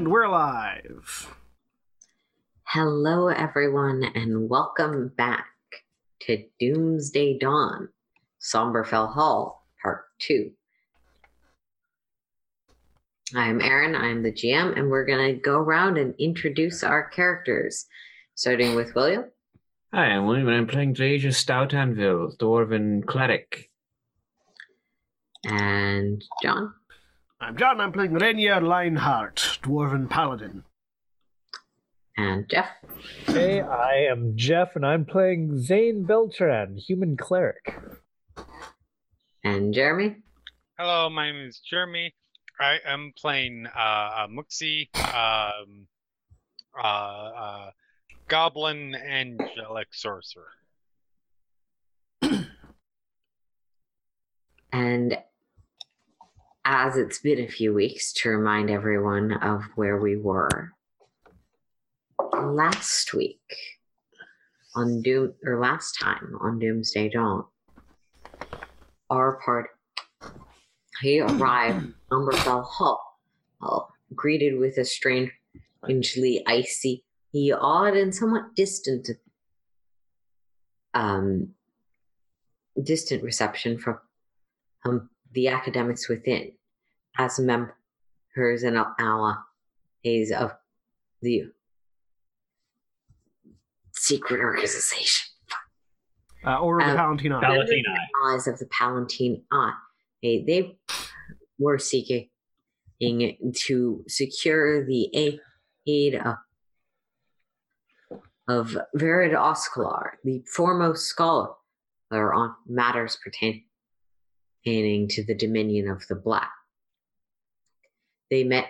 And we're live. Hello, everyone, and welcome back to Doomsday Dawn, Sombrefell Hall, Part 2. I'm Erin, I'm the GM, and we're going to go around and introduce our characters, starting with William. Hi, I'm William, and I'm playing Drayja Stoutanvil, Dwarven Cleric. And John. I'm John. I'm playing Reigner Leinhart, Dwarven Paladin. And Jeff. Hey, I am Jeff, and I'm playing Zayne Beldran, Human Cleric. And Jeremy. Hello, my name is Jeremy. I am playing uh, uh Muxi, um, uh, uh, Goblin Angelic Sorcerer. And as it's been a few weeks, to remind everyone of where we were. Last week on Doom, or last time on Doomsday Dawn, our part, he arrived at Umberfell Hall, Hall, greeted with a strangely icy, he odd and somewhat distant, um, distant reception from um, the academics within as members and allies of the secret organization. Uh, Order of the Um, Palatine Eye. Palatine Eye. allies of the Palatine Eye. They, they were seeking to secure the aid of, of Verid Oscalar, the foremost scholar on matters pertaining to the dominion of the Black. They met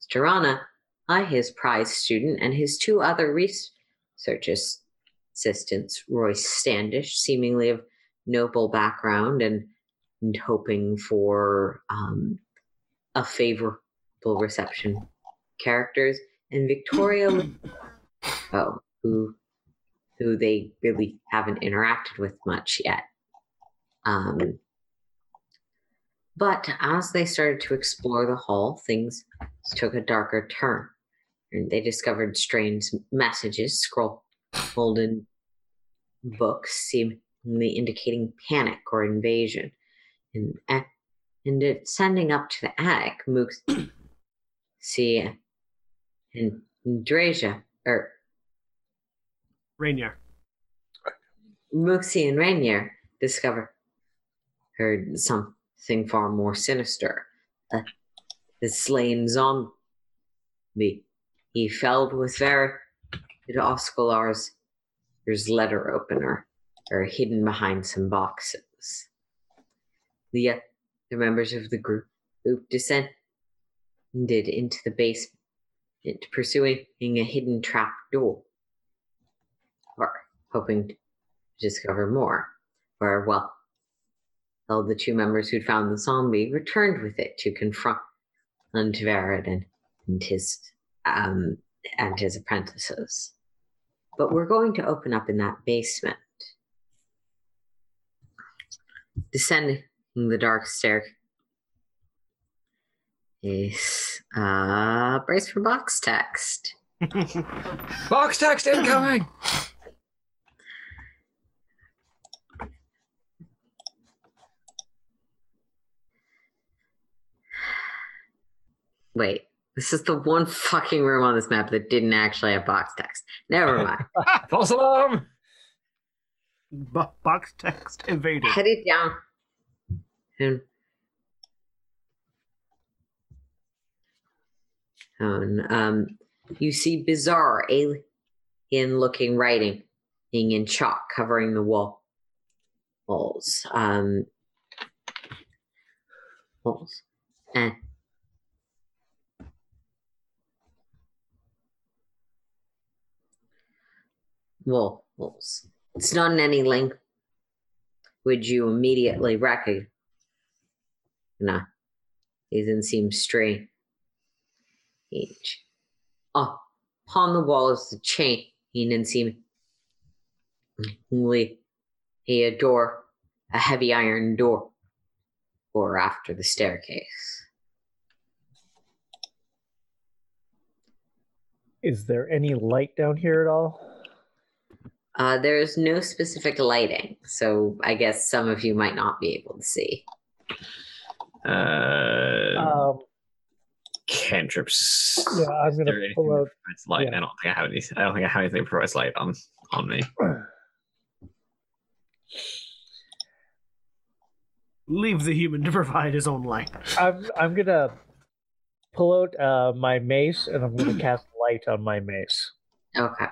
Stirana, I, his prize student, and his two other research assistants, Roy Standish, seemingly of noble background and, and hoping for um, a favorable reception characters, and Victoria, oh, who who they really haven't interacted with much yet. Um, but as they started to explore the hall, things took a darker turn. And they discovered strange messages scrolled in books, seemingly indicating panic or invasion. And, and sending up to the attic, Mooks see and Drayja, or Reigner. Er, Muxi and Reigner discover heard something far more sinister. Uh, the slain zombie. He felled with Verid Oscalar's there's letter opener, or hidden behind some boxes. The other members of the group descended into the basement, pursuing a hidden trap door, or hoping to discover more. Where, well, well, the two members who'd found the zombie returned with it to confront unto Varadin and his um and his apprentices. But we're going to open up in that basement. Descending the dark stair is uh brace for box text. Box text incoming. Wait, this is the one fucking room on this map that didn't actually have box text. Never mind. False alarm. Bo- box text evaded. Headed down. And um, um, you see bizarre alien looking writing being in chalk covering the wall walls. Um, walls. And wall walls. It's not in any language you immediately recognize. Nah, it doesn't seem strange. Oh, upon the wall is the chain He doesn't and seemingly a door, a heavy iron door, or after the staircase. Is there any light down here at all? Uh, there is no specific lighting, so I guess some of you might not be able to see. Uh, Um, cantrips. yeah, I'm gonna pull out. provides light? yeah. I don't think I have any. I don't think I have anything that provides light on on me. Leave the human to provide his own light. I'm I'm gonna pull out uh, my mace and I'm gonna cast light on my mace. Okay.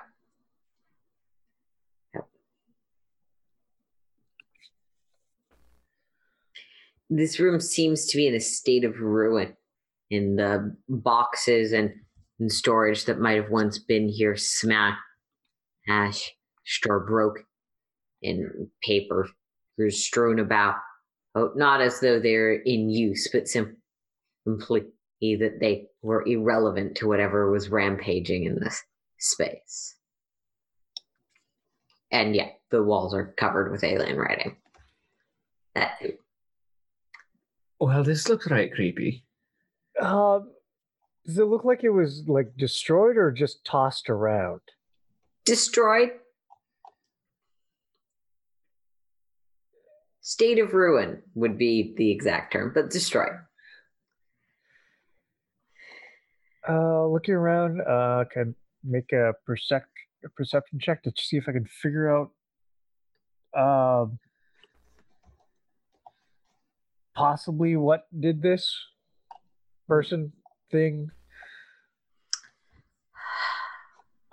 This room seems to be in a state of ruin. In the boxes and, and storage that might have once been here, smack ash or broke, and paper is strewn about. Oh, not as though they're in use, but simply that they were irrelevant to whatever was rampaging in this space. And yeah, the walls are covered with alien writing. That Well, this looks right creepy. Um, does it look like it was like destroyed or just tossed around? destroyed. State of ruin would be the exact term, but destroyed. Uh, looking around, uh, can make a percep- a perception check to see if I can figure out, um, possibly what did this person thing.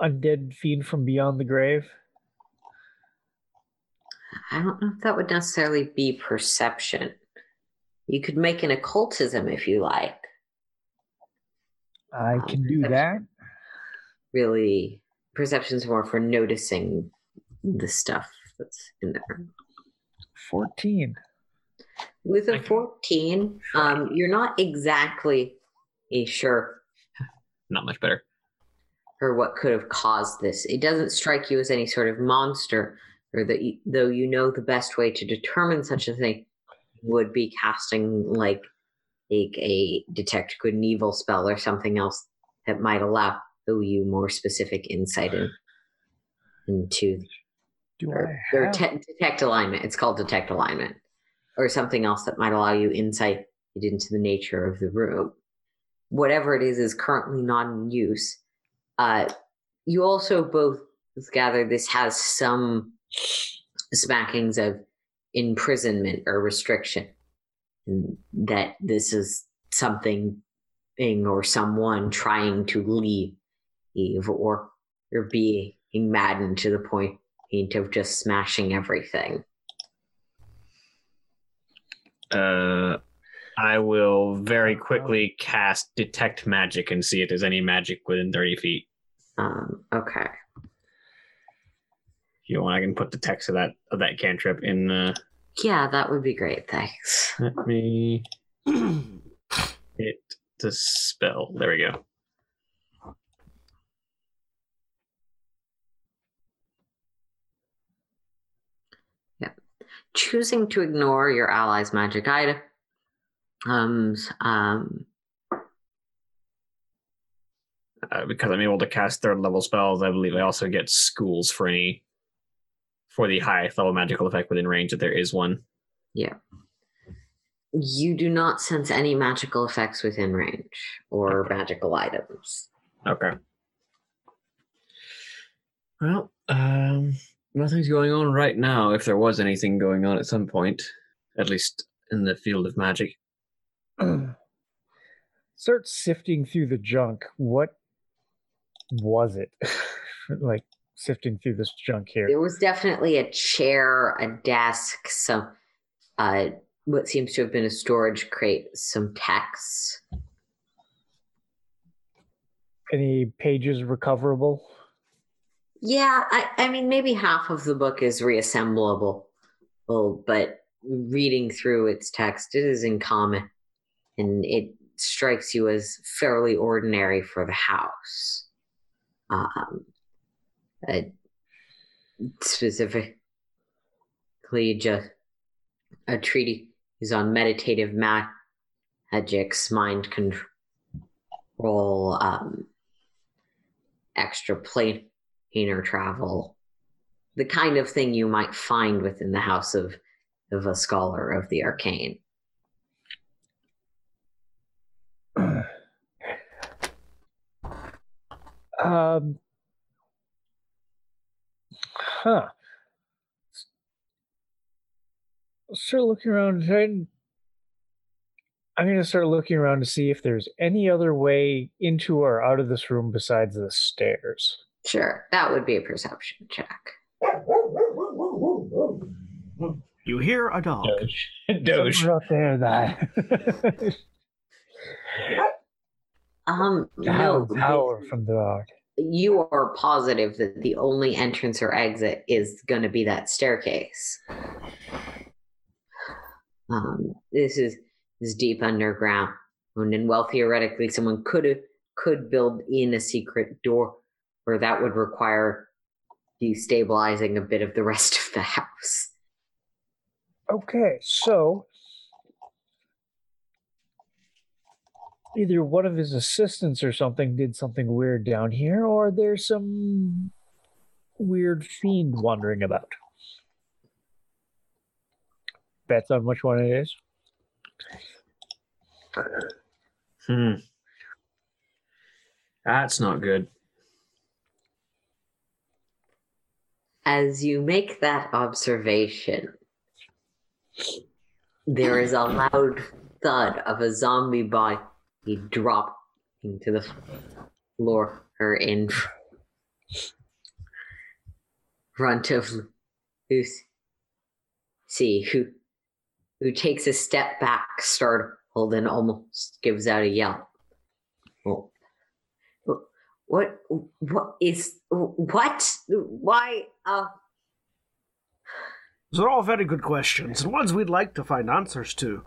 Undead fiend from beyond the grave. I don't know if that would necessarily be perception. You could make an occultism if you like. I Um, can do that. Really, perception's more for noticing the stuff that's in there. Fourteen. With a Thank you. 14, um, you're not exactly a sure Not much better. or what could have caused this. It doesn't strike you as any sort of monster, or that you, though you know the best way to determine such a thing would be casting like a, a detect good and evil spell or something else that might allow you more specific insight in, into Do or, I or have? te- detect alignment. It's called detect alignment, or something else that might allow you insight into the nature of the room. Whatever it is is currently not in use. Uh, you also both gather this has some smackings of imprisonment or restriction, and that this is something or someone trying to leave or or being maddened to the point of just smashing everything. Uh, I will very quickly cast detect magic and see if there's any magic within thirty feet. Um, okay. If you want, I can put the text of that of that cantrip in. Uh, Yeah, that would be great. Thanks. let me. It a spell. There we go. Choosing to ignore your ally's magic item. Um, um, Uh, because I'm able to cast third level spells, I believe I also get schools for any for the highest level magical effect within range if there is one. Yeah. You do not sense any magical effects within range or magical items. Okay. Well, um, nothing's going on right now. If there was anything going on at some point, at least in the field of magic. Start sifting through the junk. What was it? like sifting through this junk here. There was definitely a chair, a desk, some uh, what seems to have been a storage crate, some texts. Any pages recoverable? Yeah, I, I mean, maybe half of the book is reassemblable, but reading through its text, it is in common, and it strikes you as fairly ordinary for the house. Um, specifically, just a treaty is on meditative magics, mind control, um, extra planar travel, the kind of thing you might find within the house of of a scholar of the arcane. Um, huh. Start looking around. I'm going to start looking around to see if there's any other way into or out of this room besides the stairs. Sure, that would be a perception check. You hear a dog. Doge. Somewhere out there that Um, no, howl from the dog. you are positive that the only entrance or exit is going to be that staircase. Um, this is is deep underground, and well, theoretically, someone could have could build in a secret door, or that would require destabilizing a bit of the rest of the house. Okay, so either one of his assistants or something did something weird down here, or there's some weird fiend wandering about. Bets on which one it is. Hmm. That's not good. As you make that observation, there is a loud thud of a zombie body dropping to the floor or in front of Lucy, See, who who takes a step back, startled, and almost gives out a yell. Oh. What? What is? What? Why? Uh, Those are all very good questions, and ones we'd like to find answers to.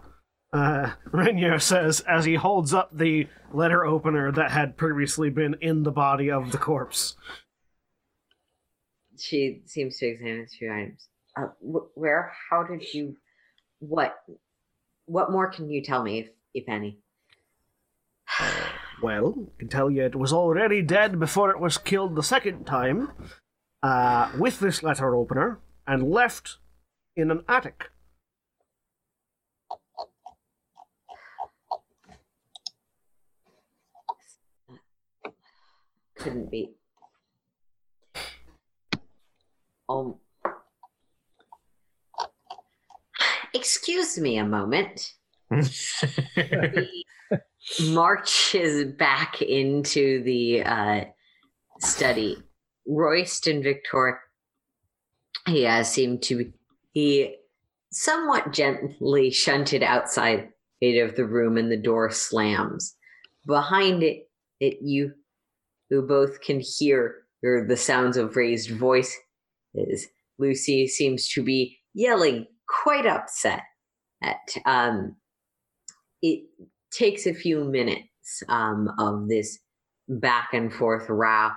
Uh, Reigner says as he holds up the letter opener that had previously been in the body of the corpse. she seems to examine two items. Uh, wh- where? How did you? What? What more can you tell me, if if any? Well, I can tell you it was already dead before it was killed the second time, uh, with this letter opener, and left in an attic. Couldn't be. Um. Excuse me a moment. He marches back into the uh, study. Royston Victor, he has seemed to he somewhat gently shunted outside of the room, and the door slams. Behind it, it you who both can hear hear the sounds of raised voices. Lucy seems to be yelling, quite upset. At um, it takes a few minutes um, of this back and forth row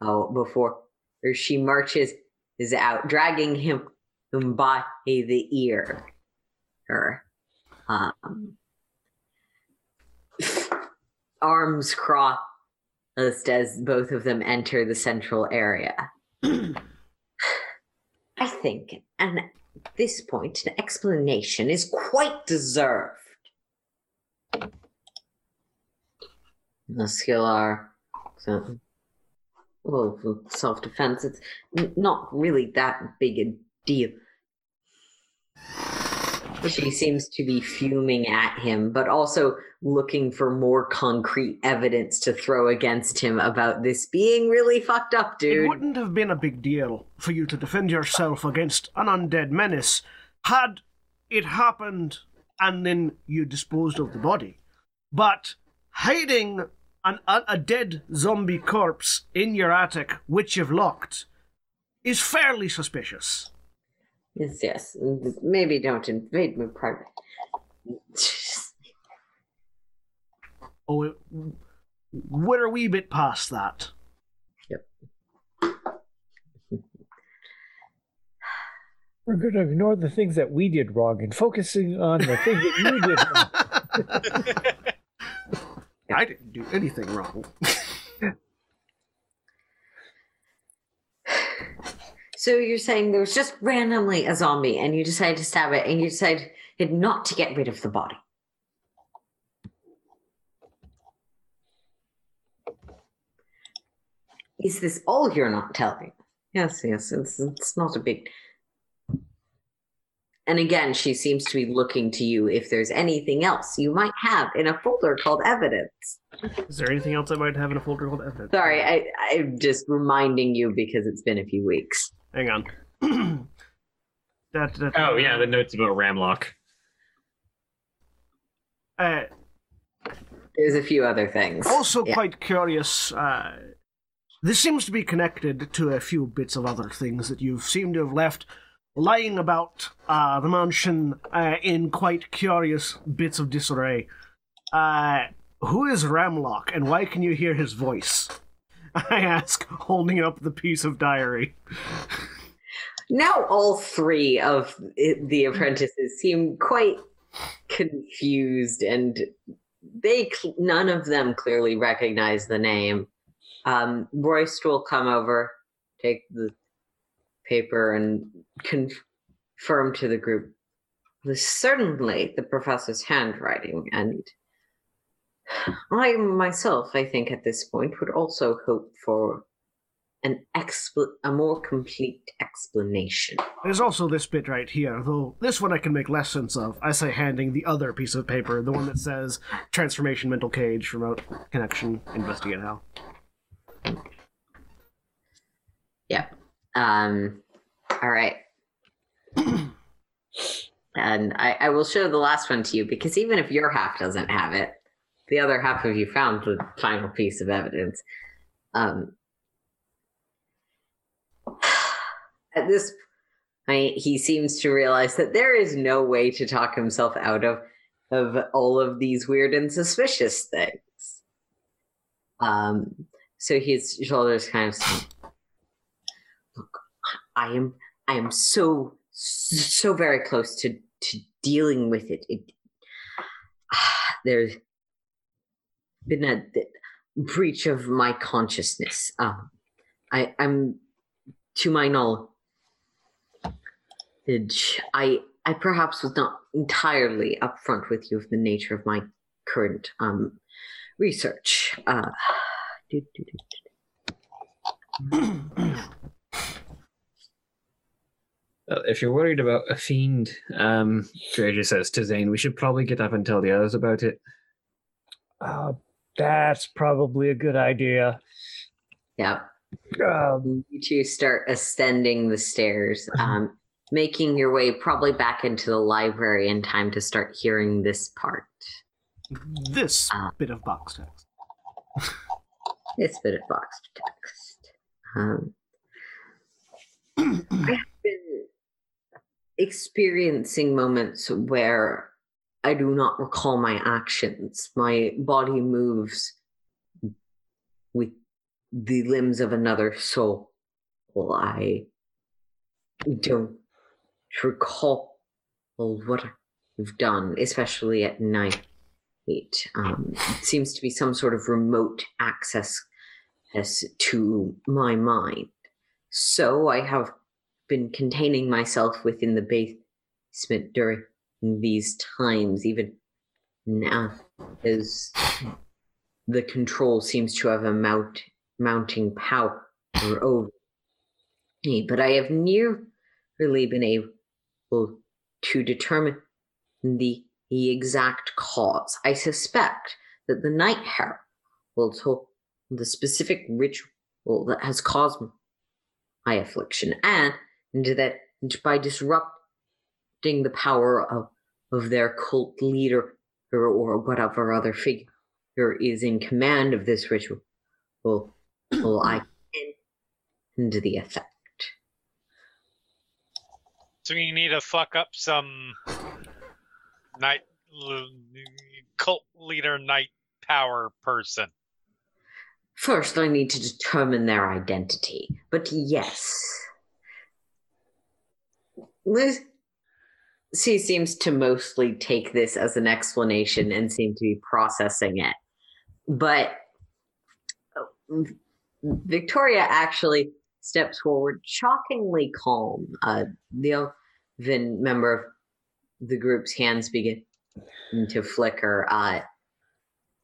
oh, before or she marches is out, dragging him by the ear. Her um, arms crossed as both of them enter the central area. I think, and at this point, an explanation is quite deserved. Muscular. So, well, for self defense, it's n- not really that big a deal. She seems to be fuming at him, but also looking for more concrete evidence to throw against him about this being really fucked up, dude. It wouldn't have been a big deal for you to defend yourself against an undead menace had it happened and then you disposed of the body. But hiding an, a, a dead zombie corpse in your attic, which you've locked, is fairly suspicious. Yes, yes. Maybe don't invade my private. Oh, we're a wee bit past that. We're going to ignore the things that we did wrong and focusing on the things that you did wrong. I didn't do anything wrong. So you're saying there was just randomly a zombie and you decided to stab it and you decided not to get rid of the body. Is this all you're not telling? Yes, yes, it's, it's not a big. And again, she seems to be looking to you if there's anything else you might have in a folder called evidence. Is there anything else I might have in a folder called evidence? Sorry, I, I'm just reminding you because it's been a few weeks. Hang on. that, that, Oh yeah, the notes about Ramlock. Uh, There's a few other things. also Yeah. quite curious. Uh, this seems to be connected to a few bits of other things that you seem to have left lying about uh, the mansion uh, in quite curious bits of disarray. Uh, who is Ramlock, and why can you hear his voice? I ask, holding up the piece of diary. Now all three of the apprentices seem quite confused, and they none of them clearly recognize the name. Um, Royce will come over, take the paper, and confirm to the group. Is certainly the professor's handwriting, and I myself, I think, at this point, would also hope for an expl- a more complete explanation. There's also this bit right here, though this one I can make less sense of. I say handing the other piece of paper, the one that says transformation mental cage, remote connection, investigate how. Yep. Um. All right. and I, I will show the last one to you because even if your half doesn't have it, the other half of you found the final piece of evidence. Um. At this point, he seems to realize that there is no way to talk himself out of of all of these weird and suspicious things. Um. So his shoulders kind of. I am I am so so very close to to dealing with it. it there's been a breach of my consciousness. Um, I I'm to my knowledge. I I perhaps was not entirely upfront with you of the nature of my current um research. Uh, if you're worried about a fiend, um, Drayja says to Zayne, we should probably get up and tell the others about it. Uh, that's probably a good idea. Yeah. Um, you two start ascending the stairs, um, making your way probably back into the library in time to start hearing this part. This Ah. bit of box text. This bit of box text. Um, I have been experiencing moments where I do not recall my actions. My body moves with the limbs of another soul. I don't recall what I've done, especially at night. It um, seems to be some sort of remote access to my mind. So I have been containing myself within the basement during these times, even now, as the control seems to have a mount, mounting power over me. But I have nearly been able to determine the, the exact cause. I suspect that the night herald told the specific ritual that has caused my affliction, and that by disrupting the power of, of their cult leader or, or whatever other figure is in command of this ritual, will, will I end the effect. So you need to fuck up some night cult leader night power person. First, I need to determine their identity. But yes. Liz, she seems to mostly take this as an explanation and seem to be processing it. But uh, Victoria actually steps forward, shockingly calm. Uh, the elven member of the group's hands begin to flicker. Uh,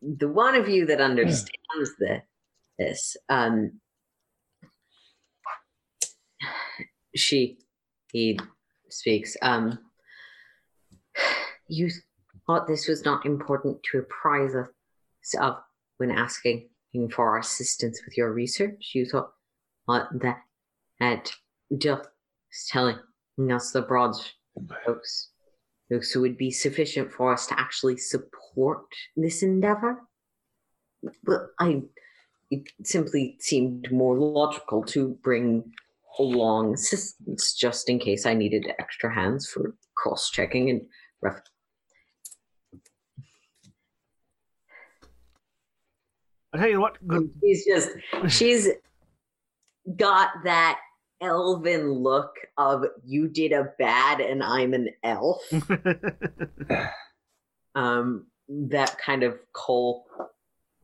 the one of you that understands the, this, um, she, he speaks. Um, you thought this was not important to apprise us of when asking for assistance with your research. You thought that at just telling us the broad strokes so would be sufficient for us to actually support this endeavor. But I it simply seemed more logical to bring along assistance just in case I needed extra hands for cross checking and ref. I tell you what, she's just she's got that elven look of you did a bad and I'm an elf. um, that kind of cold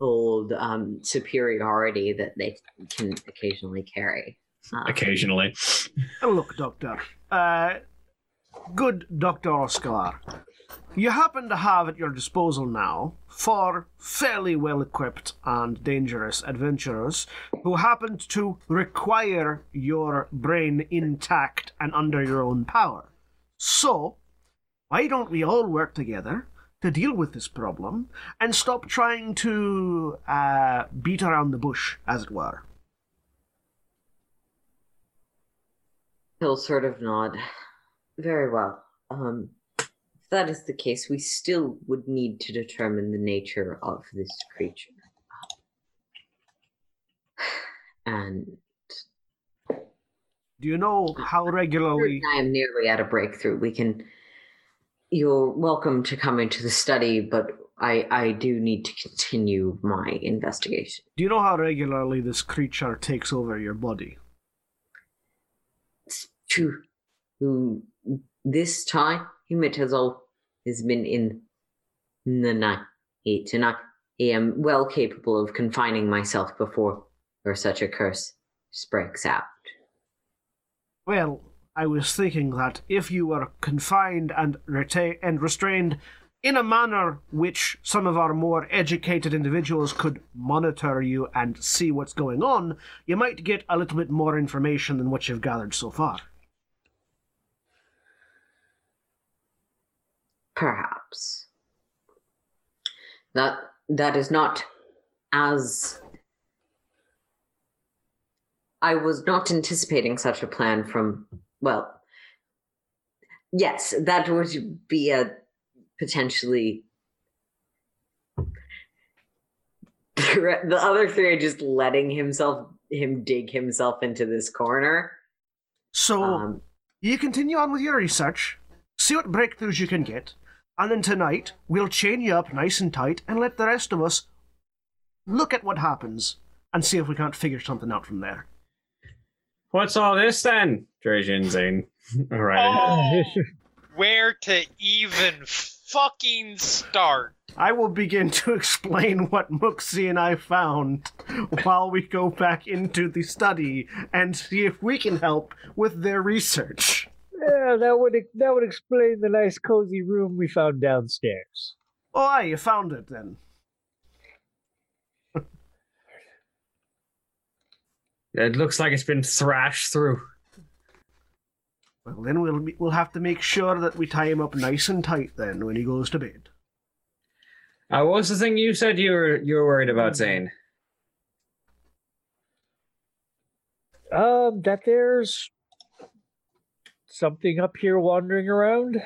um, superiority that they can occasionally carry. Um, occasionally. Look, Doctor. Uh, good Dr. Oscar. You happen to have at your disposal now four fairly well equipped and dangerous adventurers who happen to require your brain intact and under your own power. So, why don't we all work together to deal with this problem and stop trying to uh, beat around the bush, as it were? He'll sort of nod. Very well. Um, that is the case, we still would need to determine the nature of this creature. And do you know how regularly I am nearly at a breakthrough. We can you're welcome to come into the study, but I I do need to continue my investigation. Do you know how regularly this creature takes over your body? It's true. This time Himitazol has all has been in the night, and I am well capable of confining myself before or such a curse breaks out. Well, I was thinking that if you were confined and, reta- and restrained in a manner which some of our more educated individuals could monitor you and see what's going on, you might get a little bit more information than what you've gathered so far. Perhaps. That that is not as I was not anticipating such a plan from well yes, that would be a potentially the other three are just letting himself him dig himself into this corner. So um, you continue on with your research, see what breakthroughs you can get, And then tonight, we'll chain you up nice and tight and let the rest of us look at what happens and see if we can't figure something out from there. What's all this then? Trajan Zayne. all right. Oh, where to even fucking start? I will begin to explain what Muxi and I found while we go back into the study and see if we can help with their research. Yeah, that would that would explain the nice cozy room we found downstairs. Oh, aye, you found it then. It looks like it's been thrashed through. Well, then we'll we'll have to make sure that we tie him up nice and tight then when he goes to bed. Uh, what was the thing you said you were you were worried about, Zayne? Um, that there's something up here wandering around.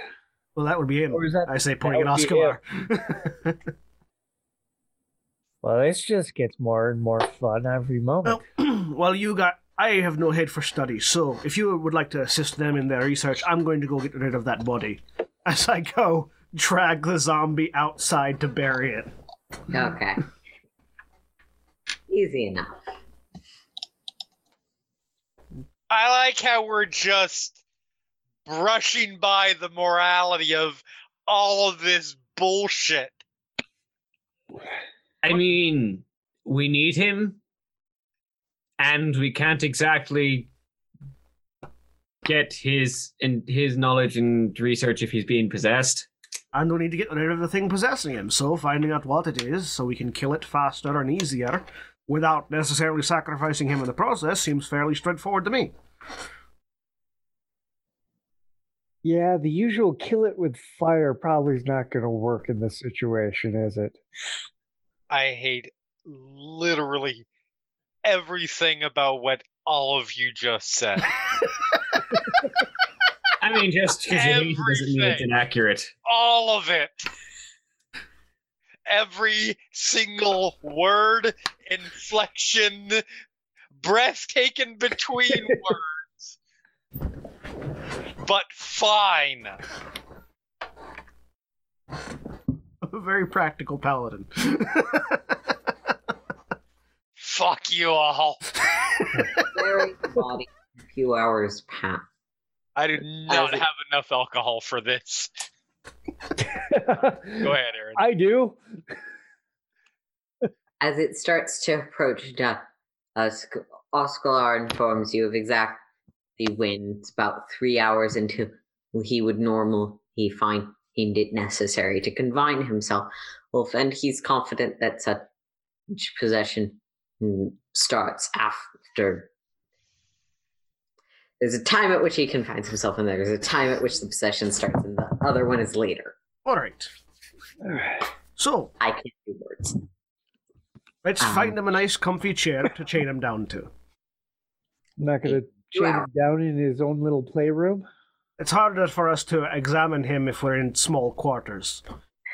Well, that would be him. Or is that- I say, that pointing at would Oscar. Well, this just gets more and more fun every moment. well, well, you got. I have no head for study, so if you would like to assist them in their research, I'm going to go get rid of that body. As I go, drag the zombie outside to bury it. Okay. Easy enough. I like how we're just brushing by the morality of all of this bullshit. I mean, we need him, and we can't exactly get his and his knowledge and research if he's being possessed. And we need to get rid of the thing possessing him, so finding out what it is so we can kill it faster and easier without necessarily sacrificing him in the process seems fairly straightforward to me. Yeah, the usual kill it with fire probably is not going to work in this situation, is it? I hate literally everything about what all of you just said. I mean, just because you hate it doesn't mean it's Everything. inaccurate. all of it. Every single word, inflection, breath taken between words. But fine. A very practical paladin. Fuck you all. Very body. A few hours pass. I do not it- have enough alcohol for this. Go ahead, Erin. I do. As it starts to approach dusk, Osc- Oscalar informs you of exactly when it's about three hours into he would normally find it necessary to confine himself. Wolf, and he's confident that such possession starts after. There's a time at which he confines himself, and there's a time at which the possession starts, and the other one is later. Alright. So, I can't do words. let's Um. find him a nice comfy chair to chain him down to. I'm not going to chain him down in his own little playroom. It's harder for us to examine him if we're in small quarters.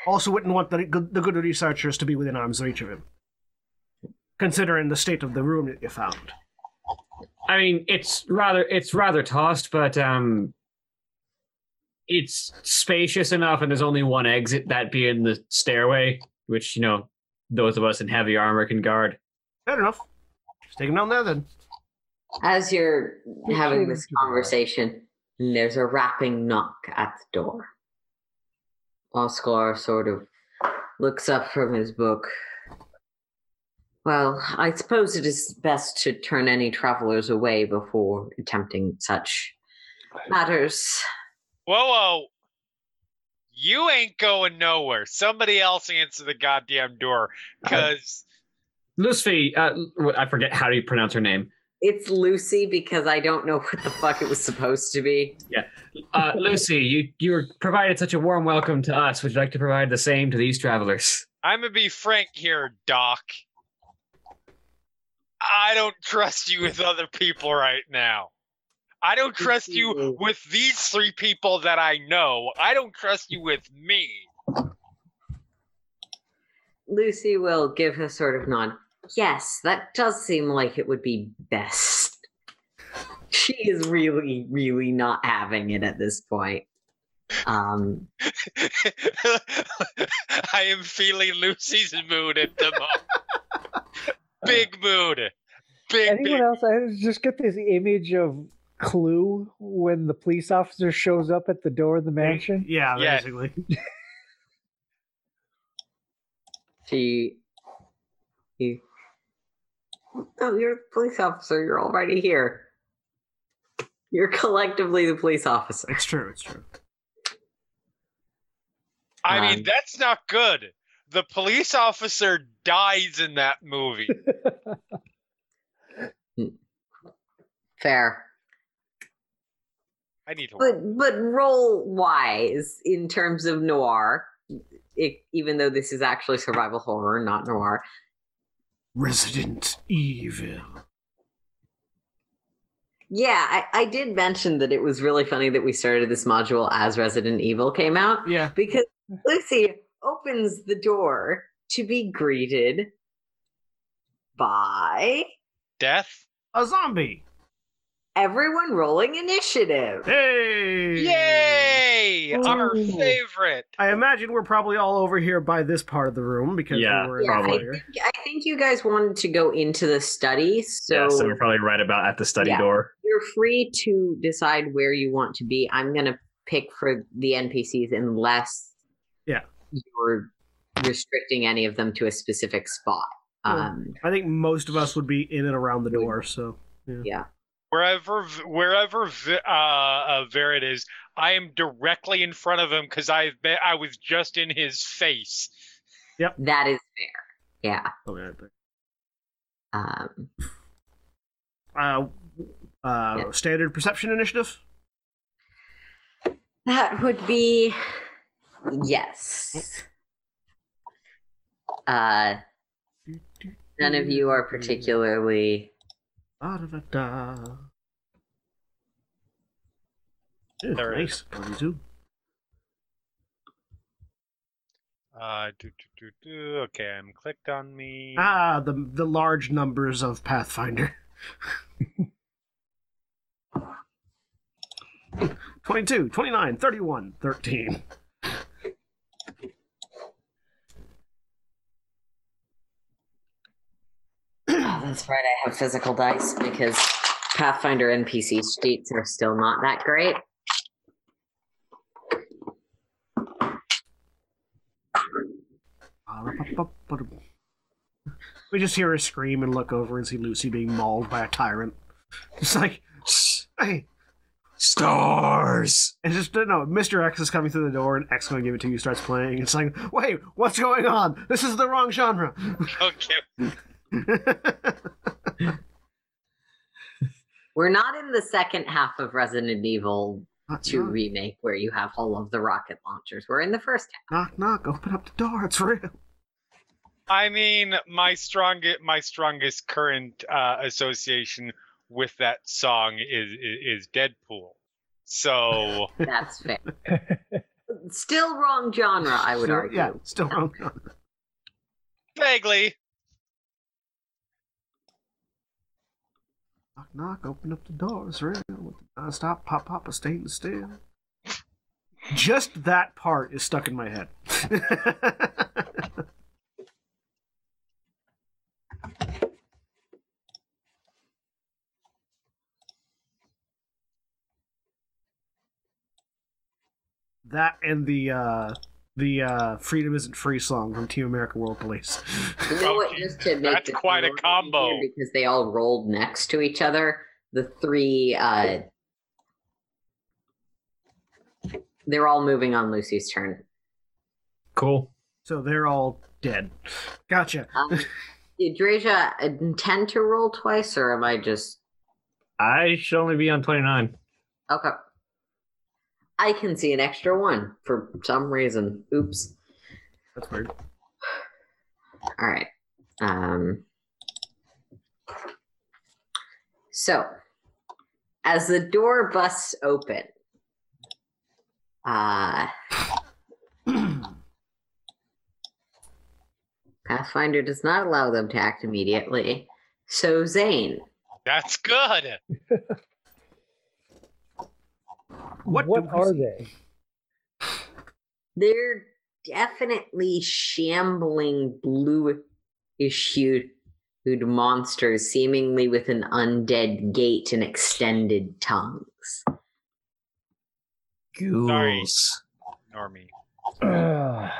Also, wouldn't want the good, the good researchers to be within arm's reach of him, considering the state of the room that you found. I mean, it's rather it's rather tossed, but um, it's spacious enough, and there's only one exit, that being the stairway, which you know those of us in heavy armor can guard. Fair enough. Just take him down there then. As you're having this him to the wall. conversation, there's a rapping knock at the door. Oscar sort of looks up from his book. Well, I suppose it is best to turn any travelers away before attempting such matters. Whoa, whoa. You ain't going nowhere. Somebody else answer the goddamn door. Because Lucy, uh, I forget how do you pronounce her name. It's Lucy because I don't know what the fuck it was supposed to be. Yeah, uh, Lucy, you you provided such a warm welcome to us. Would you like to provide the same to these travelers? I'm going to be frank here, Doc. I don't trust you with other people right now. I don't trust you with these three people that I know. I don't trust you with me. Lucy will give a sort of nod. Yes, that does seem like it would be best. She is really, really not having it at this point. Um, I am feeling Lucy's mood at the moment. Big mood. Big, Anyone big. else? I just get this image of Clue when the police officer shows up at the door of the mansion. Yeah, Yeah. basically. she, you, oh, you're the police officer. You're already here. You're collectively the police officer. It's true. It's true. I mean, Um, that's not good. The police officer dies in that movie. Fair. I need to. But but role wise, in terms of noir, it, even though this is actually survival horror, not noir, Resident Evil. yeah, I, I did mention that it was really funny that we started this module as Resident Evil came out Yeah. because Lucy opens the door to be greeted by Death? A zombie. Everyone rolling initiative. Hey. Yay! Our favorite. I imagine we're probably all over here by this part of the room because Yeah, we were Yeah, I Probably. earlier. think, I think you guys wanted to go into the study, so, yeah, so we're probably right about at the study Yeah. door. you're free to decide where you want to be. I'm gonna pick for the NPCs unless Yeah. you're restricting any of them to a specific spot. Um, I think most of us would be in and around the door. So yeah. Wherever, wherever uh, uh, Verit is, I am directly in front of him because I've been. I was just in his face. Yep, That is fair. Yeah. something like that. Um, Uh, uh, Yeah. standard perception initiative. that would be yes. Uh, none of you are particularly. Da, da, da, da. Ew, There nice. 22. Uh, do, do, do, do. Okay, I'm clicked on me. Ah, the the large numbers of Pathfinder. 22, 29, 31, 13. Oh, that's right. I have physical dice because Pathfinder NPC sheets are still not that great. We just hear her scream and look over and see Lucy being mauled by a tyrant. It's like, hey, Stars. and just no, Mr. X is coming through the door and X going to give it to you. Starts playing. It's like, wait, what's going on? This is the wrong genre. Okay. We're not in the second half of Resident Evil 2 remake where you have all of the rocket launchers. We're in the first half. knock, knock, open up the door. It's real. I mean, my strongest, my strongest current uh, association with that song is is, is Deadpool. So That's fair. Still wrong genre, I would Still- argue. Yeah, still wrong genre. vaguely. Knock, knock, open up the door. It's real. With the non-stop pop, pop, a stain still. Just that part is stuck in my head. that and the uh the uh freedom isn't free song from team america world police You know what? Just to make that's quite a combo. because they all rolled next to each other. The three, uh, they're all moving on Lucy's turn. Cool. so they're all dead gotcha Um, did Drayja intend to roll twice, or am I just I should only be on 29. okay? I can see an extra one for some reason. Oops. that's weird All right. Um, so, as the door busts open, uh, Pathfinder does not allow them to act immediately. So, Zayne, That's good. what, What, do are see? they? They're definitely shambling bluish hued hued monsters, seemingly with an undead gait and extended tongues. Ghouls. Normie. Ugh.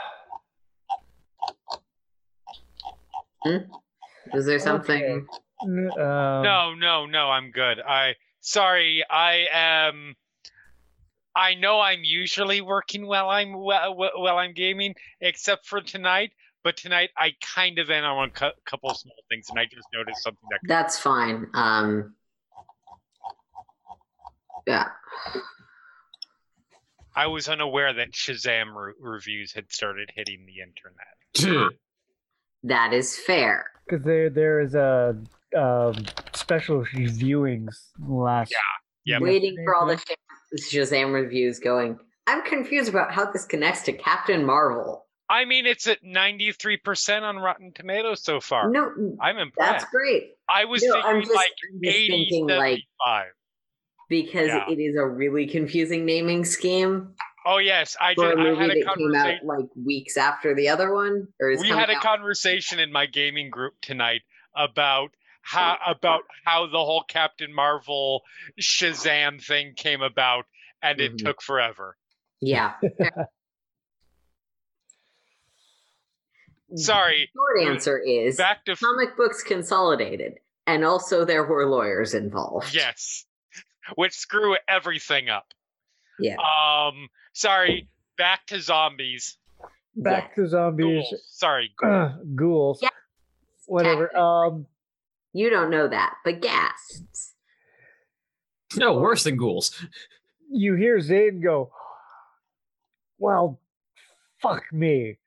Is there something? N- um, no, no, no, I'm good. I sorry, I am I know I'm usually working while I'm while, while I'm gaming, except for tonight. But tonight I kind of am on a cou- couple small things, and I just noticed something that. That's fine. Um, yeah. I was unaware that Shazam re- reviews had started hitting the internet. That is fair. because there there is a um, special viewings last. Yeah, Waiting for all the Sh- Shazam reviews going. I'm confused about how this connects to Captain Marvel. I mean it's at 93% on Rotten Tomatoes so far. No, I'm impressed. that's great. I was No, thinking just, like I'm 80, thinking like 75. because Yeah. it is a really confusing naming scheme Oh yes, I did. a I movie had a that came out conversation. like weeks after the other one, or is We had a out- conversation in my gaming group tonight about how about how the whole Captain Marvel Shazam thing came about, and it Mhm. took forever. Yeah. Sorry. Short answer is Back to comic books consolidated, and also there were lawyers involved. yes, which screw everything up. Yeah. Um, sorry. Back to zombies. Back to zombies. Ghouls. Sorry. ghouls. Uh, ghouls. Yeah. Whatever. Um, You don't know that, but ghasts. No, worse than ghouls. you hear Zayne go, "Well, fuck me.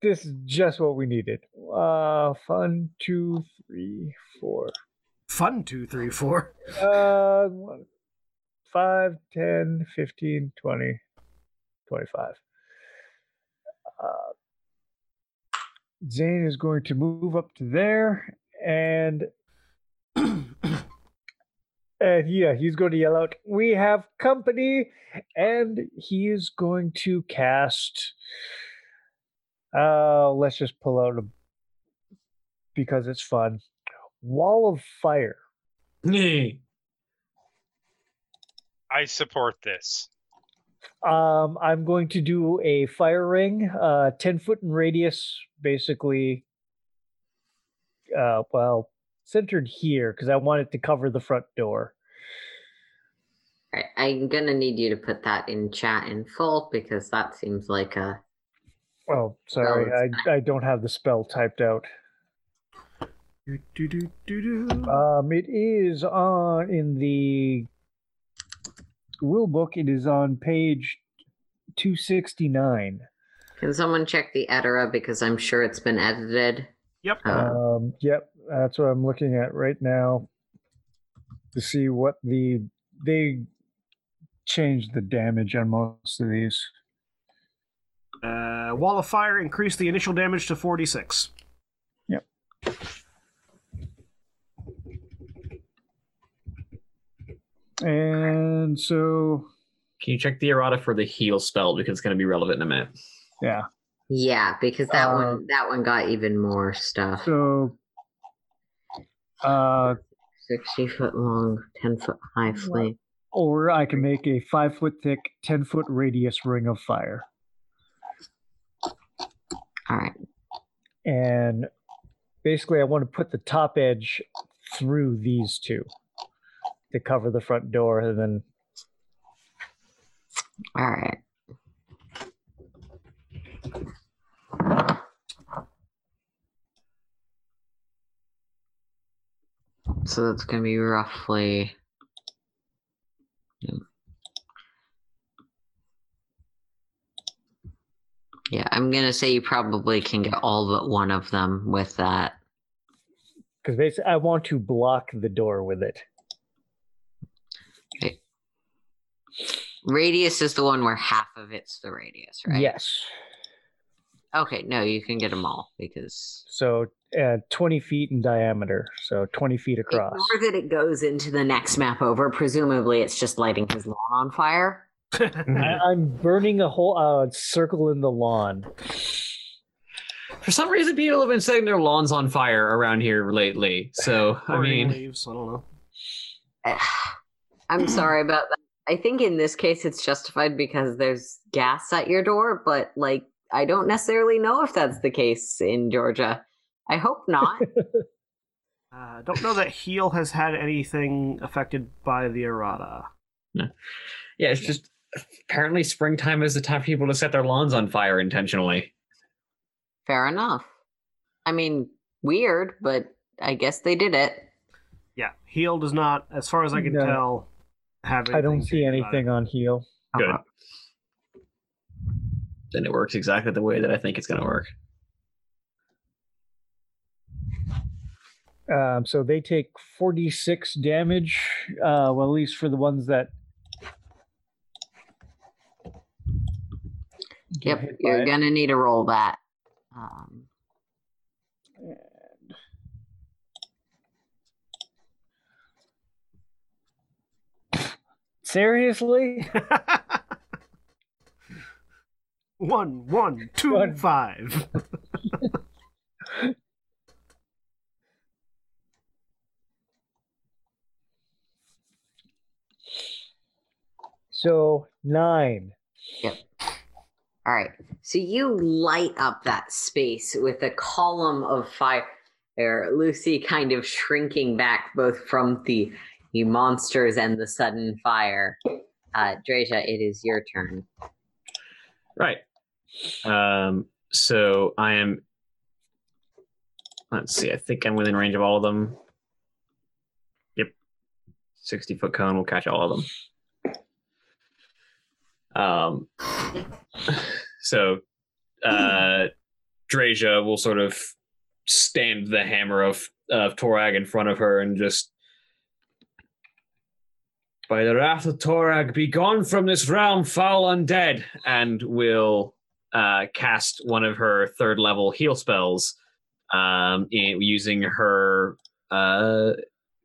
This is just what we needed." Uh, fun two, three, four. Fun two, three, four. Uh, one, five, 10, 15, 20, 25. Uh, Zayne is going to move up to there and and yeah, he's going to yell out, "We have company!" And he is going to cast. Uh, let's just pull out a because it's fun. Wall of fire. I support this. Um, I'm going to do a fire ring, uh, 10 foot in radius, basically. Uh, well, centered here because I want it to cover the front door. Right, I'm gonna need you to put that in chat in full because that seems like a Oh, sorry, I, I don't have the spell typed out. Do, do, do, do, do. Um, it is on in the rule book. It is on page 269. Can someone check the errata because I'm sure it's been edited. Yep. Um, yep, that's what I'm looking at right now to see what the they changed the damage on most of these. Uh, Wall of Fire increased the initial damage to 46. Yep. And so, Can you check the errata for the heal spell because it's going to be relevant in a minute? yeah. Yeah, because that Uh, one that one got even more stuff. So, uh, Sixty foot long, ten foot high flame. or I can make a five foot thick, ten foot radius ring of fire, All right. and basically, I want to put the top edge through these two to cover the front door, and then All right. So that's going to be roughly. Yeah, I'm going to say you probably can get all but one of them with that. because basically, I want to block the door with it. Okay. Radius is the one where half of it's the radius, right? Yes. Okay, no, you can get them all because So uh, 20 feet in diameter, so 20 feet across. Ignore that it goes into the next map over. Presumably, it's just lighting his lawn on fire. I, I'm burning a whole uh, circle in the lawn. For some reason, people have been setting their lawns on fire around here lately. So I mean, leaves. I don't know. I'm sorry about that. I think in this case it's justified because there's gas at your door, but like I don't necessarily know if that's the case in Georgia. I hope not. Uh, don't know that Heal has had anything affected by the errata. No. yeah, it's just apparently springtime is the time for people to set their lawns on fire intentionally. Fair enough. I mean, weird, but I guess they did it. Yeah, Heal does not, as far as I can No. tell, have. I don't see changed about it. anything on heal. Good. Uh-huh. Then it works exactly the way that I think it's going to work. Um, so they take 46 damage. Uh, well, at least for the ones that. get Yep, hit by you're it. gonna need to roll that. Um, Seriously? one, one, two, One. So nine. Yep. all right, so you light up that space with a column of fire. Lucy kind of shrinking back both from the, the monsters and the sudden fire. Uh, Drayja, it is your turn. Right. Um, so I am. Let's see. I think I'm within range of all of them. Yep. 60 foot cone will catch all of them. Um, so uh, will sort of stand the hammer of, of Torag in front of her and just. By the wrath of Torag, be gone from this realm, foul undead, and will uh, cast one of her third level heal spells um, in, using her uh,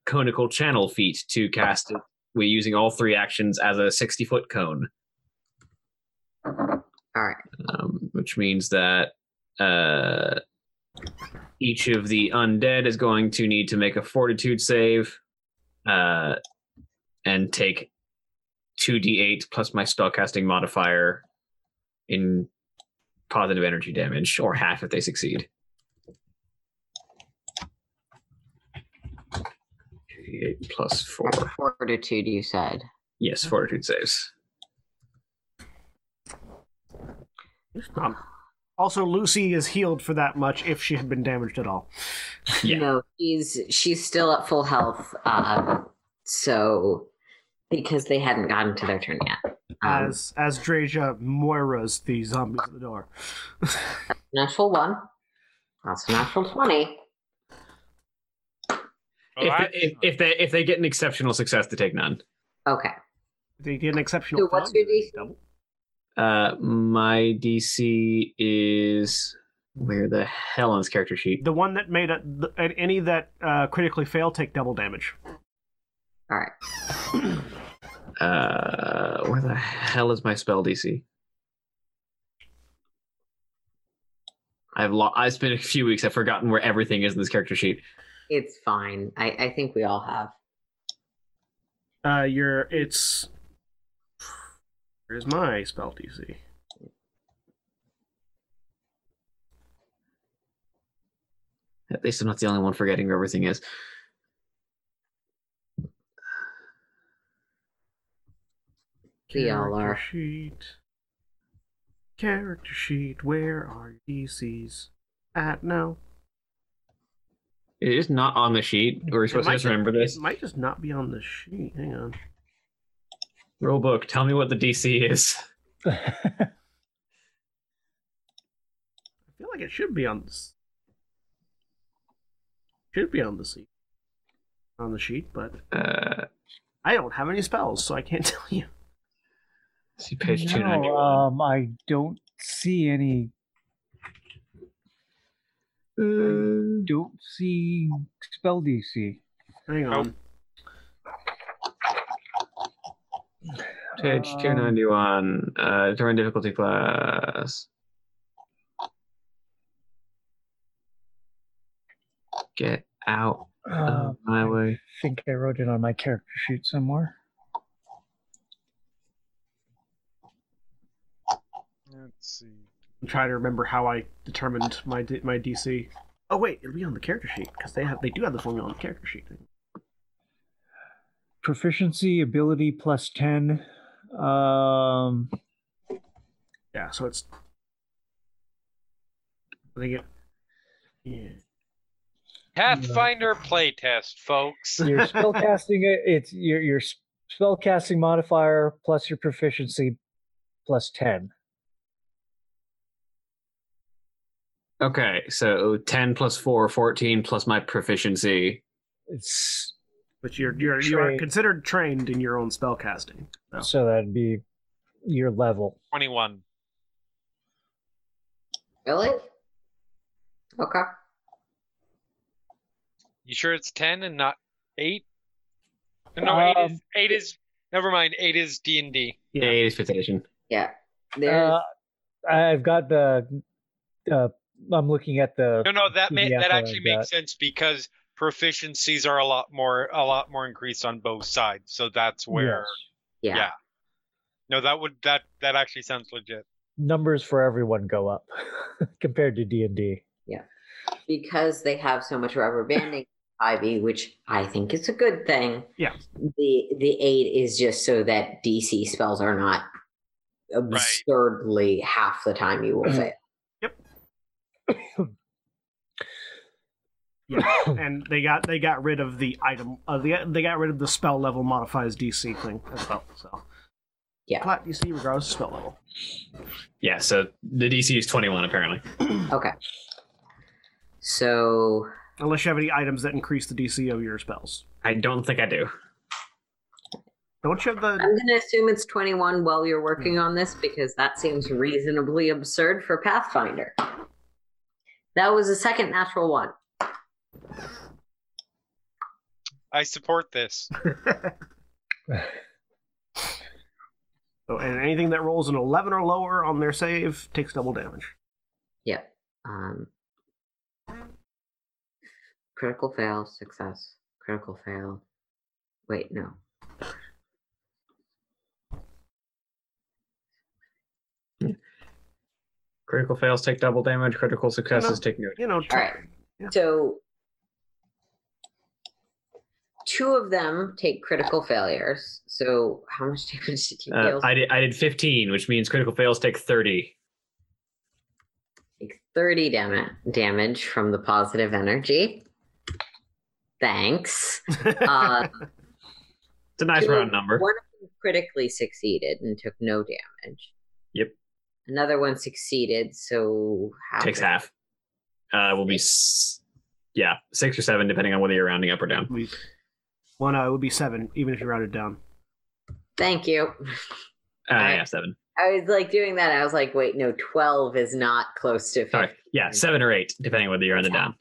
conical channel feat to cast it. We're using all three actions as a 60 foot cone, All right. um, which means that uh, each of the undead is going to need to make a fortitude save uh, and take 2d8 plus my spellcasting modifier in positive energy damage, or half if they succeed. 2d8 plus 4. Fortitude, you said. Yes, fortitude saves. Um, also, Lucy is healed for that much if she had been damaged at all. Yeah. No, she's she's still at full health. Uh, so because they hadn't gotten to their turn yet. Um, As as Drayja Moira's the zombies at the door. natural one. That's a natural twenty. Well, if, that's- they, if, if they if they get an exceptional success to take none. Okay. they get an exceptional. So what's your DC? double. Uh, my DC is where the hell on this character sheet? The one that made a, the, and any that uh, critically fail take double damage. All right. Uh, where the hell is my spell DC? I've lo- It's been a few weeks. I've forgotten where everything is in this character sheet. It's fine. I, I think we all have. Uh, your it's. Where's my spell DC? At least I'm not the only one forgetting where everything is. We all Character sheet. Character sheet. Where are your DCs at now? It is not on the sheet. We're supposed to just remember this. It might just not be on the sheet. Hang on. Rule book. Tell me what the DC is. I feel like it should be on this. Should be on the sheet. On the sheet, but Uh, I don't have any spells, so I can't tell you. see page two no, ninety one. um, I don't see any. Uh, Don't see spell DC. Hang on. Page Um, 291. Uh, determine difficulty class. Get out Uh, of my way. I think I wrote it on my character sheet somewhere. Let's see. I'm trying to remember how I determined my my DC. Oh wait, it'll be on the character sheet because they have they do have the formula on the character sheet. Proficiency, ability plus 10. Um, Yeah, so it's. I think it. Yeah. Pathfinder playtest, folks. your spellcasting, it it's your, your spellcasting modifier plus your proficiency plus 10. Okay, so 10 plus 4, 14 plus my proficiency. It's But you're you're you are considered trained in your own spell casting. So. so that'd be your level. 21. Really? Okay. You sure it's 10 and not 8? No, 8 is Um, 8 is never mind. 8 is D&D. Yeah. 8 is fifth edition. Yeah. There's Uh, I've got the. Uh, I'm looking at the. No, no, that ma- PDF that that actually makes sense because proficiencies are a lot more a lot more increased on both sides. So that's where Yes. yeah. yeah. No, that would that that actually sounds legit. numbers for everyone go up compared to D and D. Yeah. Because they have so much rubber banding Ivy, which I think is a good thing. Yeah. The the eight is just so that DC spells are not absurdly half the time you will mm-hmm. fail. Yeah, and they got they got rid of the item. Uh, they got, they got rid of the spell level modifies DC thing as well. So Yeah. flat DC regardless of spell level. Yeah, so the DC is 21 apparently. Okay. So Unless you have any items that increase the DC of your spells. I don't think I do. Don't you have the? I'm going to assume it's 21 while you're working on this because that seems reasonably absurd for Pathfinder. That was a second natural one. I support this. So, and anything that rolls an 11 or lower on their save takes double damage. Yep. Um, critical fail, success, critical fail. Wait, no. Critical fails take double damage, critical successes take no You know, All right. Yeah. So two of them take critical failures. So how much damage did you Uh, deal? I did I did 15, which means critical fails take 30. Take 30 dam- damage from the positive energy. Thanks. Uh, It's a nice two- round number. One of them critically succeeded and took no damage. Yep. Another one succeeded, so half Takes half. Uh, will be s- yeah six or seven depending on whether you're rounding up or down. We, no, it would be seven, even if you rounded down. Thank you. Uh, Alright. yeah, seven. I was like doing that. I was like, wait, no, 12 is not close to 50. Sorry, yeah, seven or eight depending on whether you're on the down.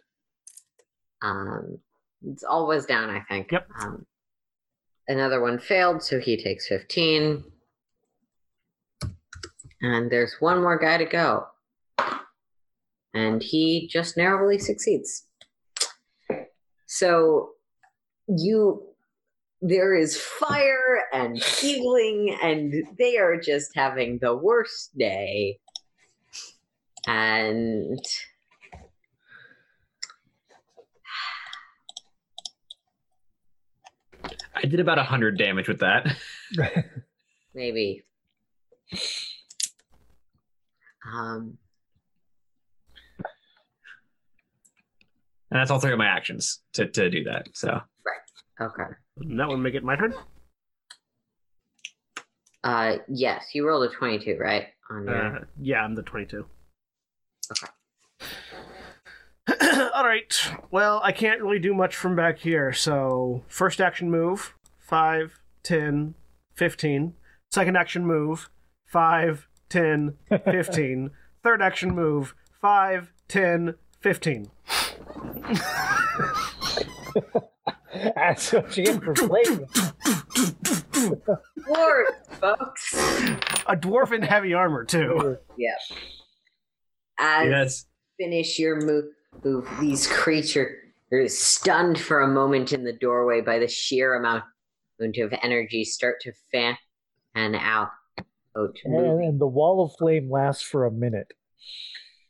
Um, it's always down, I think. Yep. Um, another one failed, so he takes 15. And there's one more guy to go. And he just narrowly succeeds. So you there is fire and healing and they are just having the worst day. And I did about hundred damage with that. maybe. Um, And that's all three of my actions to, to do that. So okay. And that one make it my turn. Uh, yes, you rolled a 22, right? On your, Uh, yeah, I'm the 22. Okay. All right. Well, I can't really do much from back here. So, first action move 5, 10, 15. Second action move 5, 10, 15. Third action move 5, 10, 15. That's what you get for playing. Lord, folks. A dwarf in heavy armor too. Yep. As Yes. finish your move, move these creatures are stunned for a moment in the doorway by the sheer amount of energy start to fan and out. Oh, And, and the wall of flame lasts for a minute.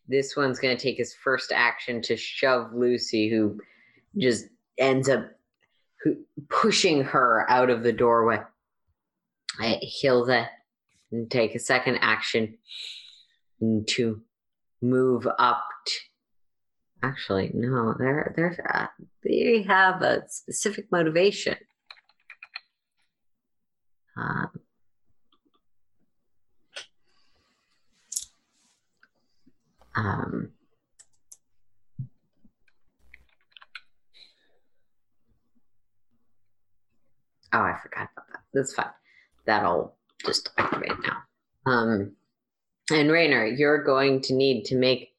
This one's going to take his first action to shove Lucy, who just ends up who, pushing her out of the doorway. I- He'll then take a second action to move up. Actually, no, they're they're uh, they have a specific motivation. Um, um, oh, I forgot about that. That's fine. That'll just activate now. Um, and Reigner, you're going to need to make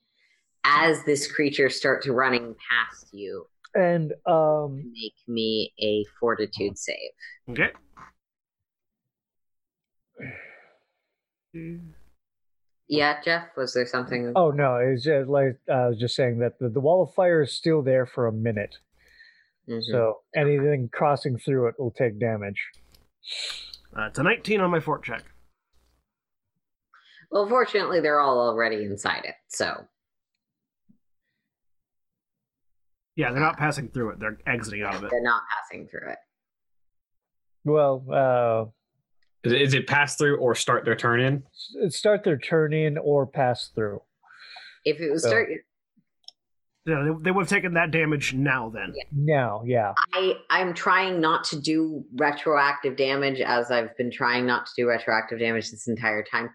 as this creature starts running past you, And um, make me a fortitude save. Okay. Yeah, Jeff, was there something? oh no, it's just like I was just saying that the, the wall of fire is still there for a minute. Mhm. So anything crossing through it will take damage. Uh, it's a 19 on my fort check. Well, fortunately, they're all already inside it. So, Yeah, they're not passing through it. They're exiting out of it. they're not passing through it. Well, uh, Is it, is it pass through or start their turn in? start their turn in or pass through. If it was So- start, Yeah, they, they would have taken that damage now. Then. Yeah. Now, yeah. I I'm trying not to do retroactive damage as I've been trying not to do retroactive damage this entire time.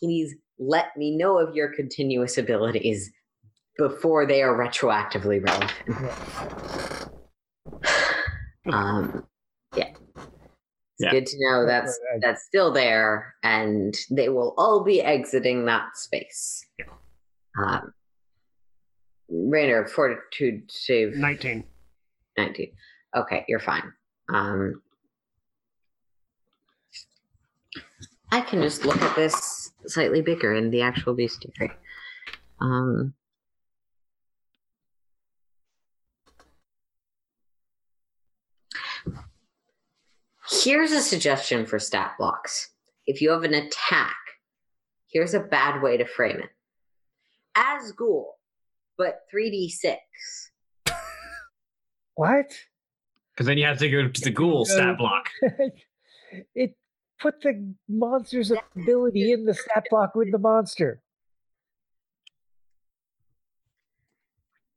Please let me know of your continuous abilities before they are retroactively relevant. um, yeah. It's Yeah. good to know that's that's still there, and they will all be exiting that space. Yeah. Um, Reigner, fortitude save 19. 19. Okay, you're fine. Um, I can just look at this slightly bigger in the actual bestiary. Um, here's a suggestion for stat blocks. If you have an attack, here's a bad way to frame it. As ghoul, but 3d6. What? Because then you have to go to the ghoul stat block. it put the monster's ability in the stat block with the monster.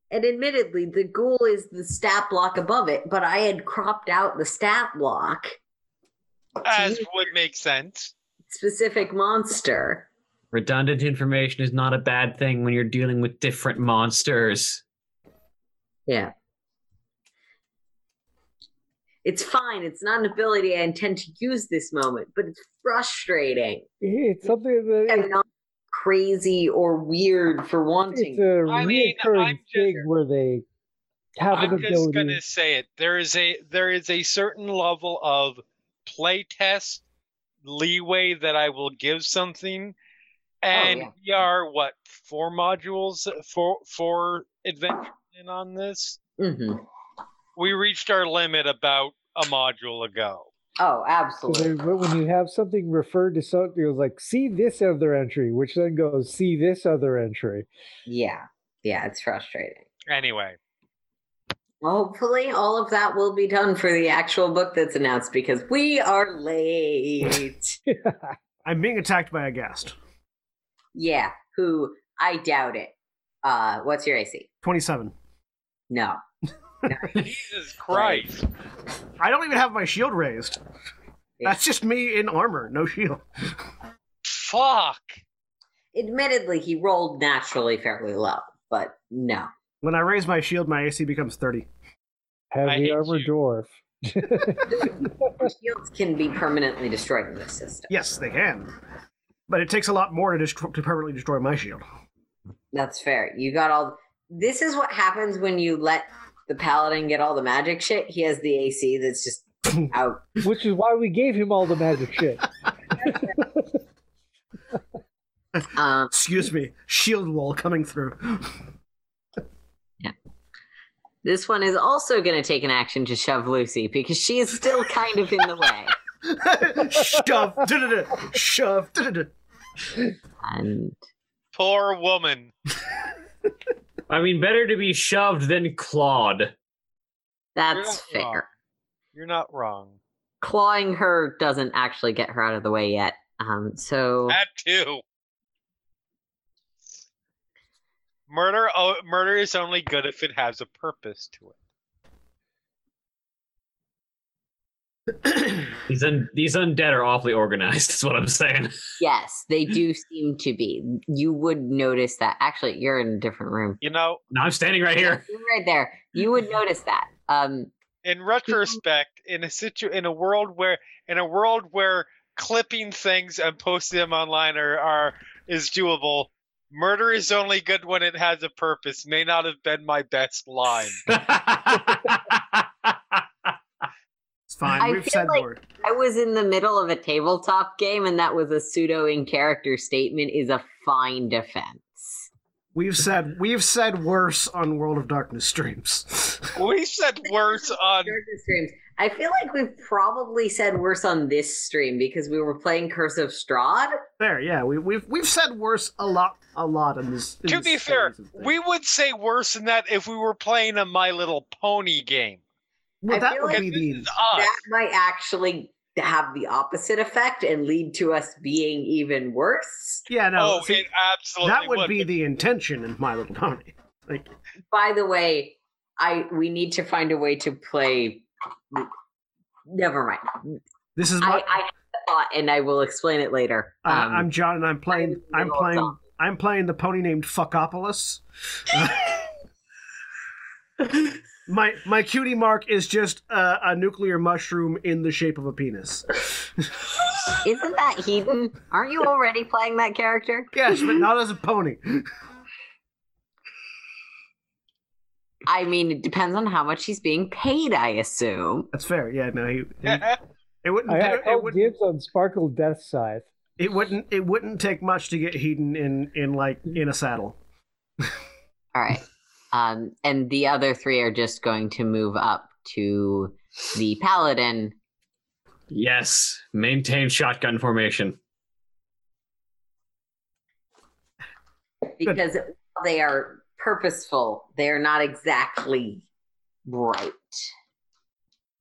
And admittedly, the ghoul is the stat block above it, but I had cropped out the stat block As would make sense. specific monster. Redundant information is not a bad thing when you're dealing with different monsters. Yeah. It's fine. It's not an ability I intend to use this moment, but it's frustrating. It's something that I'm not crazy or weird for wanting. it's a I mean, reoccurring I'm just- thing where they have an I'm just ability. gonna say it. There is a there is a certain level of playtest leeway that I will give something. And yeah. we are what four modules for for adventure in on this. hmm We reached our limit about a module ago. Oh, absolutely. they- when you have something referred to something, it was like, see this other entry, which then goes, see this other entry. Yeah. Yeah, it's frustrating. Anyway, Hopefully, all of that will be done for the actual book that's announced because we are late. I'm being attacked by a ghast. Yeah, who I doubt it. Uh, what's your AC? 27. No. Jesus Christ. I don't even have my shield raised. Yeah. That's just me in armor, no shield. Fuck. Admittedly, he rolled naturally fairly low, but no. When I raise my shield, my AC becomes 30. Heavy hate armor you. dwarf. Shields can be permanently destroyed in this system. Yes, they can. But it takes a lot more to, destro- to permanently destroy my shield. That's fair. You got all. This is what happens when you let the paladin get all the magic shit. He has the AC that's just out. Which is why we gave him all the magic shit. Um, Excuse me, shield wall coming through. Yeah, this one is also going to take an action to shove Lucy because she is still kind of in the way. Shove, shove. And Poor woman. I mean, better to be shoved than clawed. that's You're not wrong. fair. You're not wrong. Clawing her doesn't actually get her out of the way yet. Um, so That too. Murder. Oh, murder is only good if it has a purpose to it. These un- these undead are awfully organized. Is what I'm saying. yes, they do seem to be. You would notice that. Actually, you're in a different room. You know, No, I'm standing right here. You're right there. You would notice that. Um, in retrospect, in a situ, in a world where, in a world where clipping things and posting them online are, are is doable, murder is only good when it has a purpose. May not have been my best line. It's fine. I We've feel said like- more. I was in the middle of a tabletop game, and that was a pseudo in character statement. Is a fine defense. We've said we've said worse on World of Darkness streams. we said worse on. Character streams. I feel like we've probably said worse on this stream because we were playing Curse of Strahd. there, yeah, we, we've we've said worse a lot, a lot in this. in To this be fair, series of things. we would say worse than that if we were playing a My Little Pony game. Well, I that would like be the. That might actually have the opposite effect and lead to us being even worse. yeah no. oh, see, it absolutely that would be the intention in My Little Pony. Like By the way, I we need to find a way to play. Never mind. this is I, my. I have a thought, and I will explain it later. uh, Um, I'm John, and I'm playing. I'm playing. something. I'm playing the pony named Fuckopolis. my my cutie mark is just uh, a nuclear mushroom in the shape of a penis. Isn't that Heaton? Aren't you already playing that character? yes, but not as a pony. I mean, it depends on how much he's being paid, I assume. That's fair. Yeah, no, he. he- it wouldn't. I, I it, wouldn't dibs on Sparkle Death Scythe. it wouldn't. It wouldn't take much to get Heaton in in like in a saddle. All right. Um, and the other three are just going to move up to the paladin. yes, maintain shotgun formation. because while they are purposeful, they are not exactly right.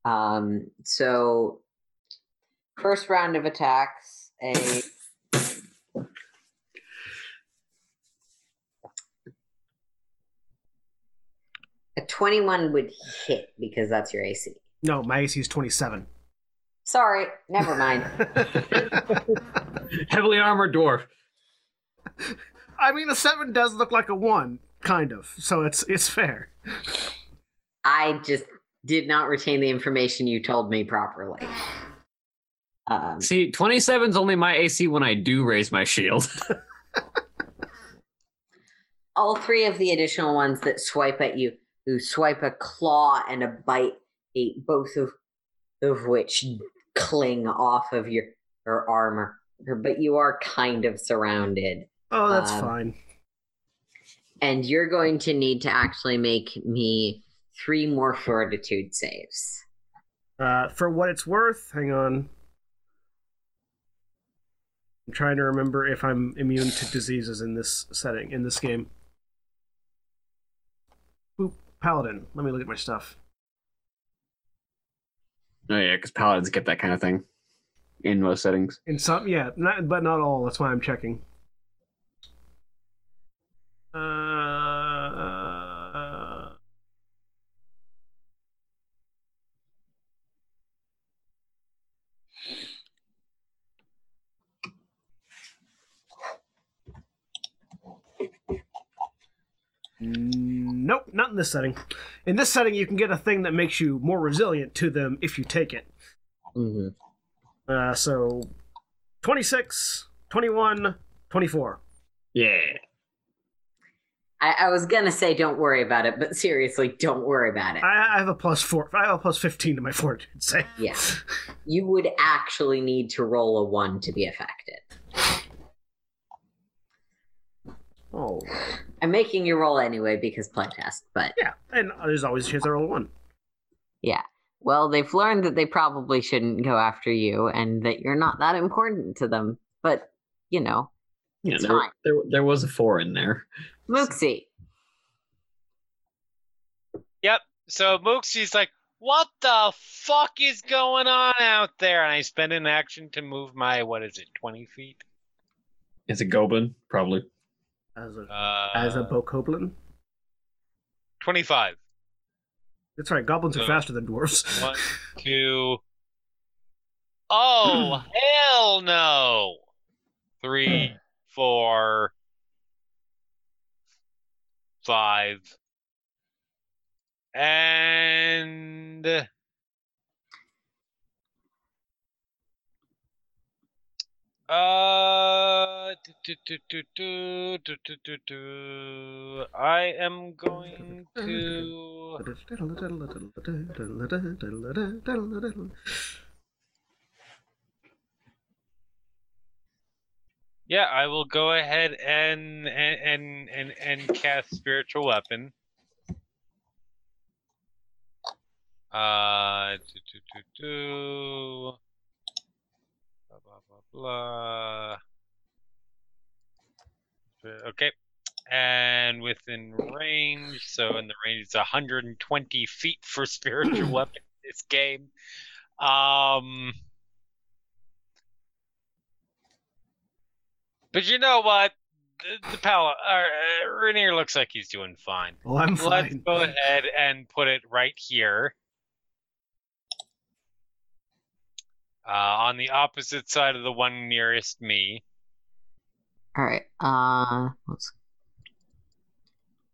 Um, so first round of attacks, a a 21 would hit because that's your AC. No, my AC is twenty seven. Sorry, never mind. Heavily armored dwarf. I mean, a seven does look like a one, kind of. So it's it's fair. I just did not retain the information you told me properly. Um, See, 27 is only my AC when I do raise my shield. all three of the additional ones that swipe at you, who swipe a claw and a bite, both of of which cling off of your, your armor. But you are kind of surrounded. Oh, that's Um, fine. And you're going to need to actually make me three more fortitude saves. Uh, for what it's worth, hang on. I'm trying to remember if I'm immune to diseases in this setting, in this game. Boop, Paladin. Let me look at my stuff. oh, yeah, because paladins get that kind of thing in most settings. In some, yeah, not, but not all. That's why I'm checking. Uh, Nope, not in this setting. In this setting, you can get a thing that makes you more resilient to them if you take it. hmm Uh, so 26, 21, 24. Yeah. I, I was gonna say don't worry about it, but seriously, don't worry about it. I, I have a plus four. I have a plus fifteen to my fortitude save. Yeah. You would actually need to roll a one to be affected. Oh, I'm making you roll anyway because playtest, but yeah. And there's always a chance I roll a one. yeah. Well, they've learned that they probably shouldn't go after you and that you're not that important to them. But, you know, Yeah, there, fine. there, there was a four in there. Muxi. Yep. So Muxi's like, what the fuck is going on out there? And I spend an action to move my, what is it, 20 feet? It's a goblin, probably. As a Uh, as a bokoblin. 25. That's right. Goblins are Uh, faster than dwarves. One, two. Oh, hell no. Three, four, five. And. Uh, do, do, do, I am going to. Yeah, I will go ahead and and and and cast spiritual weapon. Uh, do, do, do, do. Okay, and within range, so in the range it's 120 feet for spiritual weapon in this game. Um. But you know what? The, the pal, uh, Reigner looks like he's doing fine. Well, I'm Let's fine. go ahead and put it right here. Uh, on the opposite side of the one nearest me. All right. Uh, let's.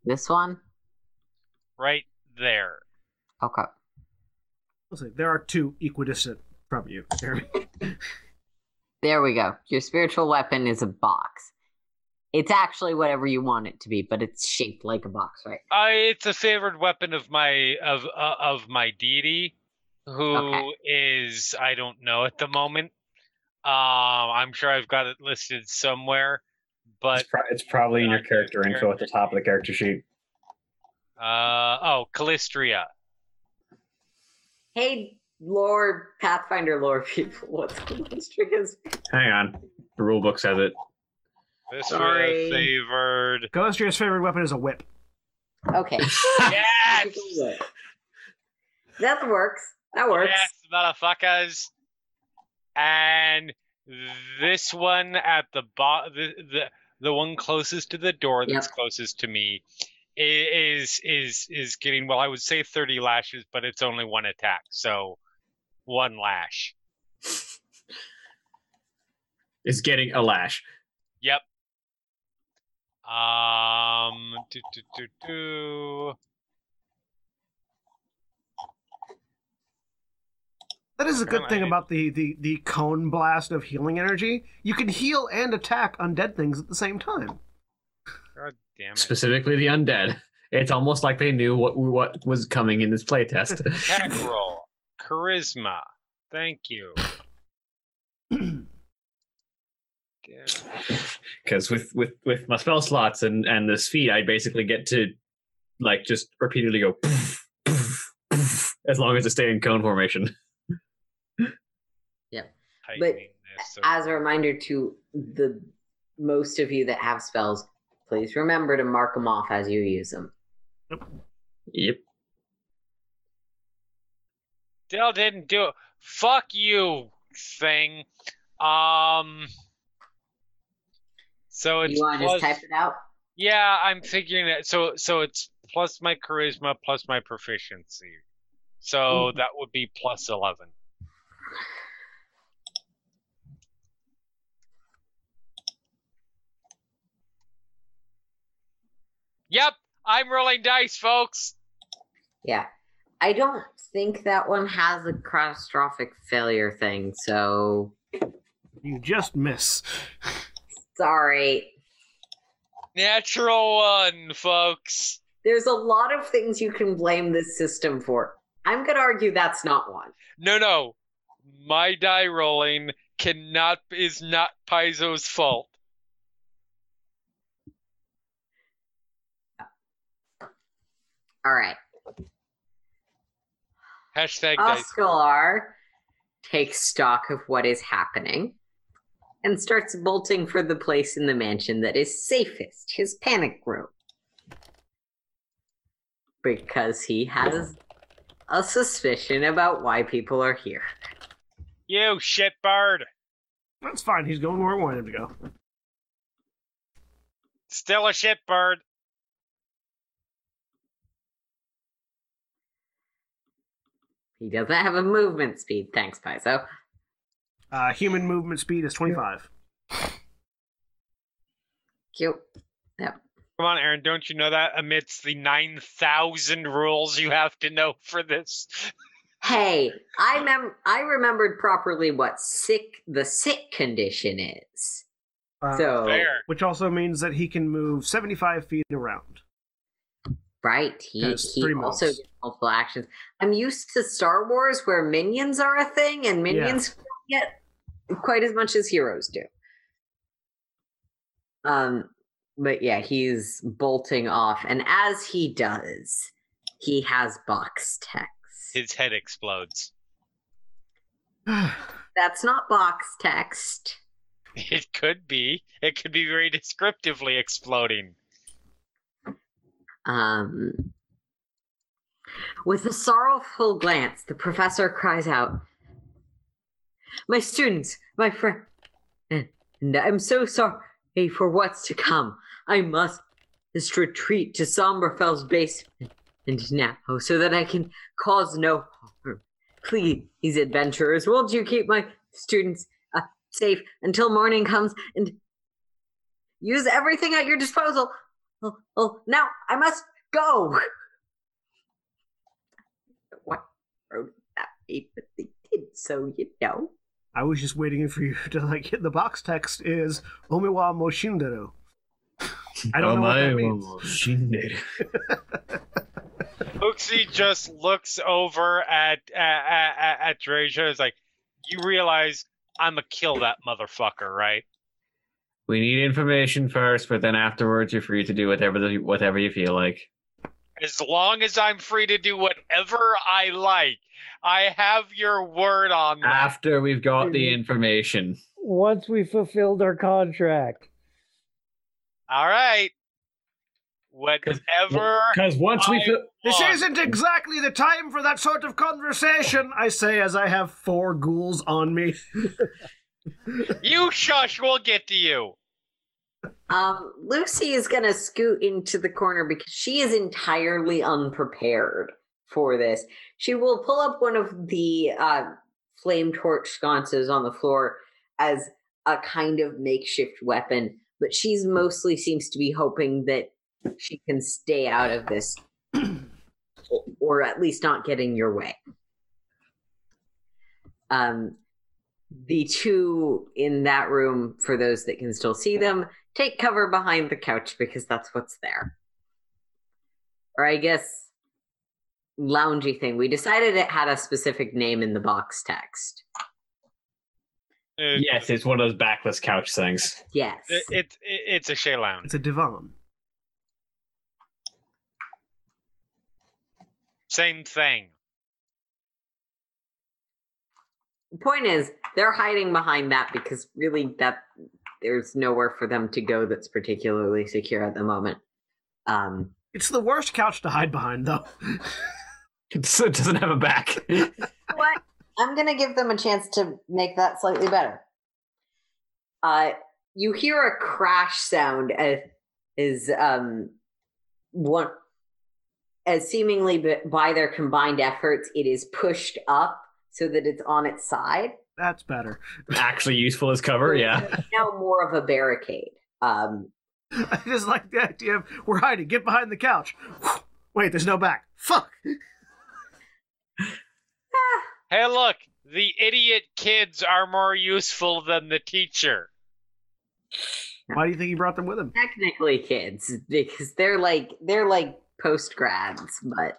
This one. Right there. Okay. Let's see, There are two equidistant from you, Jeremy. There we go. Your spiritual weapon is a box. It's actually whatever you want it to be, but it's shaped like a box, right? I, it's a favored weapon of my of uh, of my deity, who is Okay. I don't know at the moment. Um, I'm sure I've got it listed somewhere, but It's, pro- it's probably in your Not character your info at the top of the character sheet. uh oh, Callistria. Hey, Lord Pathfinder lore people, what's Callistria's? Hang on. The rule book says it. This Sorry. was favored. Ghostria's favorite weapon is a whip. Okay. Yes. that works. That works. Yes, motherfuckers. And this one at the bot, the, the the one closest to the door that's closest to me is is is getting well. I would say thirty lashes, but it's only one attack, so one lash. is getting a lash. Yep. Um. Do, do, do, do. That is a good thing about the, the, the cone blast of healing energy. You can heal and attack undead things at the same time. God damn it! Specifically the undead. It's almost like they knew what what was coming in this playtest. Attack roll, charisma. Thank you. Damn. Because with, with, with my spell slots and, and this feat, I basically get to like just repeatedly go poof, poof, poof, as long as I stay in cone formation. Tightening this. As a reminder to the most of you that have spells, please remember to mark them off as you use them. Yep. yep. Still didn't do it. Fuck you, thing. Um. So it's you want to plus, just type it out? yeah, I'm figuring it. So so it's plus my charisma plus my proficiency. So Mhm. that would be plus eleven. Yep, I'm rolling dice, folks. Yeah. I don't think that one has a catastrophic failure thing, so You just miss. sorry. Natural one, folks. There's a lot of things you can blame this system for. I'm going to argue that's not one. No, no. My die rolling cannot is not Paizo's fault. All right. Hashtag dice. Oscalar takes stock of what is happening and starts bolting for the place in the mansion that is safest, his panic room. Because he has a suspicion about why people are here. You shitbird. That's fine. He's going where I wanted him to go. Still a shitbird. He doesn't have a movement speed. Thanks, Paizo. Uh, human movement speed is 25. Cute. Come on, Erin, don't you know that amidst the 9,000 rules you have to know for this? Hey, I mem- I remembered properly what sick the sick condition is. Uh, So Fair. Which also means that he can move 75 feet around. Right, he, Has he also moves. gets multiple actions. I'm used to Star Wars where minions are a thing, and minions don't get quite as much as heroes do. Um, but yeah, he's bolting off, and as he does, he has box text. His head explodes. That's not box text. It could be. It could be very descriptively exploding. Um, with a sorrowful glance, the professor cries out, My students, my friend, and, I'm so sorry for what's to come. I must just retreat to Sombrefell's basement and now so that I can cause no harm. Please, adventurers, won't you keep my students uh, safe until morning comes and use everything at your disposal? Oh, oh, now I must go. What wrote that paper? They did so, you know. I was just waiting for you to like hit the box text is Omiwa Moshinderu. I don't know what that means. Uxie just looks over at at at, at Drayja. Is like, you realize I'm gonna kill that motherfucker, right? We need information first, but then afterwards you're free to do whatever the, whatever you feel like. As long as I'm free to do whatever I like, I have your word on that. After we've got the mm-hmm. information. Once we fulfilled our contract. All right. Whatever. Because once we I This isn't exactly the time for that sort of conversation, I say as I have four ghouls on me. You shush. We'll get to you. Um, Lucy is gonna scoot into the corner because she is entirely unprepared for this. She will pull up one of the uh, flame torch sconces on the floor as a kind of makeshift weapon, but she's mostly seems to be hoping that she can stay out of this, or- or at least not get in your way. Um, the two in that room, for those that can still see them, take cover behind the couch because that's what's there. Or I guess loungy thing. We decided it had a specific name in the box text. Uh, yes, it's one of those backless couch things. Yes. It, it, it- it's a chaise lounge. It's a divan. Same thing. The point is, they're hiding behind that because really that there's nowhere for them to go that's particularly secure at the moment. Um, It's the worst couch to hide behind, though. So it doesn't have a back. what? I'm gonna give them a chance to make that slightly better. Uh, you hear a crash sound as is um one as seemingly by their combined efforts, it is pushed up so that it's on its side. That's better. Actually useful as cover, yeah. Now more of a barricade. Um, I just like the idea of we're hiding. Get behind the couch. Wait, there's no back. Fuck. Hey, look. The idiot kids are more useful than the teacher. Why do you think he brought them with him? Technically kids, because they're like they're like post grads, but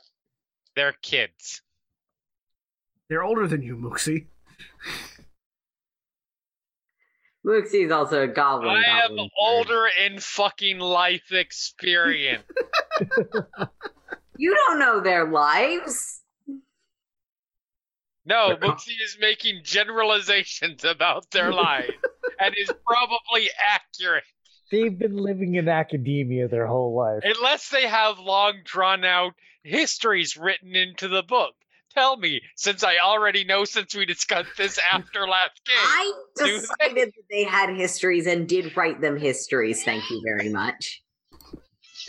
They're kids. They're older than you, Muxi. Muxi's also a goblin. I am goblin older in fucking life experience. You don't know their lives. No, They're Muxi is making generalizations about their lives and is probably accurate. They've been living in academia their whole life. Unless they have long drawn out histories written into the book. Tell me, since I already know since we discussed this after last game. I Do they? decided that they had histories and did write them histories. Thank you very much.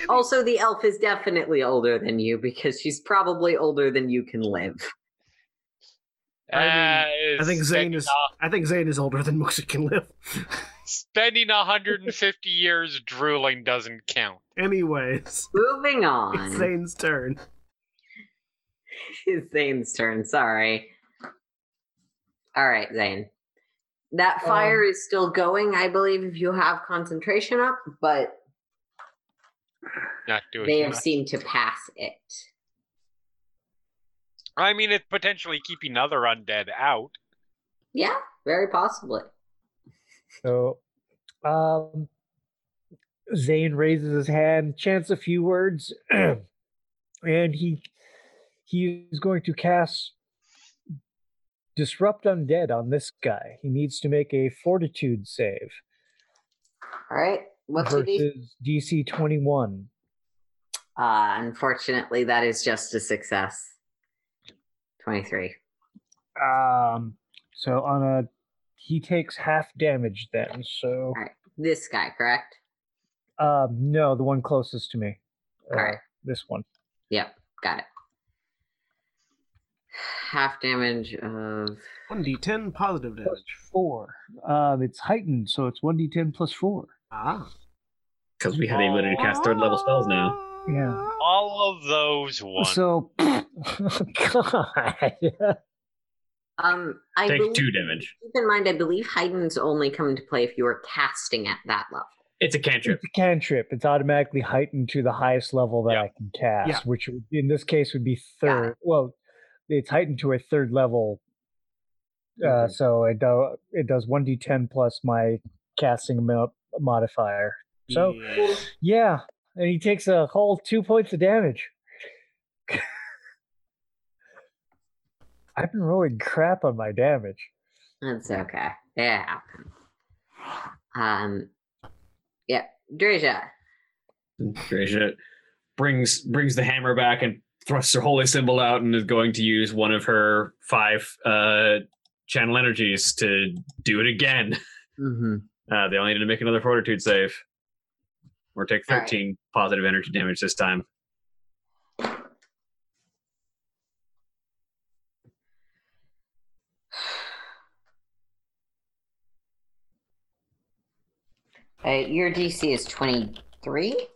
Also, the elf is definitely older than you because she's probably older than you can live. I mean, I think Zayne spending is. a- I think Zayne is older than Muxi can live. spending 150 years drooling doesn't count. Anyways, Moving it's on. Zayne's turn. It's Zayne's turn. Sorry. All right, Zayne. That Um, fire is still going, I believe, if you have concentration up, but Not doing they have much. seemed to pass it. I mean, it's potentially keeping other undead out. Yeah, very possibly. So, um, Zayne raises his hand, chants a few words, and he he is going to cast disrupt undead on this guy. He needs to make a fortitude save All right. What's your DC? DC twenty one. Uh, unfortunately, that is just a success. 23. Um, so on a he takes half damage then. So, Alright. This guy, correct? um, no, the one closest to me. Uh, Alright. this one. Yep, got it. Half damage of. One d10 positive positive damage. four. Um, it's heightened, so it's one d10 plus four. Ah. Because we have the ability to cast third level spells now. Yeah. All of those ones. So, God. Um, I Take believe, two damage. keep in mind, I believe heightened's only come into play if you are casting at that level. It's a cantrip. It's a cantrip. It's automatically heightened to the highest level that Yeah. I can cast, Yeah. which in this case would be Got it. third. Well, it's heightened to a third level. Uh, so it do, it does one d10 plus my casting mo- modifier. So Yeah. yeah, and he takes a whole two points of damage. I've been rolling crap on my damage. That's okay. It happens. Um, yeah, Drayja. Gracia brings brings the hammer back and thrusts her holy symbol out and is going to use one of her five uh, channel energies to do it again. Mm-hmm. Uh, they only need to make another fortitude save, or take All right. thirteen positive energy damage this time. Uh, your DC is 23?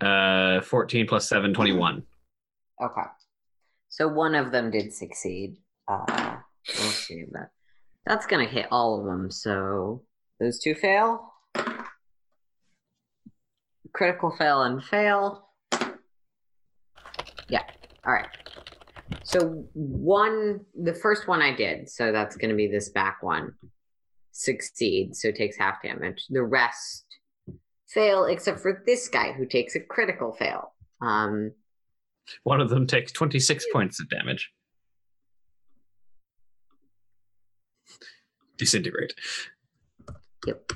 Uh, fourteen plus seven, 21. Okay. So one of them did succeed. Uh, we'll see. But that's going to hit all of them. So those two fail. Critical fail and fail. Yeah. All right. So one, the first one I did. So that's going to be this back one. Succeed. So takes half damage. The rest fail except for this guy who takes a critical fail. Um, One of them takes twenty six points of damage. Disintegrate. Yep.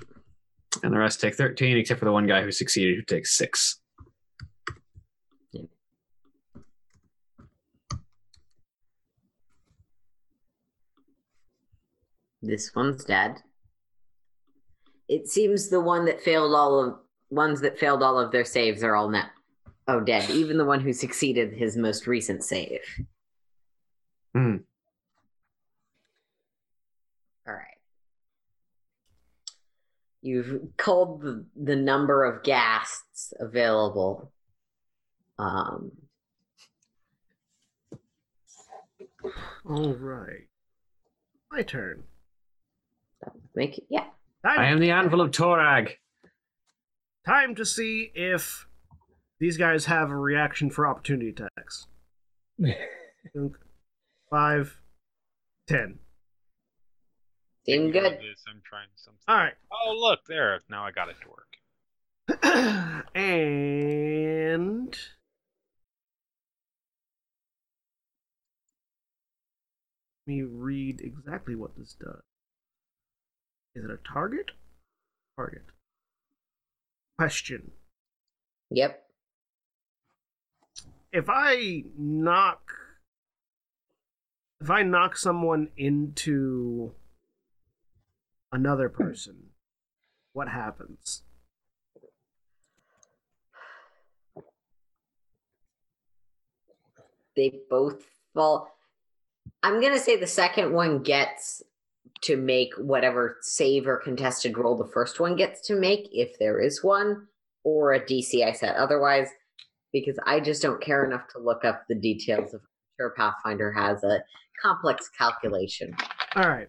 And the rest take 13, except for the one guy who succeeded, who takes six. This one's dead. It seems the one that failed all of ones that failed all of their saves are all now oh dead. Even the one who succeeded his most recent save. Hmm. All right. You've culled the, the number of ghasts available. Um, All right. My turn. make it, yeah. Time, I am the anvil of Torag. time to see if these guys have a reaction for opportunity attacks. Five, ten. Seemed Thinking of good. This, I'm trying something. All right. Oh, look there. Now I got it to work. and let me read exactly what this does. Is it a target? Target. Question. Yep. If I knock if I knock someone into another hmm. person, what happens? They both fall. I'm gonna say the second one gets to make whatever save or contested roll the first one gets to make, if there is one, or a DC I set otherwise, because I just don't care enough to look up the details of. Sure, Pathfinder has a complex calculation. All right.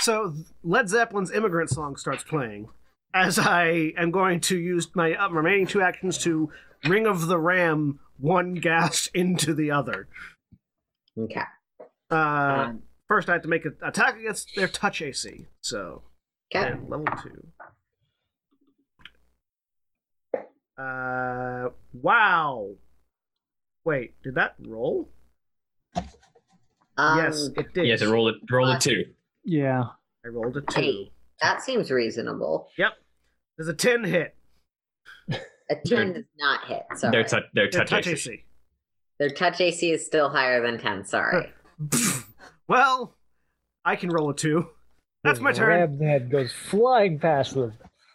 So Led Zeppelin's "Immigrant Song" starts playing, as I am going to use my uh, remaining two actions to Ring of the Ram one ghast into the other. Okay. Uh, Um, first, I have to make an attack against their touch AC. So okay. level two. Uh, wow. Wait, did that roll? Um, yes, it did. Yes, it rolled it. rolled Uh, a two. yeah. I rolled a two. Hey. That seems reasonable. Yep. There's a ten hit. A 10 does not hit. Sorry. Their, tou- their Their touch, touch AC. AC. Their touch AC is still higher than 10. Sorry. well, I can roll a two. That's my turn. Ram's head goes flying past them.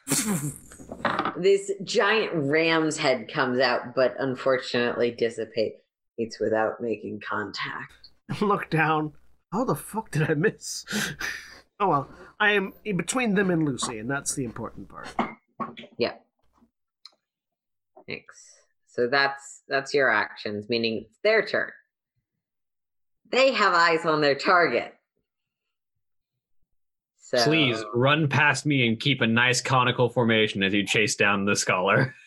this giant ram's head comes out, but unfortunately dissipates without making contact. Look down. How the fuck did I miss? oh well, I am in between them and Lucy, and that's the important part. Yep. Thanks. So that's that's your actions, meaning it's their turn. They have eyes on their target. So Please run past me and keep a nice conical formation as you chase down the scholar.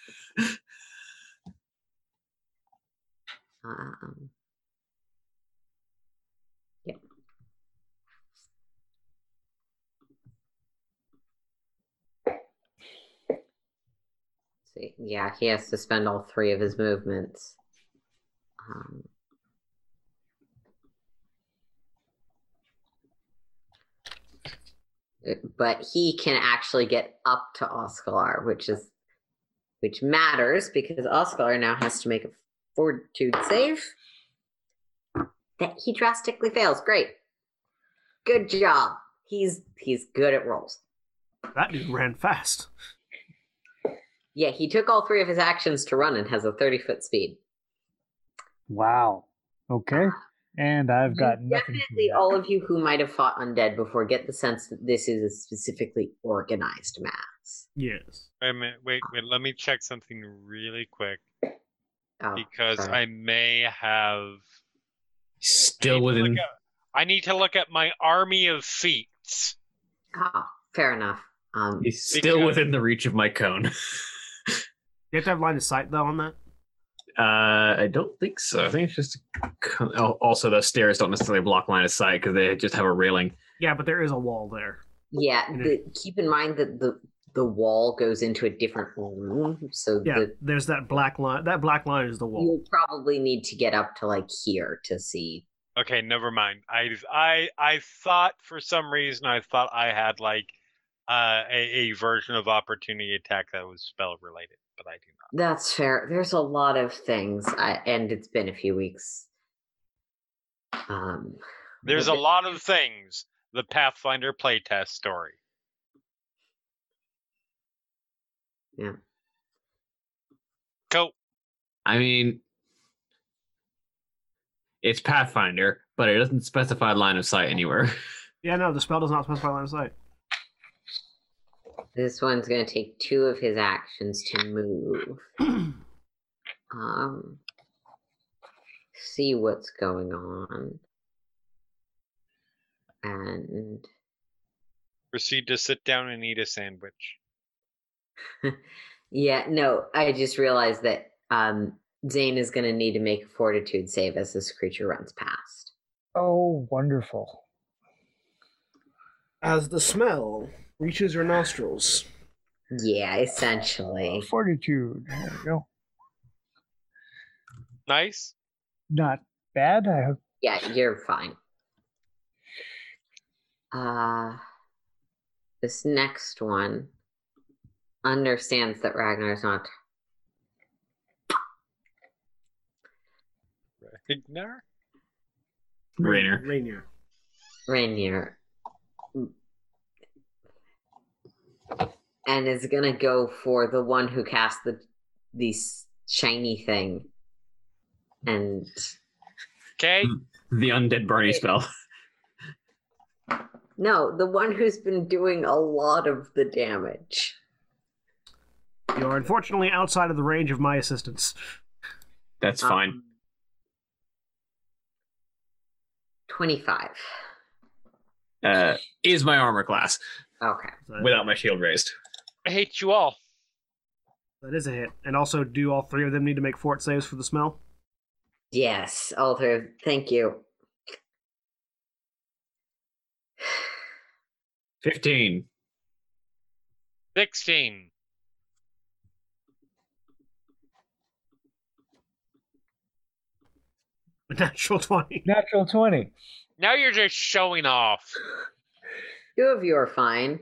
Um, yeah. See, yeah, he has to spend all three of his movements. Um, but he can actually get up to Oscalar, which is which matters because Oscalar now has to make a fortitude save that he drastically fails. Great. Good job. He's he's good at rolls. That dude ran fast. Yeah, he took all three of his actions to run and has a 30 foot speed. Wow. Okay. Uh, And I've got You nothing. to Definitely, all of you who might have fought undead before get the sense that this is a specifically organized mass. Yes. Wait a minute. Wait, wait. Let me check something really quick Oh, because sorry. I may have. Still I need to look within. at- I need to look at my army of feats. oh, fair enough. Um, He's still Because- within the reach of my cone. You have to have line of sight though on that. Uh, I don't think so. I think it's just a co- oh, also the stairs don't necessarily block line of sight because they just have a railing. Yeah, but there is a wall there. yeah, the, keep in mind that the the wall goes into a different room, so Yeah, the, there's that black line. That black line is the wall. you'll probably need to get up to like here to see. Okay, never mind. I I I thought for some reason I thought I had like uh, a a version of opportunity attack that was spell related, but I do not. That's fair. There's a lot of things, I, and it's been a few weeks. Um, There's a but- lot of things. The Pathfinder playtest story. Yeah. Go. I mean, it's Pathfinder, but it doesn't specify line of sight anywhere. Yeah, no, the spell does not specify line of sight. This one's going to take two of his actions to move. Um, see what's going on. And Proceed to sit down and eat a sandwich. Yeah, no, I just realized that um, Zayne is going to need to make a fortitude save as this creature runs past. Oh, wonderful. As the smell reaches your nostrils, Yeah, essentially. Fortitude. There we go. Nice. Not bad. I hope. Yeah, you're fine. Uh, this next one understands that Ragnar's not. Ragnar? Rainer. Rainier. Rainier. And is gonna go for the one who cast the these shiny thing. And Okay. The undead Barney spell. no, the one who's been doing a lot of the damage. You are unfortunately outside of the range of my assistance. That's fine. Um, 25. Uh, is my armor class Okay. So without my shield raised. I hate you all. that is a hit. And also, do all three of them need to make fort saves for the smell? Yes, all three. Thank you. 15. 16. Natural 20. Natural 20. Now you're just showing off. Two of you are fine.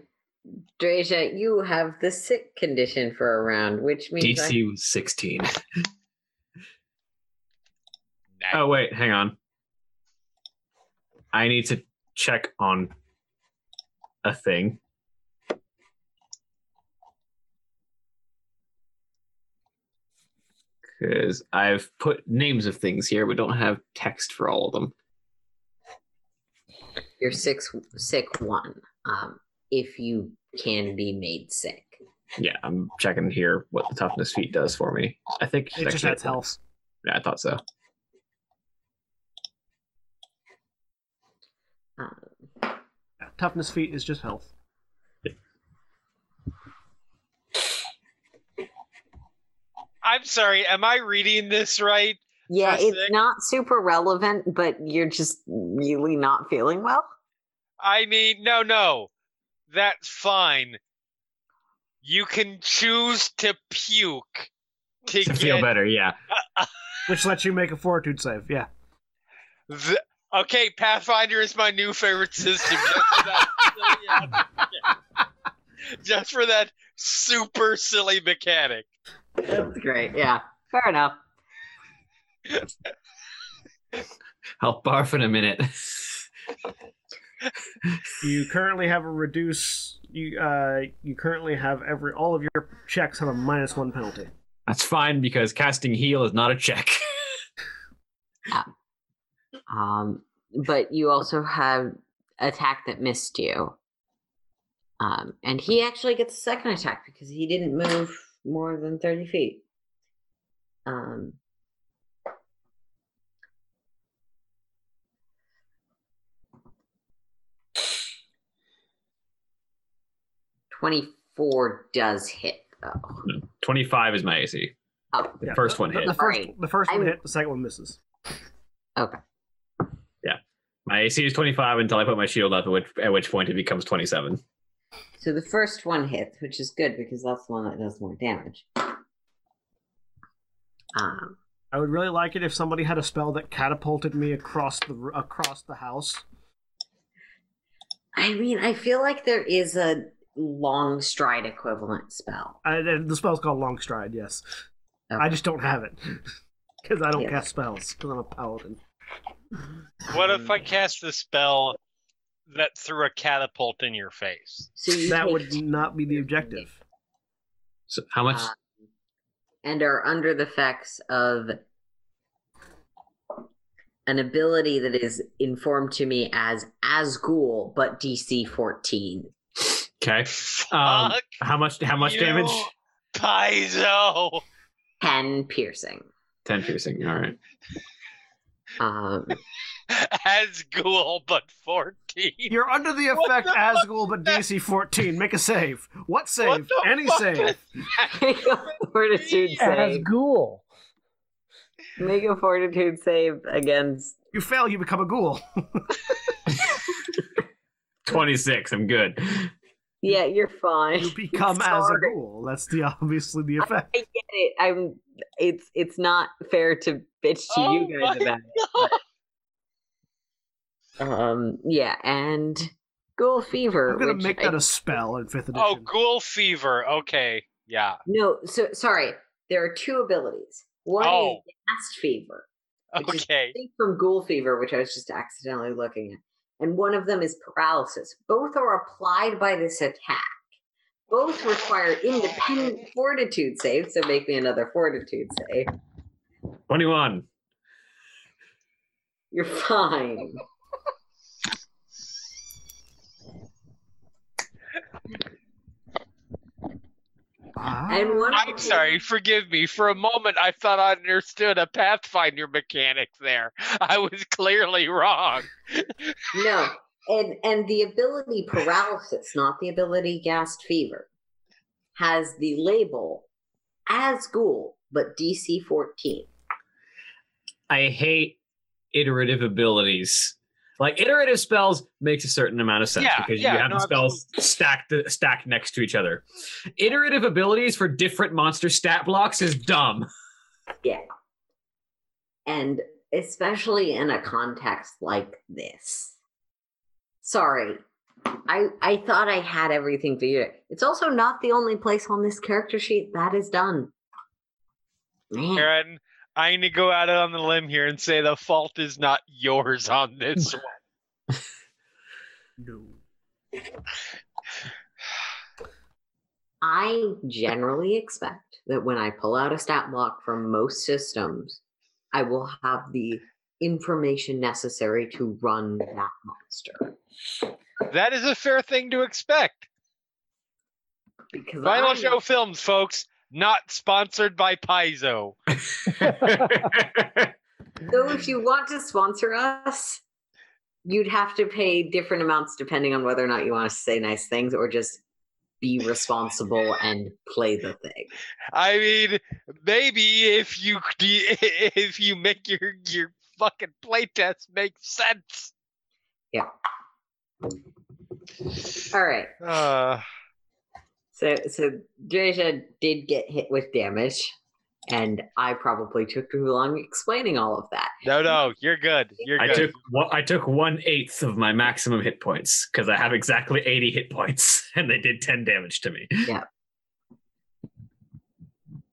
Drayja, you have the sick condition for a round, which means I- DC was 16. Nice. Oh, wait, hang on. I need to check on a thing. Because I've put names of things here, but don't have text for all of them. You're sick, sick one. Um, if you can be made sick. Yeah, I'm checking here what the toughness feat does for me. I think It just adds health. Yeah, I thought so. Um, toughness feat is just health. I'm sorry. Am I reading this right? Yeah, For it's sick? not super relevant, but you're just really not feeling well. I mean, no, no. That's fine. You can choose to puke to, To get feel better, yeah. Which lets you make a fortitude save. Yeah. the- Okay, Pathfinder is my new favorite system. Just for that, silly- just for that super silly mechanic. That's great. Yeah, fair enough. I'll barf in a minute. You currently have a reduce. You uh, you currently have every all of your checks have a minus one penalty. That's fine because casting heal is not a check. Um, but you also have attack that missed you. Um, and he actually gets a second attack because he didn't move more than 30 feet. Um, Twenty-four does hit though. 25 is my AC. Oh, The Yeah, first one the, hit. The first, Right. the first one I'm- hit. The second one misses. okay. Yeah. My AC is 25 until I put my shield up, at which, at which point it becomes 27. So the first one hits, which is good because that's the one that does more damage. Um, I would really like it if somebody had a spell that catapulted me across the across the house. I mean, I feel like there is a long stride equivalent spell. I, and the spell's called Long Stride. Yes, I just don't have it because I don't Yeah. cast spells because I'm a paladin. What if I cast the spell that threw a catapult in your face? So you That would not be the objective. So how much? um, and are under the effects of an ability that is informed to me as Asgul, but DC 14. Okay. Um, how much? How much you, damage? Paizo. 10 piercing. 10 piercing. All right. Um, as Ghoul, but 14. You're under the effect the as fuck Ghoul, but DC 14. Make a save. What save? What Any save. is- Make a fortitude save. As save. ghoul. Make a fortitude save against. You fail, you become a ghoul. 26. I'm good. Yeah, you're fine. You become as a Sorry. ghoul. That's the obviously the effect. I get it. I'm. It's it's not fair to bitch to Oh you guys my about it. Um. Yeah, and Ghoul Fever. I'm gonna make I- that a spell in fifth edition. Oh, Ghoul Fever. Okay. Yeah. No, so sorry. There are two abilities. One Oh. is Ghast Fever, Which is- Okay. I think from Ghoul Fever, which I was just accidentally looking at. And one of them is Paralysis. Both are applied by this attack. Both require independent fortitude saves, so make me another fortitude save. 21. You're fine. And one I'm them- sorry, forgive me. For a moment, I thought I understood a Pathfinder mechanic there. I was clearly wrong. No, and and the ability paralysis, not the ability Ghast Fever, has the label as Ghoul, but DC 14. I hate iterative abilities. Like iterative spells makes a certain amount of sense Yeah, because yeah, you have no, the spells stacked stacked next to each other. Iterative abilities for different monster stat blocks is dumb. Yeah. And especially in a context like this. Sorry. I I thought I had everything figured. out. It's also not the only place on this character sheet that is done. Man. Erin, I'm gonna go out on the limb here and say the fault is not yours on this one. no. I generally expect that when I pull out a stat block from most systems, I will have the information necessary to run that monster. That is a fair thing to expect. Because Final I'm- Show Films, folks, not sponsored by Paizo. So if you want to sponsor us, you'd have to pay different amounts depending on whether or not you want to say nice things or just be responsible and play the thing. I mean, maybe if you if you make your your fucking playtest make sense. Yeah. All right. Uh, So so Drayja did get hit with damage, and I probably took too long explaining all of that. no, no, you're good. You're I good. took one, I took one eighth of my maximum hit points because I have exactly 80 hit points and they did 10 damage to me.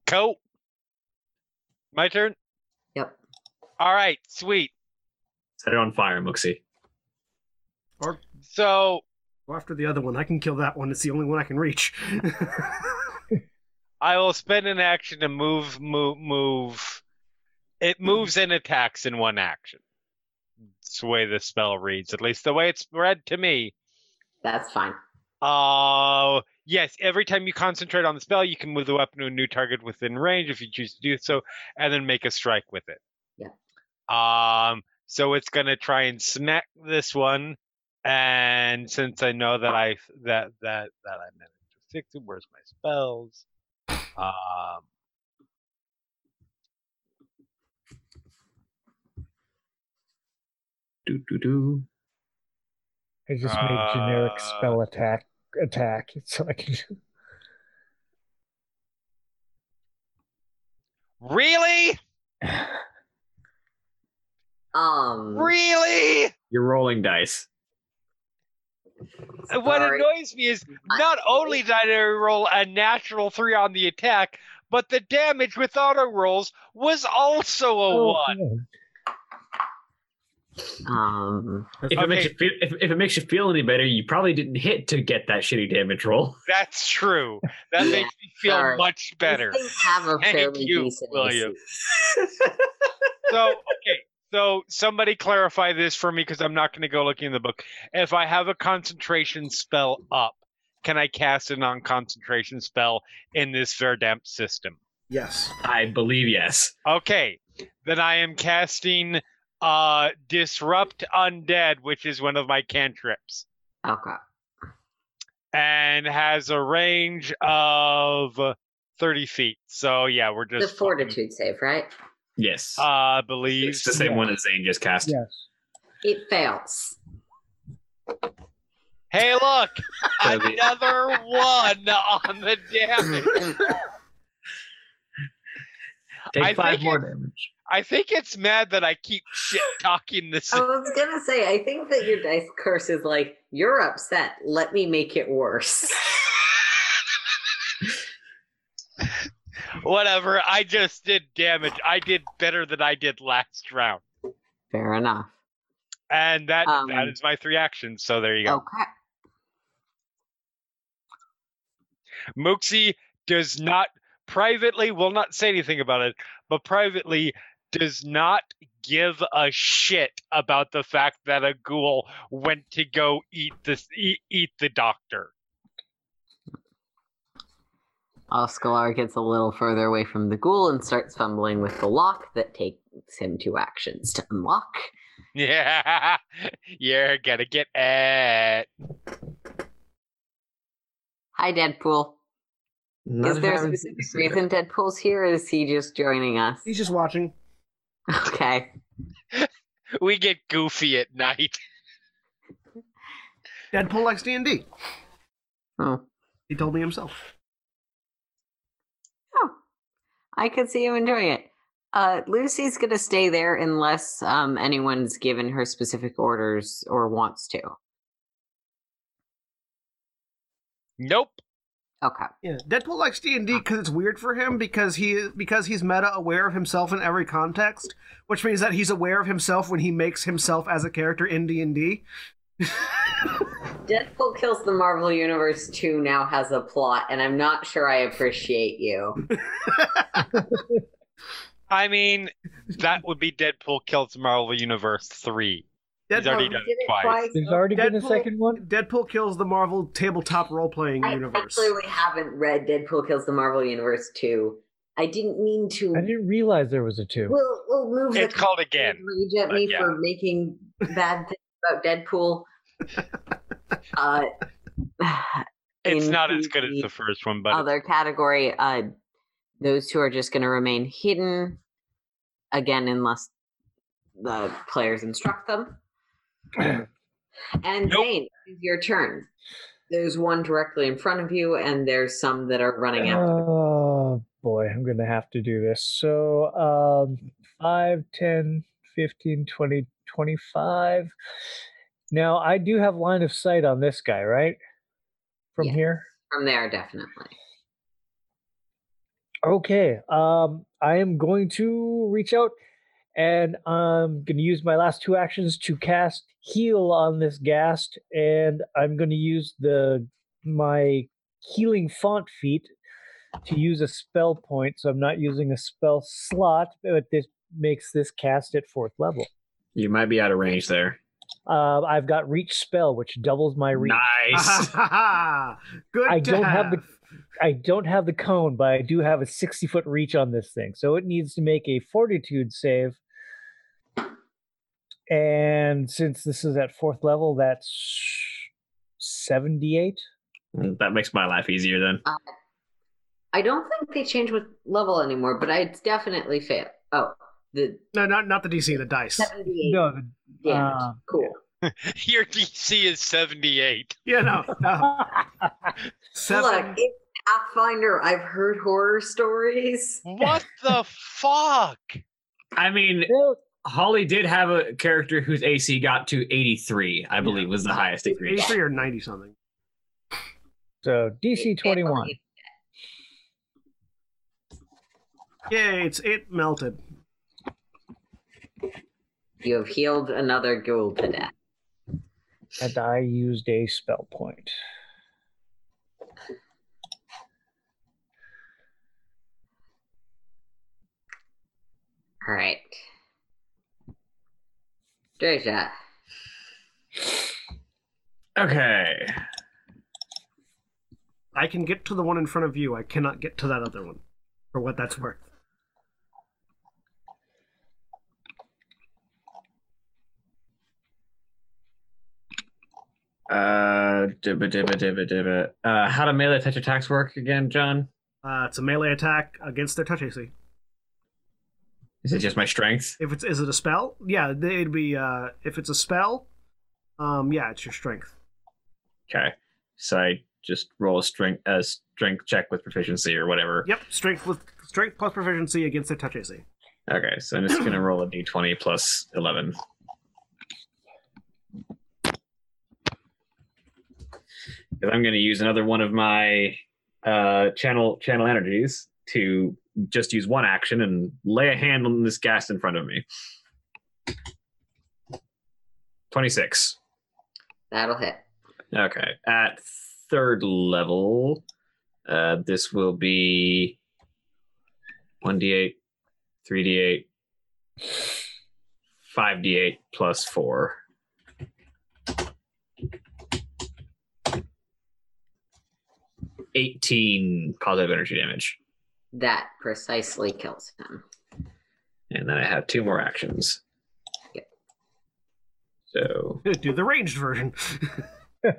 Coat. My turn. Yep. All right, sweet. Set it on fire, Muxi. Or So go after the other one. I can kill that one. It's the only one I can reach. I will spend an action to move, move, move. It moves and attacks in one action. It's the way the spell reads, at least the way it's read to me. That's fine. Uh, yes, every time you concentrate on the spell, you can move the weapon to a new target within range if you choose to do so, and then make a strike with it. Yeah. Um, so it's gonna try and smack this one, and since I know that I that that that I managed to fix it, where's my spells? Um, Do, do, do. I just made generic Uh, spell attack attack so I can. really, Um, really. You're rolling dice. What annoys me is not only did I roll a natural three on the attack, but the damage with auto rolls was also a Oh, one. no. Um, If it makes you feel, if, if it makes you feel any better, you probably didn't hit to get that shitty damage roll. That's true. That Yeah, makes me feel sorry. much better. Have a Thank fairly you, decent William. So, okay. So, somebody clarify this for me because I'm not going to go looking in the book. If I have a concentration spell up, can I cast a non concentration spell in this Verdamp system? yes. I believe yes. Okay. Then I am casting uh, disrupt undead, which is one of my cantrips, Okay. and has a range of thirty feet. So yeah, we're just The just fortitude save, right? Yes. fucking, Uh, believe. it's the same yeah. one as Zayne just cast. Yes. It fails. Hey, look, So the- another one on the damage. Take I five think more it- damage. I think it's mad that I keep shit talking this. I was gonna say, I think that your dice curse is like, you're upset. Let me make it worse. Whatever. I just did damage. I did better than I did last round, Fair enough. and that Um, that is my three actions. So there you go. Okay. Muxi does not privately will not say anything about it, but privately does not give a shit about the fact that a ghoul went to go eat this eat, eat the doctor. Oscalar gets a little further away from the ghoul and starts fumbling with the lock that takes him two actions to unlock. Yeah, you're gonna get it. Hi, Deadpool. Not is there a specific reason Deadpool's here, or is he just joining us? He's just watching. Okay. We get goofy at night. Deadpool likes D and D. Oh. He told me himself. Oh. I could see him enjoying it. Uh, Lucy's gonna stay there unless um, anyone's given her specific orders or wants to. Nope. Okay. Yeah, Deadpool likes D and D because it's weird for him because he because he's meta aware of himself in every context, which means that he's aware of himself when he makes himself as a character in D and D. Deadpool Kills the Marvel Universe 2 now has a plot, and I'm not sure I appreciate you. I mean, that would be Deadpool kills Marvel Universe three. He's already Deadpool, done Did it it twice. twice. There's already been a second one. Deadpool kills the Marvel tabletop role playing Universe. I universe. actually haven't read Deadpool Kills the Marvel Universe 2. I didn't mean to. I didn't realize there was a two. We'll, we'll move It's the called again. rage at me yeah. for making bad things about Deadpool. uh, It's not as good as the the first one, but other category, uh, those two are just going to remain hidden again, unless the players instruct them. and Nope. Zayne, it's your turn. There's one directly in front of you, and there's some that are running after. Oh boy, I'm gonna have to do this. So um 5, 10, 15, 20, 25. Now I do have line of sight on this guy, right? From Yeah. here? From there, definitely. Okay. Um I am going to reach out and I'm going to use my last two actions to cast heal on this ghast and I'm going to use the my healing font feat to use a spell point so I'm not using a spell slot but this makes this cast at fourth level. You might be out of range there. Uh, I've got reach spell which doubles my reach. Nice. Good. I don't have the- I don't have the cone, but I do have a 60 foot reach on this thing. So it needs to make a fortitude save. And since this is at fourth level, that's 78. that makes my life easier then. I don't think they change with level anymore, but I definitely fail. Oh, the No, not not the DC, the dice. No, the, damage. uh, cool. your DC is seventy eight. Yeah, no, no. Seven. Look, it's Pathfinder. I've heard horror stories. What the fuck? I mean, Holly did have a character whose AC got to 83, I believe was the highest it. Eighty-three or ninety something. so DC 21. Yeah, It's it melted. You have healed another ghoul to death. And I used a spell point. All right. Drayja. Okay. I can get to the one in front of you. I cannot get to that other one. For what that's worth. Uh, dibba, dibba, dibba, dibba. Uh, how do melee touch attacks work again, John? Uh, it's a melee attack against their touch AC. Is it just my strength? If it's is it a spell? Yeah, it'd be uh if it's a spell, um yeah, it's your strength. Okay, so I just roll a strength a strength check with proficiency or whatever. Yep, strength with strength plus proficiency against their touch AC. Okay, so I'm just gonna roll a d20 plus 11. Because I'm gonna use another one of my uh, channel channel energies to just use one action and lay a hand on this ghast in front of me. 26. That'll hit. Okay. At third level, uh, this will be 1d8, 3d8, 5d8 plus 4. Eighteen positive energy damage, That precisely kills him. and then I have two more actions. Yep. So Do the ranged version. like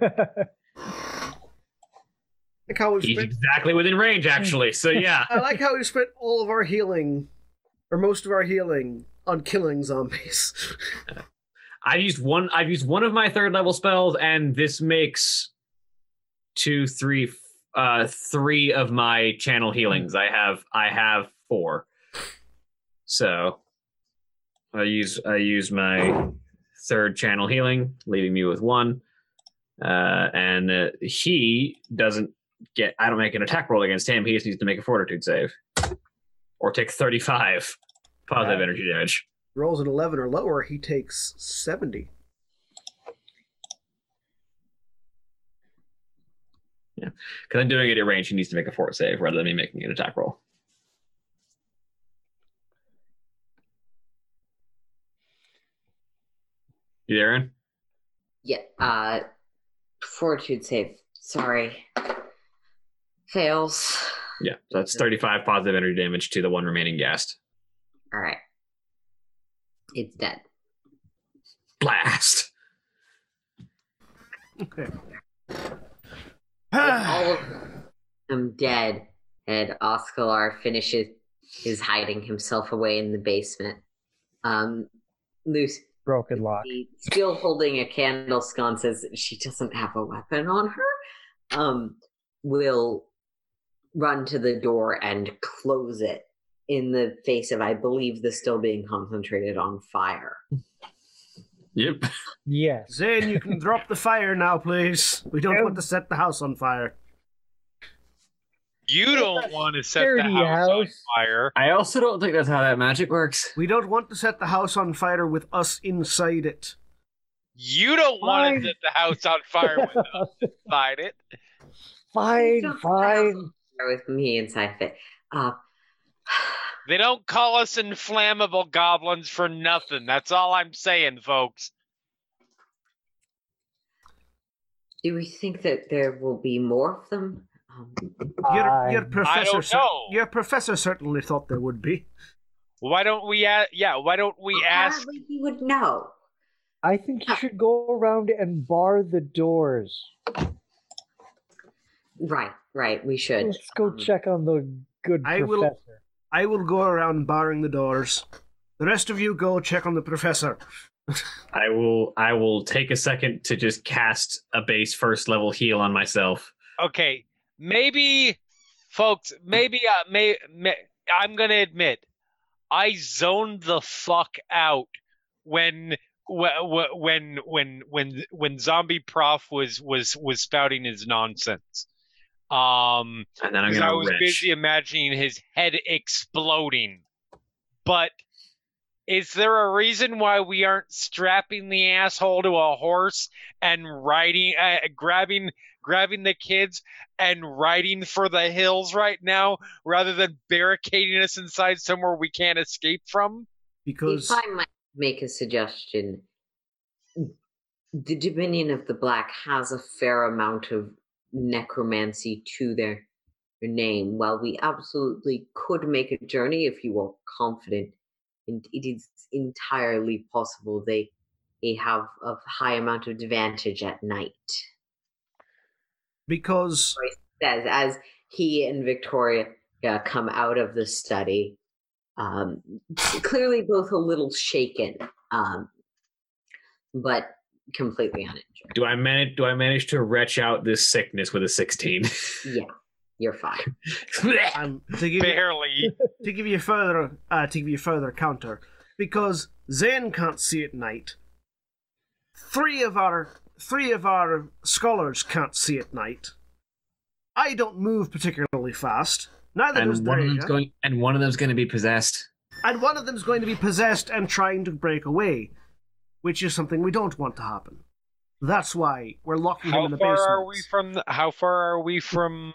how we he's spent exactly within range, actually. So yeah, I like how we spent all of our healing or most of our healing on killing zombies. I've used one. I've used one of my third level spells, and this makes two, three, f- uh, three of my channel healings. I have, I have four. So I use, I use my third channel healing, leaving me with one. Uh, and uh, he doesn't get. I don't make an attack roll against him. He just needs to make a fortitude save, or take thirty-five positive Right. energy damage. Rolls an 11 or lower, he takes 70. Because I'm doing it at range, he needs to make a fort save rather than me making an attack roll. You there, Erin? Yeah. Uh, fortitude save. Sorry. Fails. Yeah, so that's 35 positive energy damage to the one remaining ghast. All right. It's dead. Blast! Okay. With all of them dead, and Oscalar finishes his hiding himself away in the basement. Um, Lucy, Broken lock. still holding a candle sconce, says she doesn't have a weapon on her. Um, will run to the door and close it in the face of, I believe, the still being concentrated on fire. Yep. Yes. Zayne, you can drop the fire now, please. We don't want to set the house on fire. You don't want to set the Sturdy house, on house. fire. I also don't think that's how that magic works. We don't want to set the house on fire with us inside it. You don't want Fine. to set the house on fire with us inside it. fine, Don't fine. With me inside of it. Uh, They don't call us inflammable goblins for nothing. That's all I'm saying, folks. do we think that there will be more of them? Um, Your, your Fine. professor, don't cer- know. your professor certainly thought there would be. Why don't we? A- yeah. Why don't we ask? apparently he would know. I think you should go around and bar the doors. Right, right. We should. Let's go Um, check on the good I will- professor. I will go around barring the doors. The rest of you go check on the professor. I will I will take a second to just cast a base first level heal on myself. Okay, maybe, folks. Maybe. Uh, may, may. I'm gonna admit, I zoned the fuck out when. wh- wh- When when when when zombie prof was was was spouting his nonsense, um, And then I'm gonna I was wrench. busy imagining his head exploding. But is there a reason why we aren't strapping the asshole to a horse and riding, uh, grabbing, grabbing the kids and riding for the hills right now, rather than barricading us inside somewhere we can't escape from? Because If I might make a suggestion, the Dominion of the Black has a fair amount of necromancy to their, their name. While we absolutely could make a journey if you are confident, and it is entirely possible they he have a high amount of advantage at night? Because Says as he and Victoria uh, come out of the study, um, clearly both a little shaken, um, but completely uninjured. Do I manage? Do I manage to retch out this sickness with a sixteen? Yeah, you're fine. um, to give you, Barely. to give you further uh, to give you further counter, because Zayne can't see at night. Three of our three of our scholars can't see at night. I don't move particularly fast. Neither does and one of them's going. And one of them's going to be possessed. and one of them's going to be possessed and trying to break away, which is something we don't want to happen. That's why we're locking him How in the far basement. are we from? The, how far are we from?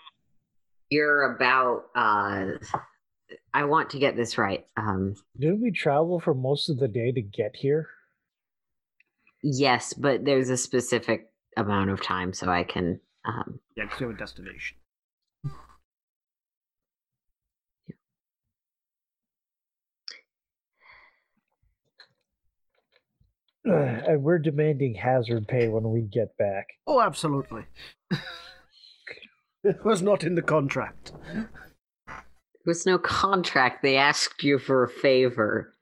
You're about. Uh, I want to get this right. Um, Didn't we travel for most of the day to get here? yes, but there's a specific amount of time, so I can. Um, Yeah, because we have a destination. and we're demanding hazard pay when we get back. Oh, absolutely. it was not in the contract. It was no contract. They asked you for a favor.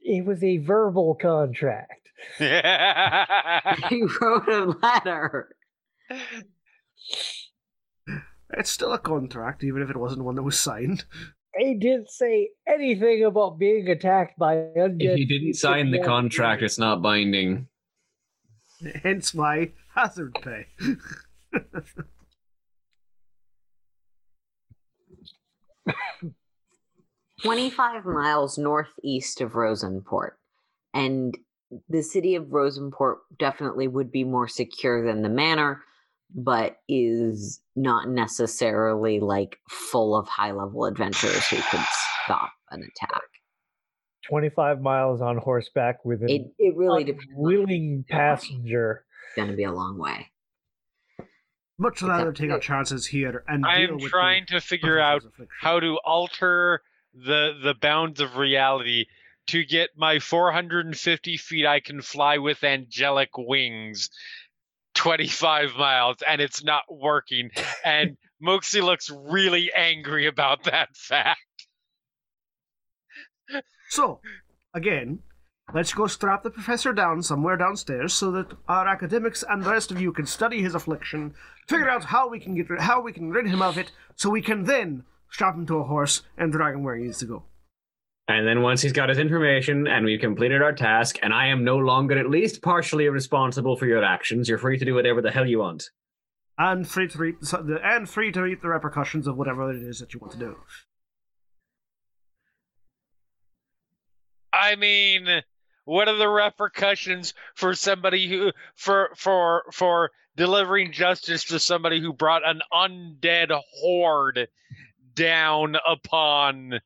It was a verbal contract. he wrote a letter. It's still a contract, even if it wasn't one that was signed. They didn't say anything about being attacked by undead. If he didn't sign the contract, it's not binding. Hence my hazard pay. 25 miles northeast of Rosenport. And the city of Rosenport definitely would be more secure than the manor, but is not necessarily like full of high level adventurers who could stop an attack. 25 miles on horseback with an It, it really depends. willing passenger. It's going to be a long way. Much rather Except take our chances here and I am trying to figure out how to alter the the bounds of reality to get my 450 feet I can fly with angelic wings 25 miles and it's not working and Muxi looks really angry about that fact. So, again, let's go strap the professor down somewhere downstairs so that our academics and the rest of you can study his affliction, figure out how we can get rid- how we can rid him of it, so we can then strap him to a horse and drag him where he needs to go. And then once he's got his information and we've completed our task, and I am no longer at least partially responsible for your actions, you're free to do whatever the hell you want. And free to reap the, and free to reap the repercussions of whatever it is that you want to do. I mean, what are the repercussions for somebody who for for for delivering justice to somebody who brought an undead horde down upon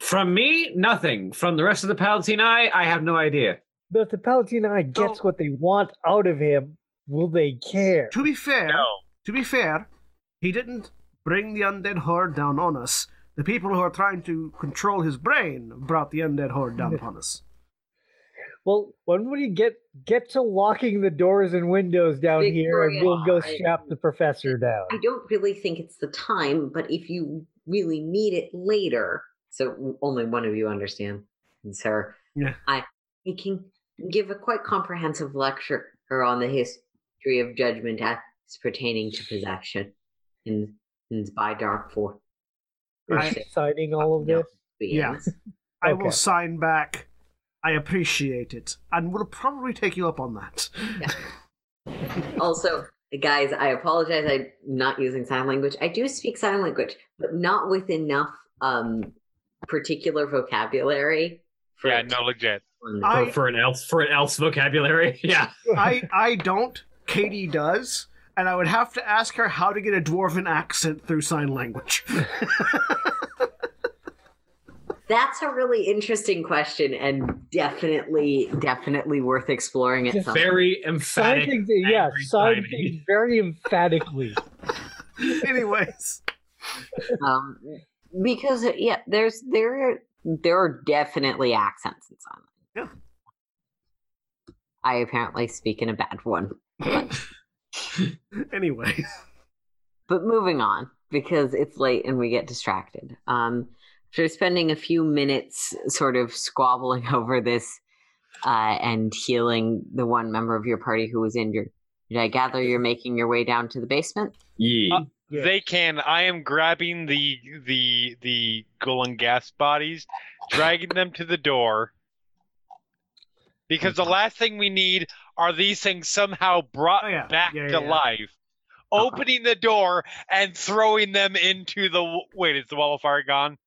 From me, nothing. From the rest of the Palatine Eye, I have no idea. But if the Palatine Eye gets So- what they want out of him, will they care? To be fair, no. to be fair, he didn't bring the undead horde down on us. The people who are trying to control his brain brought the undead horde down upon us. Well, when we get get to locking the doors and windows down here, and we'll go Victoria, strap the professor down. I don't really think it's the time, but if you really need it later, so only one of you understand, sir. Yeah. I he can give a quite comprehensive lecture on the history of judgment as pertaining to possession in, in by dark for Is I- she signing all of No. this? Yeah. beings. I will sign back. I appreciate it, and will probably take you up on that. also, guys, I apologize. I'm not using sign language. I do speak sign language, but not with enough um particular vocabulary. For Yeah, no legit. to- I- For, for an elf, for an elf's vocabulary, yeah. I I don't. Katie does, and I would have to ask her how to get a dwarven accent through sign language. That's a really interesting question and definitely, definitely worth exploring It Just some Very Sign emphatic. things, yeah, sign things very emphatically. Anyways, um, because uh, yeah, there's there there are definitely accents in sign language. I apparently speak in a bad one. anyway, But moving on, because it's late and we get distracted. Um, after spending a few minutes sort of squabbling over this uh, and healing the one member of your party who was injured, did I gather you're making your way down to the basement? Yeah. Uh, Yeah. They can. I am grabbing the the the Gulan ghast bodies, dragging them to the door. Because the last thing we need are these things somehow brought Oh, yeah. back Yeah, to yeah, yeah. life. Opening the door and throwing them into the wait. Is the wall of fire gone?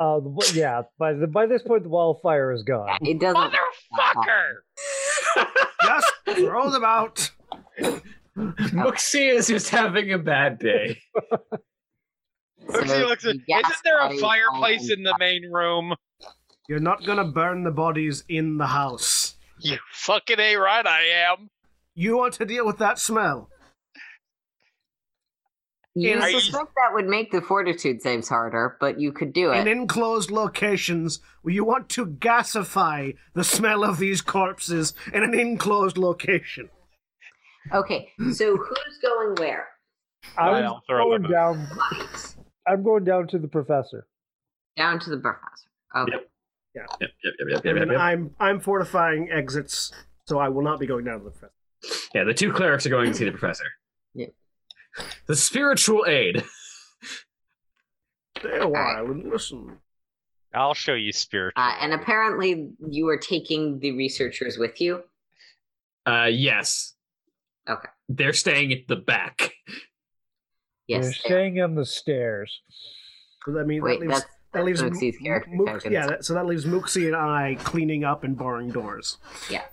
Uh, the, yeah. By the by this point, the wall of fire is gone. It doesn't. Motherfucker! just throw them out. Muxi is just having a bad day. Oopsie looks at- Isn't there a fireplace in the main room? You're not gonna burn the bodies in the house. You fucking a right I am. You want to deal with that smell. You Are you- suspect that would make the fortitude saves harder, but you could do it. In enclosed locations, you want to gasify the smell of these corpses in an enclosed location. Okay, so who's going where? I'm I'll throw going them down. I'm going down to the professor. Down to the professor. Okay. Yep. Yep, yep, yep, yep, yep, And yep, yep. I'm I'm fortifying exits, so I will not be going down to the front. Yeah, the two clerics are going to see the professor. Yep. The spiritual aid. Stay a while and listen. I'll show you spiritual. Uh, and apparently, you are taking the researchers with you. Uh, yes. Okay. They're staying at the back. Yes. They're staying on the stairs. So that means Wait, that leaves that's that leaves Muxi's Mo- character. Mook- character. yeah, that, so that leaves Muxi and I cleaning up and barring doors. Yeah.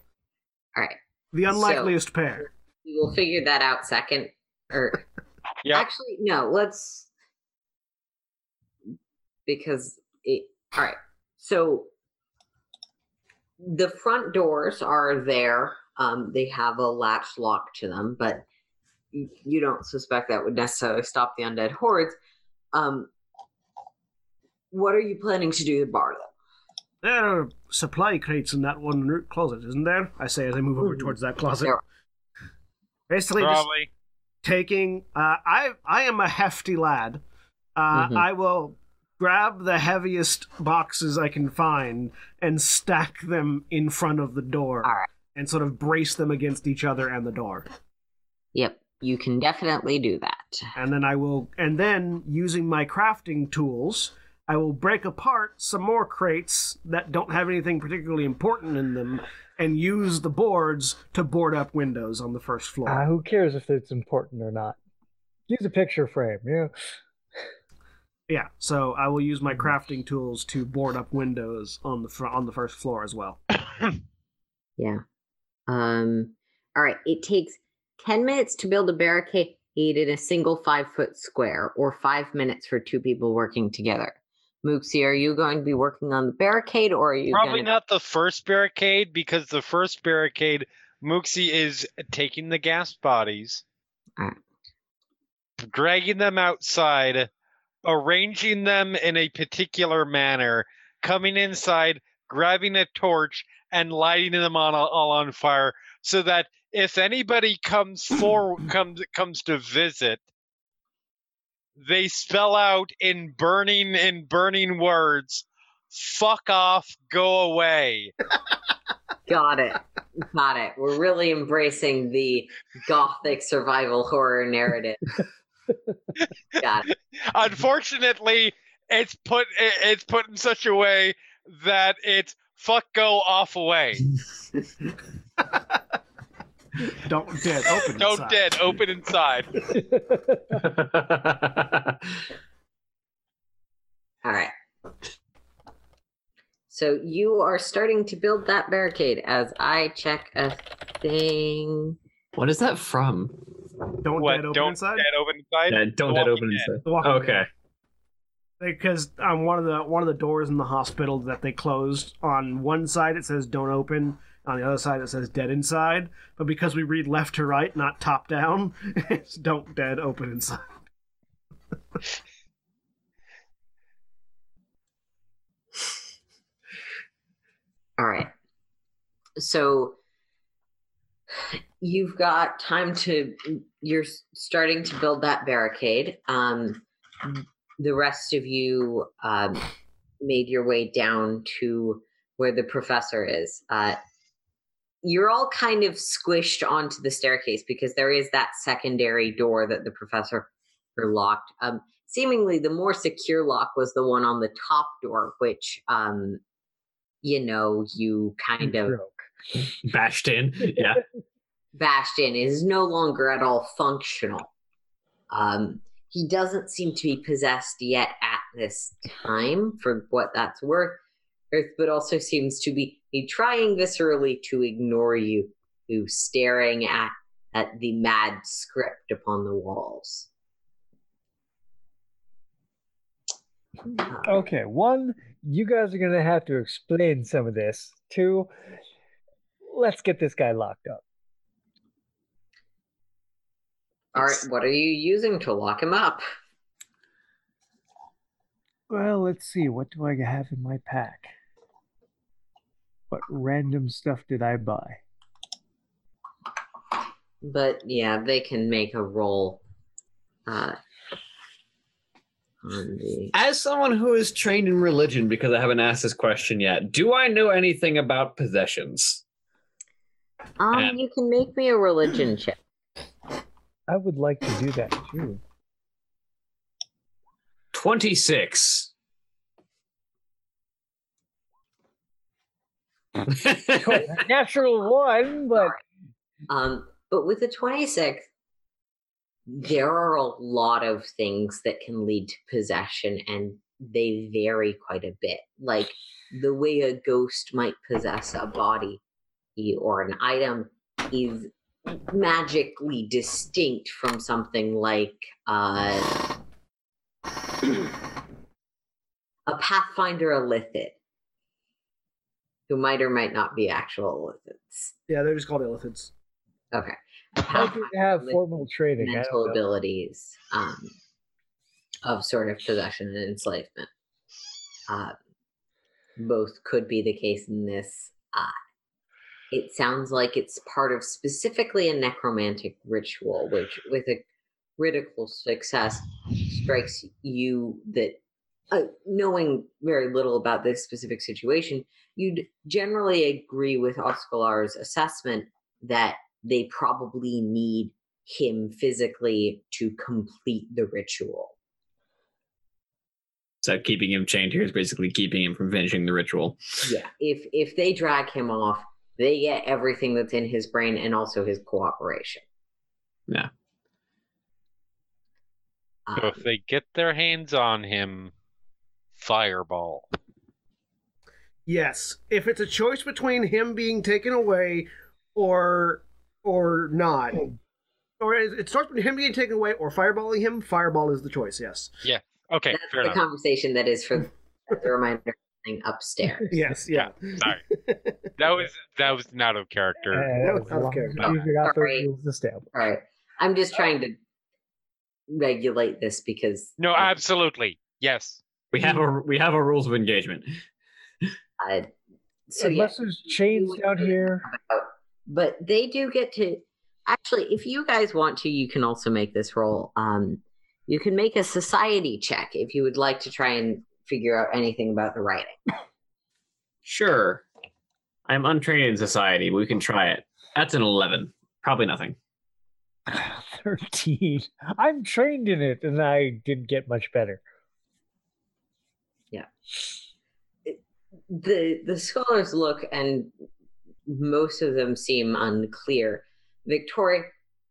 All right. The unlikeliest pair. We will figure that out second. Or Yep. actually, no. Let's because it. All right. So the front doors are there. Um, they have a latch lock to them, but y- you don't suspect that would necessarily stop the undead hordes. Um, what are you planning to do to bar them? There are supply crates in that one root closet, isn't there? I say as I move over Mhm. towards that closet. There- Basically, just Probably. taking. Uh, I I am a hefty lad. Uh, Mhm. I will grab the heaviest boxes I can find and stack them in front of the door, All right. And sort of brace them against each other and the door. Yep, you can definitely do that. And then I will, and then using my crafting tools, I will break apart some more crates that don't have anything particularly important in them, and use the boards to board up windows on the first floor. Uh, who cares if it's important or not? Use a picture frame. Yeah. Yeah, so I will use my crafting tools to board up windows on the fr- on the first floor as well. Yeah. Um. All right. It takes ten minutes to build a barricade in a single five foot square, or five minutes for two people working together. Muxi, are you going to be working on the barricade, or are you Probably gonna... not the first barricade because the first barricade, Muxi is taking the ghast bodies, Alright. dragging them outside, arranging them in a particular manner, coming inside, grabbing a torch, and lighting them on all on fire, so that if anybody comes for comes comes to visit, they spell out in burning in burning words, "Fuck off, go away." Got it. Got it. We're really embracing the gothic survival horror narrative. Got it. Unfortunately, it's put it's put in such a way that it's fuck go off away. Don't dead open. Inside. Don't inside. dead open inside. All right. So you are starting to build that barricade as I check a thing. what is that from? Don't What? dead open Don't inside. dead open inside. Yeah, don't dead open Dead. inside. The Walking Okay. Because on one of the one of the doors in the hospital that they closed on one side it says don't open on the other side it says dead inside but because we read left to right not top down it's don't dead open inside All right. So you've got time to you're starting to build that barricade. Um, the rest of you um, made your way down to where the professor is. Uh, you're all kind of squished onto the staircase because there is that secondary door that the professor locked. Um, seemingly, the more secure lock was the one on the top door, which, um, you know, you kind of. Bashed in. Yeah. bashed in is no longer at all functional. Um, he doesn't seem to be possessed yet at this time, for what that's worth, Earth, but also seems to be trying viscerally to ignore you, who staring at at the mad script upon the walls. Uh, Okay, one, you guys are gonna have to explain some of this. Two, let's get this guy locked up. All right, what are you using to lock him up? Well, let's see. What do I have in my pack? What random stuff did I buy? But yeah, they can make a roll. Uh, on the As someone who is trained in religion, because I haven't asked this question yet, do I know anything about possessions? um, And- you can make me a religion check. I would like to do that too. 26. Natural one, but Um, but with the 26, there are a lot of things that can lead to possession, and they vary quite a bit. Like the way a ghost might possess a body or an item is magically distinct from something like uh, a Pathfinder Illithid, who might or might not be actual Illithids. Yeah, they're just called illithids. Okay. A I didn't have formal training. Mental abilities um, of sort of possession and enslavement. Uh, both could be the case in this. Uh, it sounds like it's part of specifically a necromantic ritual, which, with a critical success, strikes you that, uh, knowing very little about this specific situation, you'd generally agree with Oscalar's assessment that they probably need him physically to complete the ritual. so keeping him chained here is basically keeping him from finishing the ritual. Yeah. If if they drag him off, they get everything that's in his brain and also his cooperation. Yeah. So Um, if they get their hands on him, fireball. Yes, if it's a choice between him being taken away or or not, or it it starts with him being taken away or fireballing him. Fireball is the choice. Yes. Yeah. Okay, that's fair the enough. conversation that is for the reminder thing upstairs. Yes. Yeah. Sorry. That was that was not of character. Uh, That was as out of character. as You got the Sorry. rules established. All right. I'm just trying to regulate this because No, absolutely. Yes. We have a we have a rules of engagement. uh, so yeah. Unless there's chains down here. but they do get to actually if you guys want to you can also make this roll um you can make a society check if you would like to try and figure out anything about the writing Sure. I'm untrained in society, but we can try it. That's an 11. Probably nothing. 13. I'm trained in it, and I didn't get much better. Yeah. The the scholars look and most of them seem unclear victoria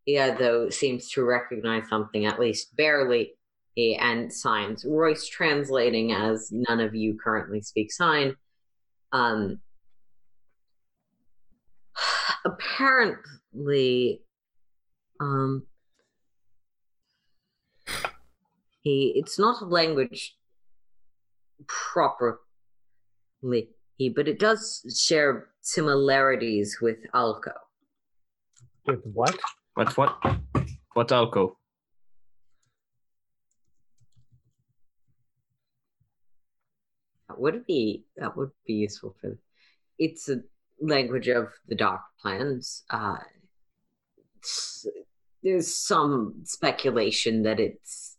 yeah, though seems to recognize something at least barely and signs royce translating as none of you currently speak sign um apparently um he it's not a language properly he but it does share similarities with Aklo With what? What's what? What's Aklo? that would be that would be useful for it's a language of the dock plans. Uh, there's some speculation that it's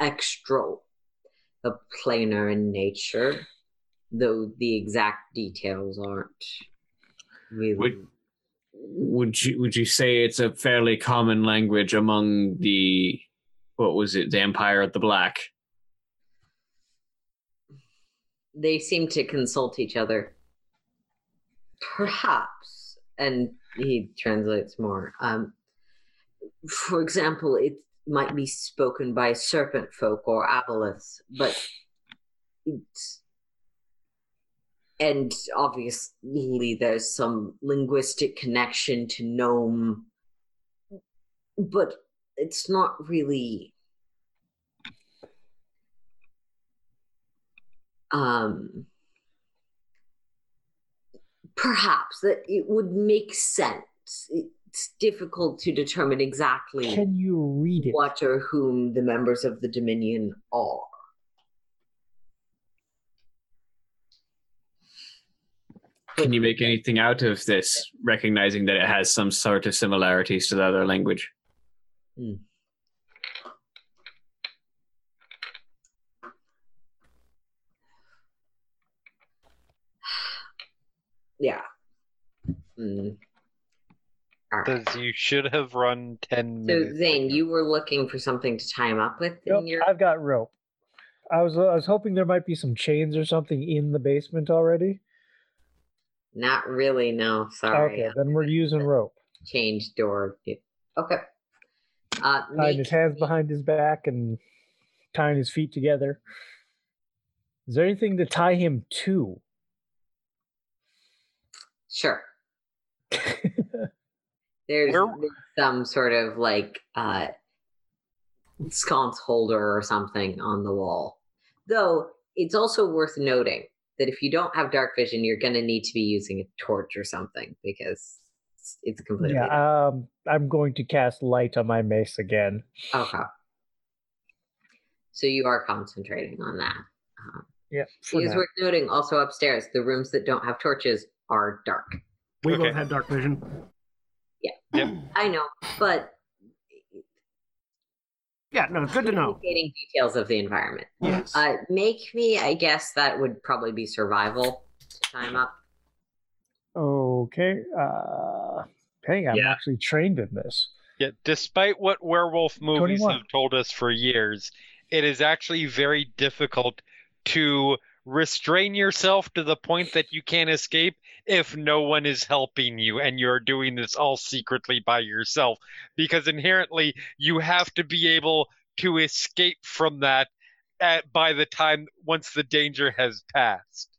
extra a planar in nature, though the exact details aren't really. Would- Would you would you say it's a fairly common language among the what was it, the Empire of the Black? they seem to consult each other. Perhaps, and he translates more. Um, for example, it might be spoken by serpent folk or aboleths, but it's and obviously there's some linguistic connection to gnome, but it's not really um perhaps that it would make sense it's difficult to determine exactly Can you read it? what or whom the members of the dominion are Can you make anything out of this, recognizing that it has some sort of similarities to the other language? Hmm. Yeah mm. All right. Says you should have run ten so minutes. Zayne ago. you were looking for something to tie him up with in Nope, your I've got rope. I was I was hoping there might be some chains or something in the basement already. not really no sorry Okay, then we're using rope. change door okay uh Tying make his hands me- behind his back and tying his feet together. Is there anything to tie him to? Sure There's Where- some sort of like uh, sconce holder or something on the wall. Though it's also worth noting that if you don't have dark vision, you're going to need to be using a torch or something because it's, it's completely yeah, um, I'm going to cast light on my mace again. okay. So you are concentrating on that. Um, Yeah, for it is now. worth noting also upstairs, the rooms that don't have torches are dark. We Okay. both have dark vision. Yeah. I know, but Yeah, no, good to know. Details of the environment. Yes. Uh, make me, I guess that would probably be survival to time up. Okay. Uh, hey, I'm Yeah. actually trained in this. Yeah, despite what werewolf movies 21. have told us for years, it is actually very difficult to restrain yourself to the point that you can't escape if no one is helping you and you're doing this all secretly by yourself because inherently you have to be able to escape from that at, by the time once the danger has passed.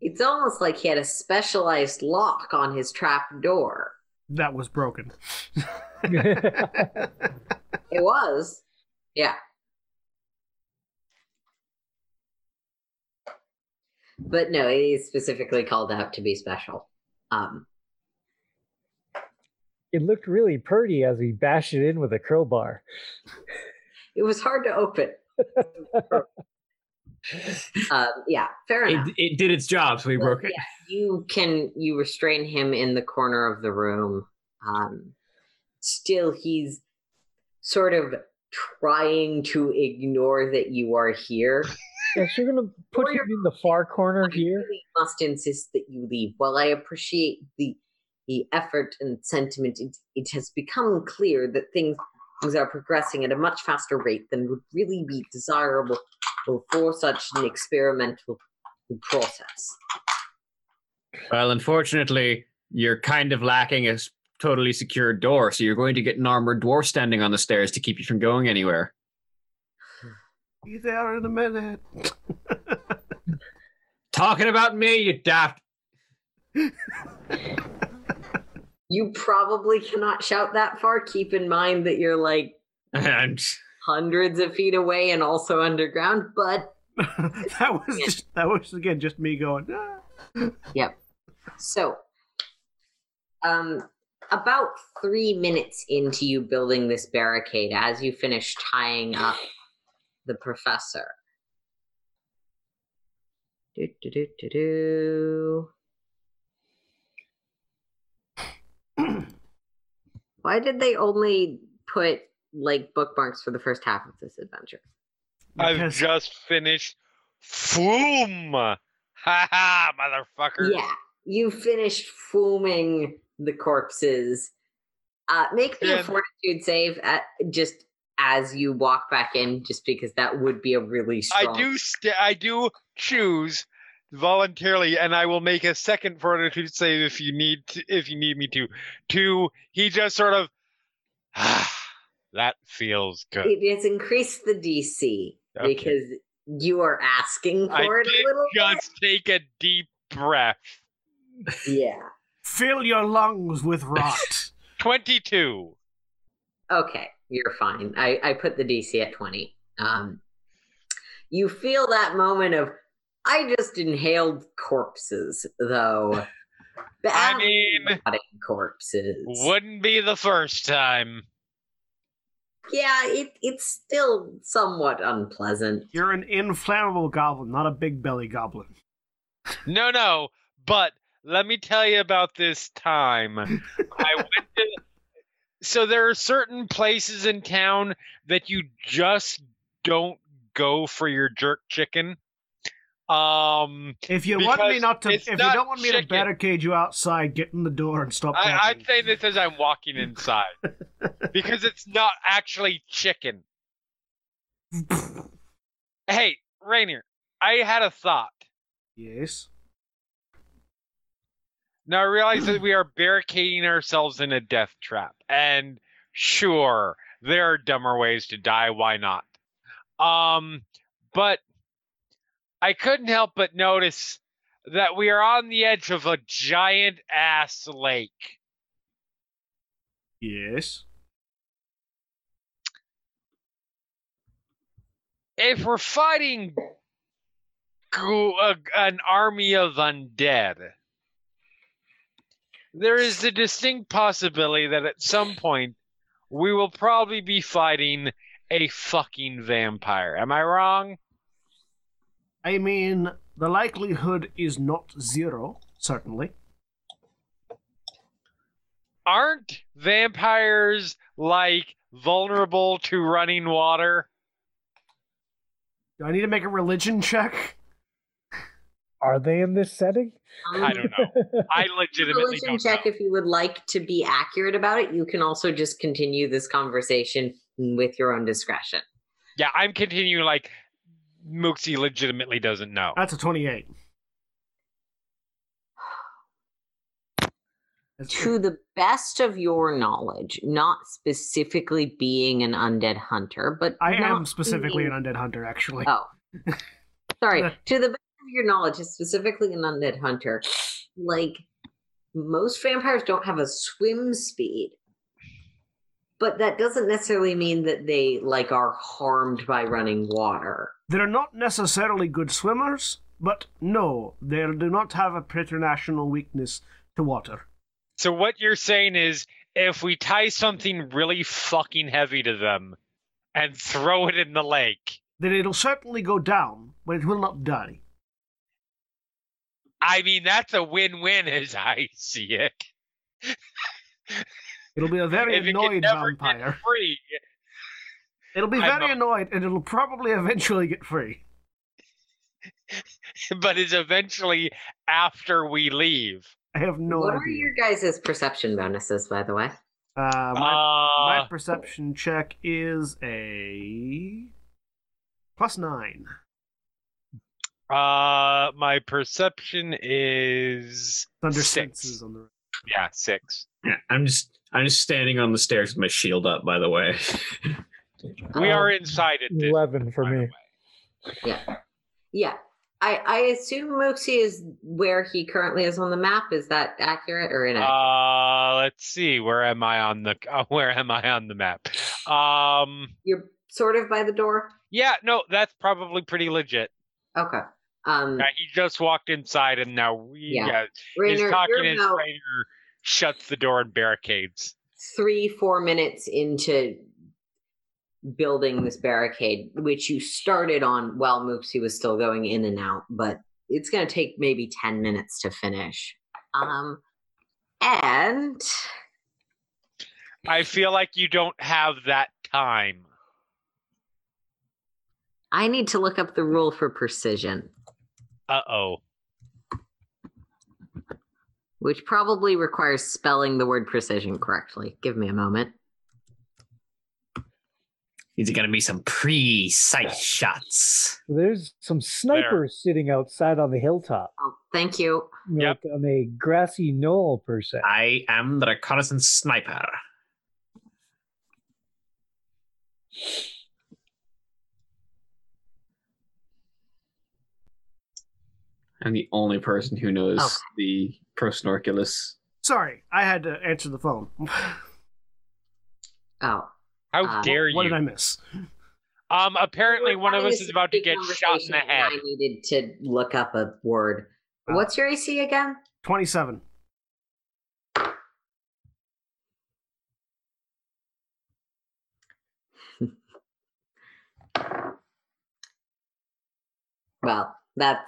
It's almost like he had a specialized lock on his trap door. that was broken. It was. Yeah. But no, it is specifically called out to be special. Um, it looked really pretty as we bashed it in with a crowbar. it was hard to open. um, yeah, fair enough. It, it did its job, so we But broke it. yeah, you can you restrain him in the corner of the room. Um, still, he's sort of trying to ignore that you are here. Yeah, so you're gonna put him you're- in the far corner I here. really must insist that you leave. While I appreciate the the effort and sentiment, it, it has become clear that things are progressing at a much faster rate than would really be desirable for such an experimental process. Well, unfortunately, you're kind of lacking a totally secure door, so you're going to get an armored dwarf standing on the stairs to keep you from going anywhere. Be there in a minute. Talking about me, you daft. You probably cannot shout that far. Keep in mind that you're like hundreds of feet away and also underground, but that was just, that was again just me going. "Ah." So, um, about three minutes into you building this barricade, as you finish tying up the professor. Do, do, do, do, do. Why did they only put like bookmarks for the first half of this adventure? I've because... just finished Foom! Ha ha, motherfucker. Yeah, you finished fooming the corpses. Uh, make me and... a fortitude save at just as you walk back in, just because that would be a really strong. I do st- I do choose voluntarily, and I will make a second fortitude save if you need to, if you need me to. To he just sort of that feels good. It has increased the DC Okay. because you are asking I for it a little just take a deep breath. Yeah. Fill your lungs with rot. Twenty-two. Okay, you're fine. I, I put the DC at 20. Um, you feel that moment of, I just inhaled corpses, though. I mean, corpses. Wouldn't be the first time. Yeah, it, it's still somewhat unpleasant. You're an inflammable goblin, not a big belly goblin. No, no, but let me tell you about this time. I went to. So there are certain places in town that you just don't go for your jerk chicken. Um, If you want me not to, if you don't want me to barricade you outside, get in the door and stop I. I'd say this as I'm walking inside because it's not actually chicken. Hey, Reigner, I had a thought. yes. Now I realize that we are barricading ourselves in a death trap. And sure, there are dumber ways to die, why not? Um but I couldn't help but notice that we are on the edge of a giant ass lake. Yes. If we're fighting a- an army of undead, there is the distinct possibility that at some point we will probably be fighting a fucking vampire. Am I wrong? I mean, the likelihood is not zero, certainly. Aren't vampires like vulnerable to running water? Do I need to make a religion check? Are they in this setting? I don't know. I legitimately don't check know. if you would like to be accurate about it. You can also just continue this conversation with your own discretion. Yeah, I'm continuing like Muxi legitimately doesn't know. That's a 28. That's- To the best of your knowledge, not specifically being an undead hunter, but I am specifically being- an undead hunter, actually. Oh, sorry. to the best of your knowledge, is specifically an undead hunter. Like most vampires don't have a swim speed, but that doesn't necessarily mean that they like are harmed by running water. They're not necessarily good swimmers, but no, they do not have a preternational weakness to water. So what you're saying is if we tie something really fucking heavy to them and throw it in the lake, Then it'll certainly go down, but it will not die. I mean that's a win-win as I see it. It'll be a very if it can annoyed never get vampire. free. It'll be very a- annoyed, and it'll probably eventually get free. but it's eventually after we leave. I have no what idea. are your guys' perception bonuses, by the way? Uh, my, my Uh, perception check is a plus nine. Uh, my perception is Thunder Six. senses on the. yeah six. Yeah, I'm just I'm just standing on the stairs with my shield up. By the way, We are inside it. this- 11 for me. Yeah. Yeah. I, I assume Muxi is where he currently is on the map. Is that accurate or inaccurate? Uh, let's see. Where am I on the uh, Where am I on the map? Um, You're sort of by the door. yeah, no, that's probably pretty legit. Okay. Um, Yeah, he just walked inside, and now we, Yeah. yeah, he's talking, and Reigner shuts the door and barricades. three, four minutes into building this barricade, which you started on while Muxi was still going in and out, but it's going to take maybe 10 minutes to finish. Um, and I feel like you don't have that time. I need to look up the rule for precision, Uh oh. which probably requires spelling the word precision correctly. Give me a moment. These are gonna be some precise shots. There's some snipers sitting outside on the hilltop, Oh, thank you. Yep. like on a grassy knoll per se. I am the reconnaissance sniper. I'm the only person who knows Okay. the Pro Snorculus. Sorry, I had to answer the phone. Oh. How Uh, dare you? what did I miss? Um, apparently one of us is about to big get shot in the head. I needed to look up a word. Oh. What's your AC again? 27. Well, that's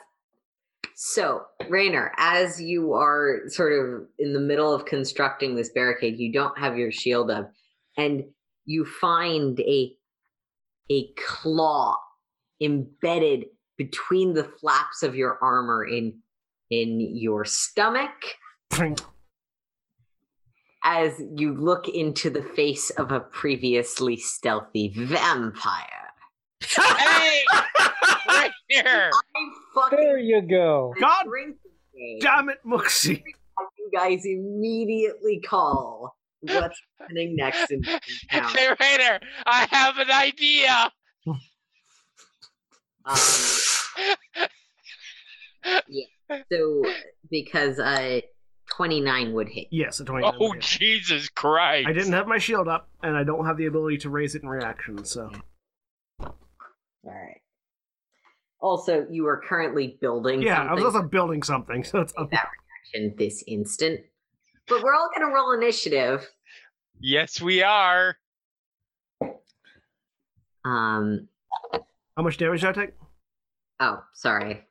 so, Reigner, as you are sort of in the middle of constructing this barricade, you don't have your shield up, and you find a a claw embedded between the flaps of your armor in in your stomach as you look into the face of a previously stealthy vampire. hey! right here! I fucking There you go. God drink damn it, Muxi. you guys immediately call what's happening next in, in town. Hey, Reigner, I have an idea! Um, so because uh 29 would hit. Yes, a 29. Oh, would hit. Jesus Christ. I didn't have my shield up, and I don't have the ability to raise it in reaction, so. All right. Also, you are currently building Yeah, I was also building something, so it's in that reaction this instant. But we're all gonna roll initiative. Yes, we are. Um How much damage did I take? oh, sorry.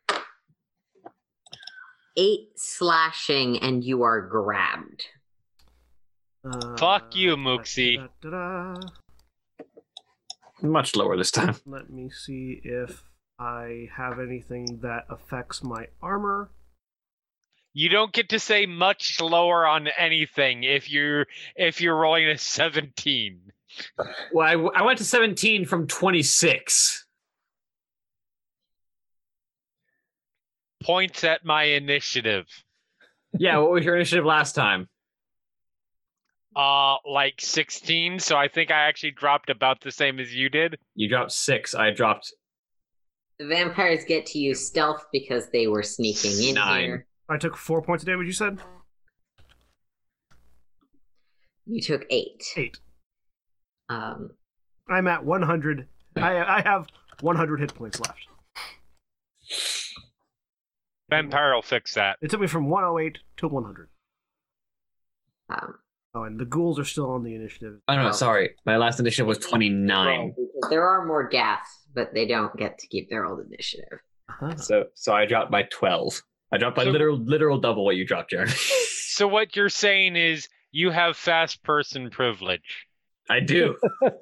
Eight slashing and you are grabbed. Uh, Fuck you, Muxi. da-da-da-da. Much lower this time. Let me see if I have anything that affects my armor. You don't get to say much lower on anything if you're if you're rolling a 17. Well, I, I went to 17 from 26. Points at my initiative. Yeah, what was your initiative last time? Uh like 16, so I think I actually dropped about the same as you did. You dropped six. I dropped The vampires get to use stealth because they were sneaking in Nine. here. I took four points of damage, you said? You took eight. Eight. Um, I'm at 100. I, I have 100 hit points left. Vampire will fix that. It took me from 108 to 100. um, Oh, and the ghouls are still on the initiative. Oh no, sorry. My last initiative was 29. because there are more ghasts, but they don't get to keep their old initiative. Uh-huh. So so I dropped by 12. I dropped by So- literal literal double what you dropped, Jared. So what you're saying is you have fast person privilege. I do.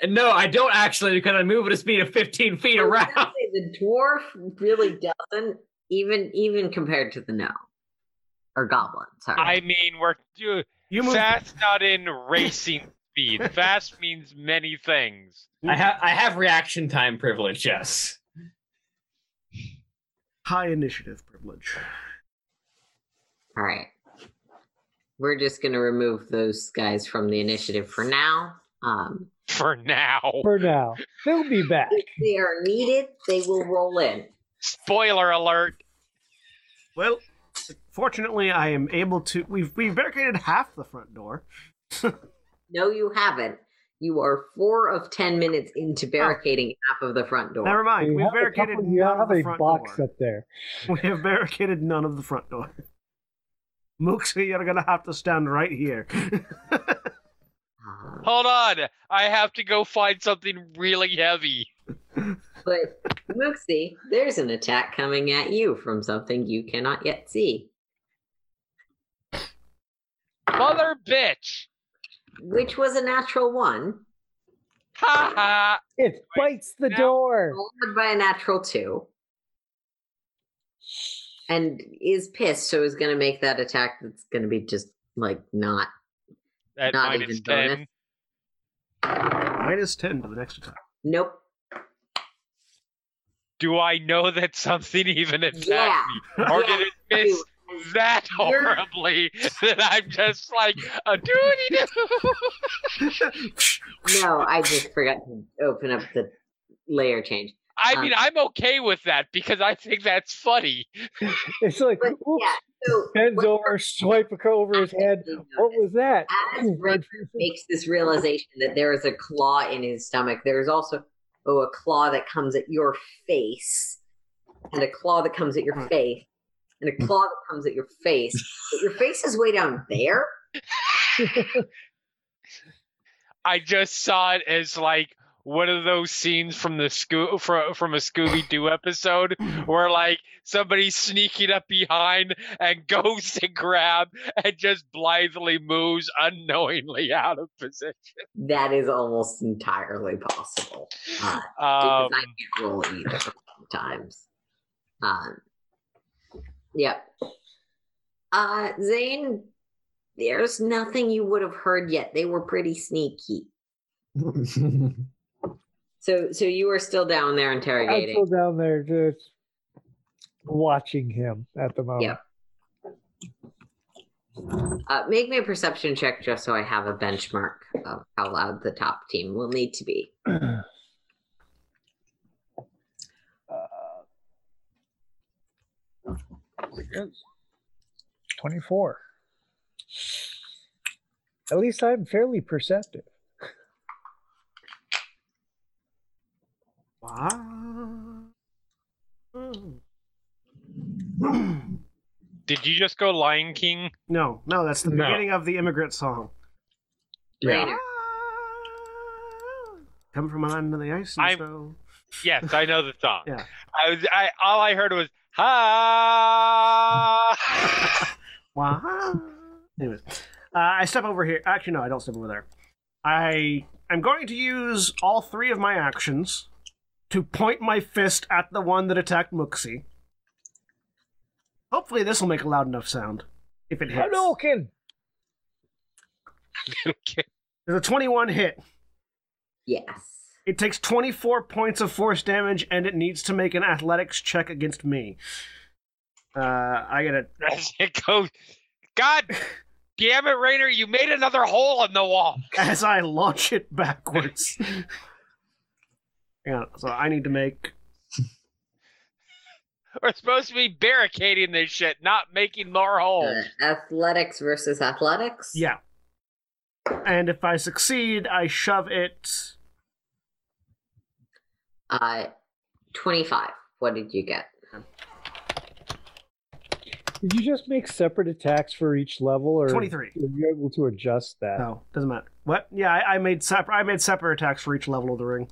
And no, I don't actually because I move at a speed of 15 feet I was around. The dwarf really doesn't, even even compared to the gnome or goblin. Sorry. I mean, we're You move fast not in racing speed. Fast means many things. I have I have reaction time privilege, yes. high initiative privilege. All right. We're just gonna remove those guys from the initiative for now. Um, For now. For now, they'll be back. if they are needed, they will roll in. Spoiler alert. Well, fortunately, I am able to. We've we've barricaded half the front door. No, you haven't. You are four of ten minutes into barricading half of the front door. Never mind. We've have a barricaded couple- you none of have the a front box door. up there. We have barricaded none of the front door. Muxi, you're gonna have to stand right here. Hold on. I have to go find something really heavy. but Muxi, there's an attack coming at you from something you cannot yet see. Mother bitch. Which was a natural one, Ha ha! It bites the Now- door. followed by a natural two, and is pissed, so is going to make that attack that's going to be just like not. At Not minus even 10. bonus. Minus 10 to the next attack. Nope. Do I know that something even attacked Yeah. me? Or Yeah, did it miss you- that horribly that I'm just like a doody doo? No, I just forgot to open up the layer change. I Um, mean, I'm okay with that because I think that's funny. It's like, But oops, yeah, so bends what over, swipe a over his head. What was that? as Ooh, Red red- makes this realization that there is a claw in his stomach. There is also oh a claw that comes at your face, and a claw that comes at your face, and a claw that comes at your face. But your face is way down there. I just saw it as like one of those scenes from the Scoo- from, from a Scooby Doo episode where like somebody's sneaking up behind and goes to grab and just blithely moves unknowingly out of position. That is almost entirely possible. Uh, because Um, I can't roll either sometimes. Um, yep. Uh, Zayne, there's nothing you would have heard yet. They were pretty sneaky. So, so you were still down there interrogating. I'm still down there just watching him at the moment. Yep. Uh, make me a perception check just so I have a benchmark of how loud the top team will need to be. 24. At least I'm fairly perceptive. Wow. did you just go Lion King? No, no, that's the No. beginning of the immigrant song. Yeah. Reigner. Come from under the ice and I'm- snow. Yes, I know the song. Yeah. I was. I all I heard was ha. Wow. Anyways, uh, I step over here. Actually, no, I don't step over there. I am going to use all three of my actions to point my fist at the one that attacked Muxi. Hopefully, this will make a loud enough sound. If it hits. Hadouken! Okay. There's a 21 hit. Yes. It takes 24 points of force damage, and it needs to make an athletics check against me. Uh, I get a As it goes, God damn it, Reigner! You made another hole in the wall. as I launch it backwards. Hang on, so I need to make We're supposed to be barricading this shit, not making more holes. Uh, athletics versus athletics. yeah. And if I succeed, I shove it. Uh, twenty-five. What did you get? Did you just make separate attacks for each level, or 23. were you able to adjust that? No, doesn't matter. What? Yeah, I, I made separate. I made separate attacks for each level of the ring.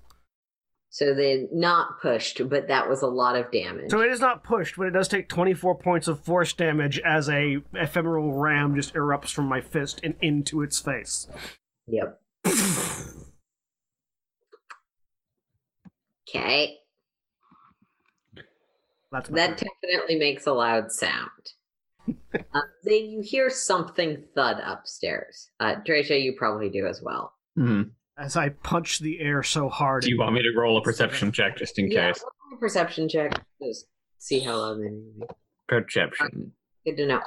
So they're not pushed, but that was a lot of damage. So it is not pushed, but it does take 24 points of force damage as a ephemeral ram just erupts from my fist and into its face. Yep. Okay. That's my That definitely makes a loud sound. uh, then you hear something thud upstairs. Uh, Drayja, you probably do as well. Hmm. as I punch the air so hard. Do you want me to roll a perception check just in Yeah, case? roll a perception check. Just see how loud they may be. Perception. Good to know.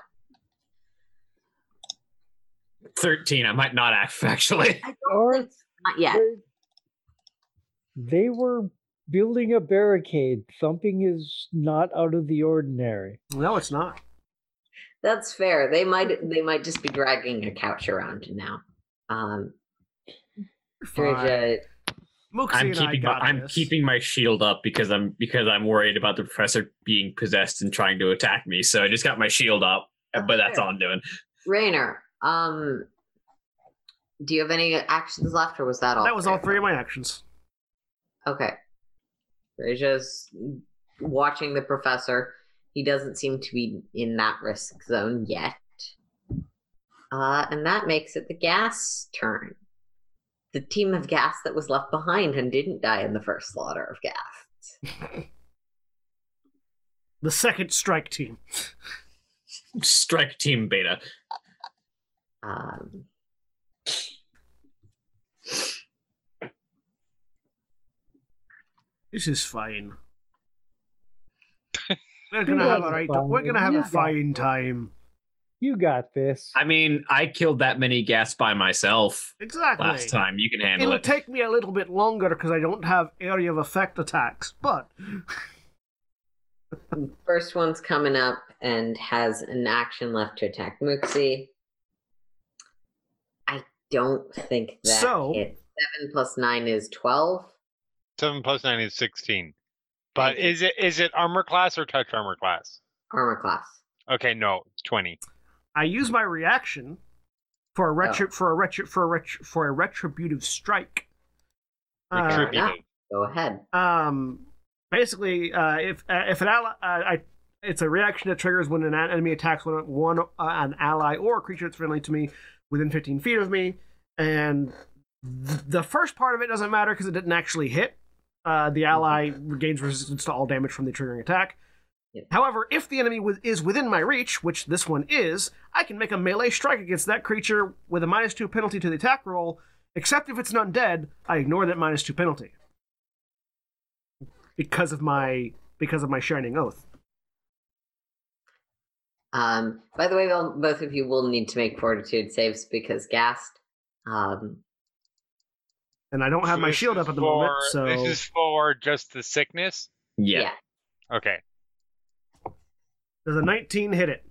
13. I might not act actually. I don't think not yet. They- They were building a barricade. Thumping is not out of the ordinary. No, it's not. That's fair. They might they might just be dragging a couch around now. Um, Fine. Drayja, Muxi I'm keeping my, I'm this. keeping my shield up because I'm because I'm worried about the professor being possessed and trying to attack me. So I just got my shield up, Oh, but that's fair. all I'm doing. Reigner, um, do you have any actions left, or was that all? That was all three of my actions. Okay. Drayja's watching the professor. He doesn't seem to be in that risk zone yet. Uh, and that makes it the ghast turn. The team of ghasts that was left behind and didn't die in the first slaughter of ghasts. The second strike team. Strike Team Beta. Um, This is fine. We're gonna have a right. fine. We're gonna have You a fine this. time. You got this. I mean, I killed that many ghasts by myself Exactly. last time. You can handle It'll it. take me a little bit longer because I don't have area of effect attacks, but first one's coming up and has an action left to attack Muxi. I don't think that So- hits. Seven plus nine is twelve. Seven plus nine is sixteen. But is it is it armor class or touch armor class? Armor class. Okay, no, twenty. I use my reaction for a retri- for a retri- for a retri- for a retributive strike. Uh, Retributive. Go ahead. um, basically, uh, if uh, if an ally, uh, I, it's a reaction that triggers when an enemy attacks one, one uh, an ally or a creature that's friendly to me within 15 feet of me, and th- the first part of it doesn't matter because it didn't actually hit. Uh, the ally gains resistance to all damage from the triggering attack. Yep. However, if the enemy is within my reach, which this one is, I can make a melee strike against that creature with a minus two penalty to the attack roll. Except if it's an undead, I ignore that minus two penalty because of my because of my shining oath. Um, by the way, both of you will need to make fortitude saves because ghast. Um, And I don't have So my shield up at the moment, so this is for just the sickness. yeah. Okay. does a 19 hit it?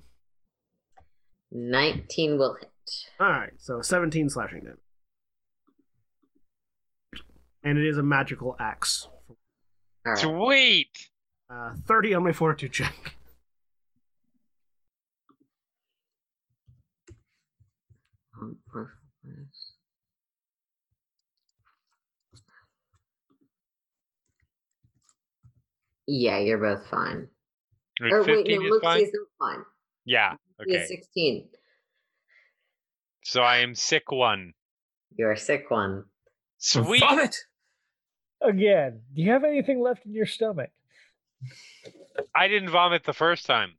19 will hit. All right, so 17 slashing damage, and it is a magical axe. All right. Sweet. Uh, 30 on my fortitude check. Yeah, you're both fine. Like Or wait, no, Fifteen is Luke fine. is not fine. Yeah. He is Okay. 16. So I am sick one. You're a sick one. Sweet. Vomit. Again, do you have anything left in your stomach? I didn't vomit the first time.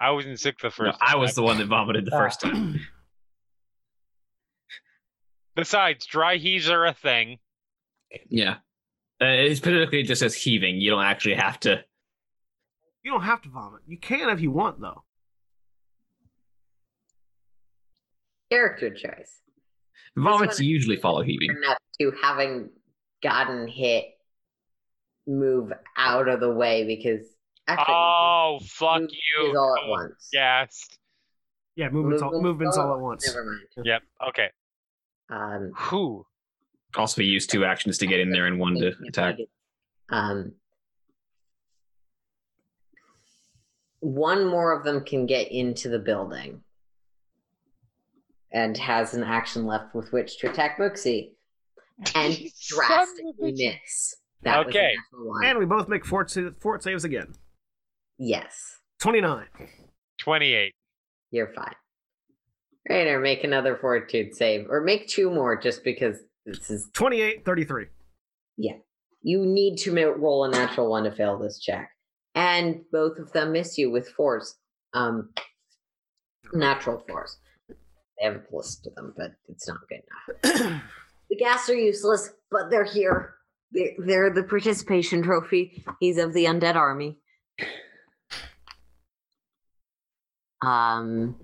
I wasn't sick the No, first. I was the one that vomited the Ah. first time. Besides, dry heaves are a thing. Yeah. Uh, it's particularly just as heaving. You don't actually have to. You don't have to vomit. You can if you want, though. Character choice. Vomits usually follow heaving. Turn up to having gotten hit, move out of the way because actually, Oh, fuck you. is all at once. Yes. Yeah, movements, all, movements all at once. Never mind. Yep. Okay. Um, Who? Also, use two actions to get in there and one to attack. Um, one more of them can get into the building and has an action left with which to attack Muxi and Son drastically miss. That Okay. natural. And we both make fort, sa- fort saves again. yes, 29. 28. you're fine. Rainer, make another fortitude save, or make two more just because this is 28, 33. Yeah. you need to roll a natural one to fail this check and both of them miss you with force. um natural force. they have a plus to them but it's not good enough the ghasts are useless but they're here they're, they're the participation trophy he's of the undead army um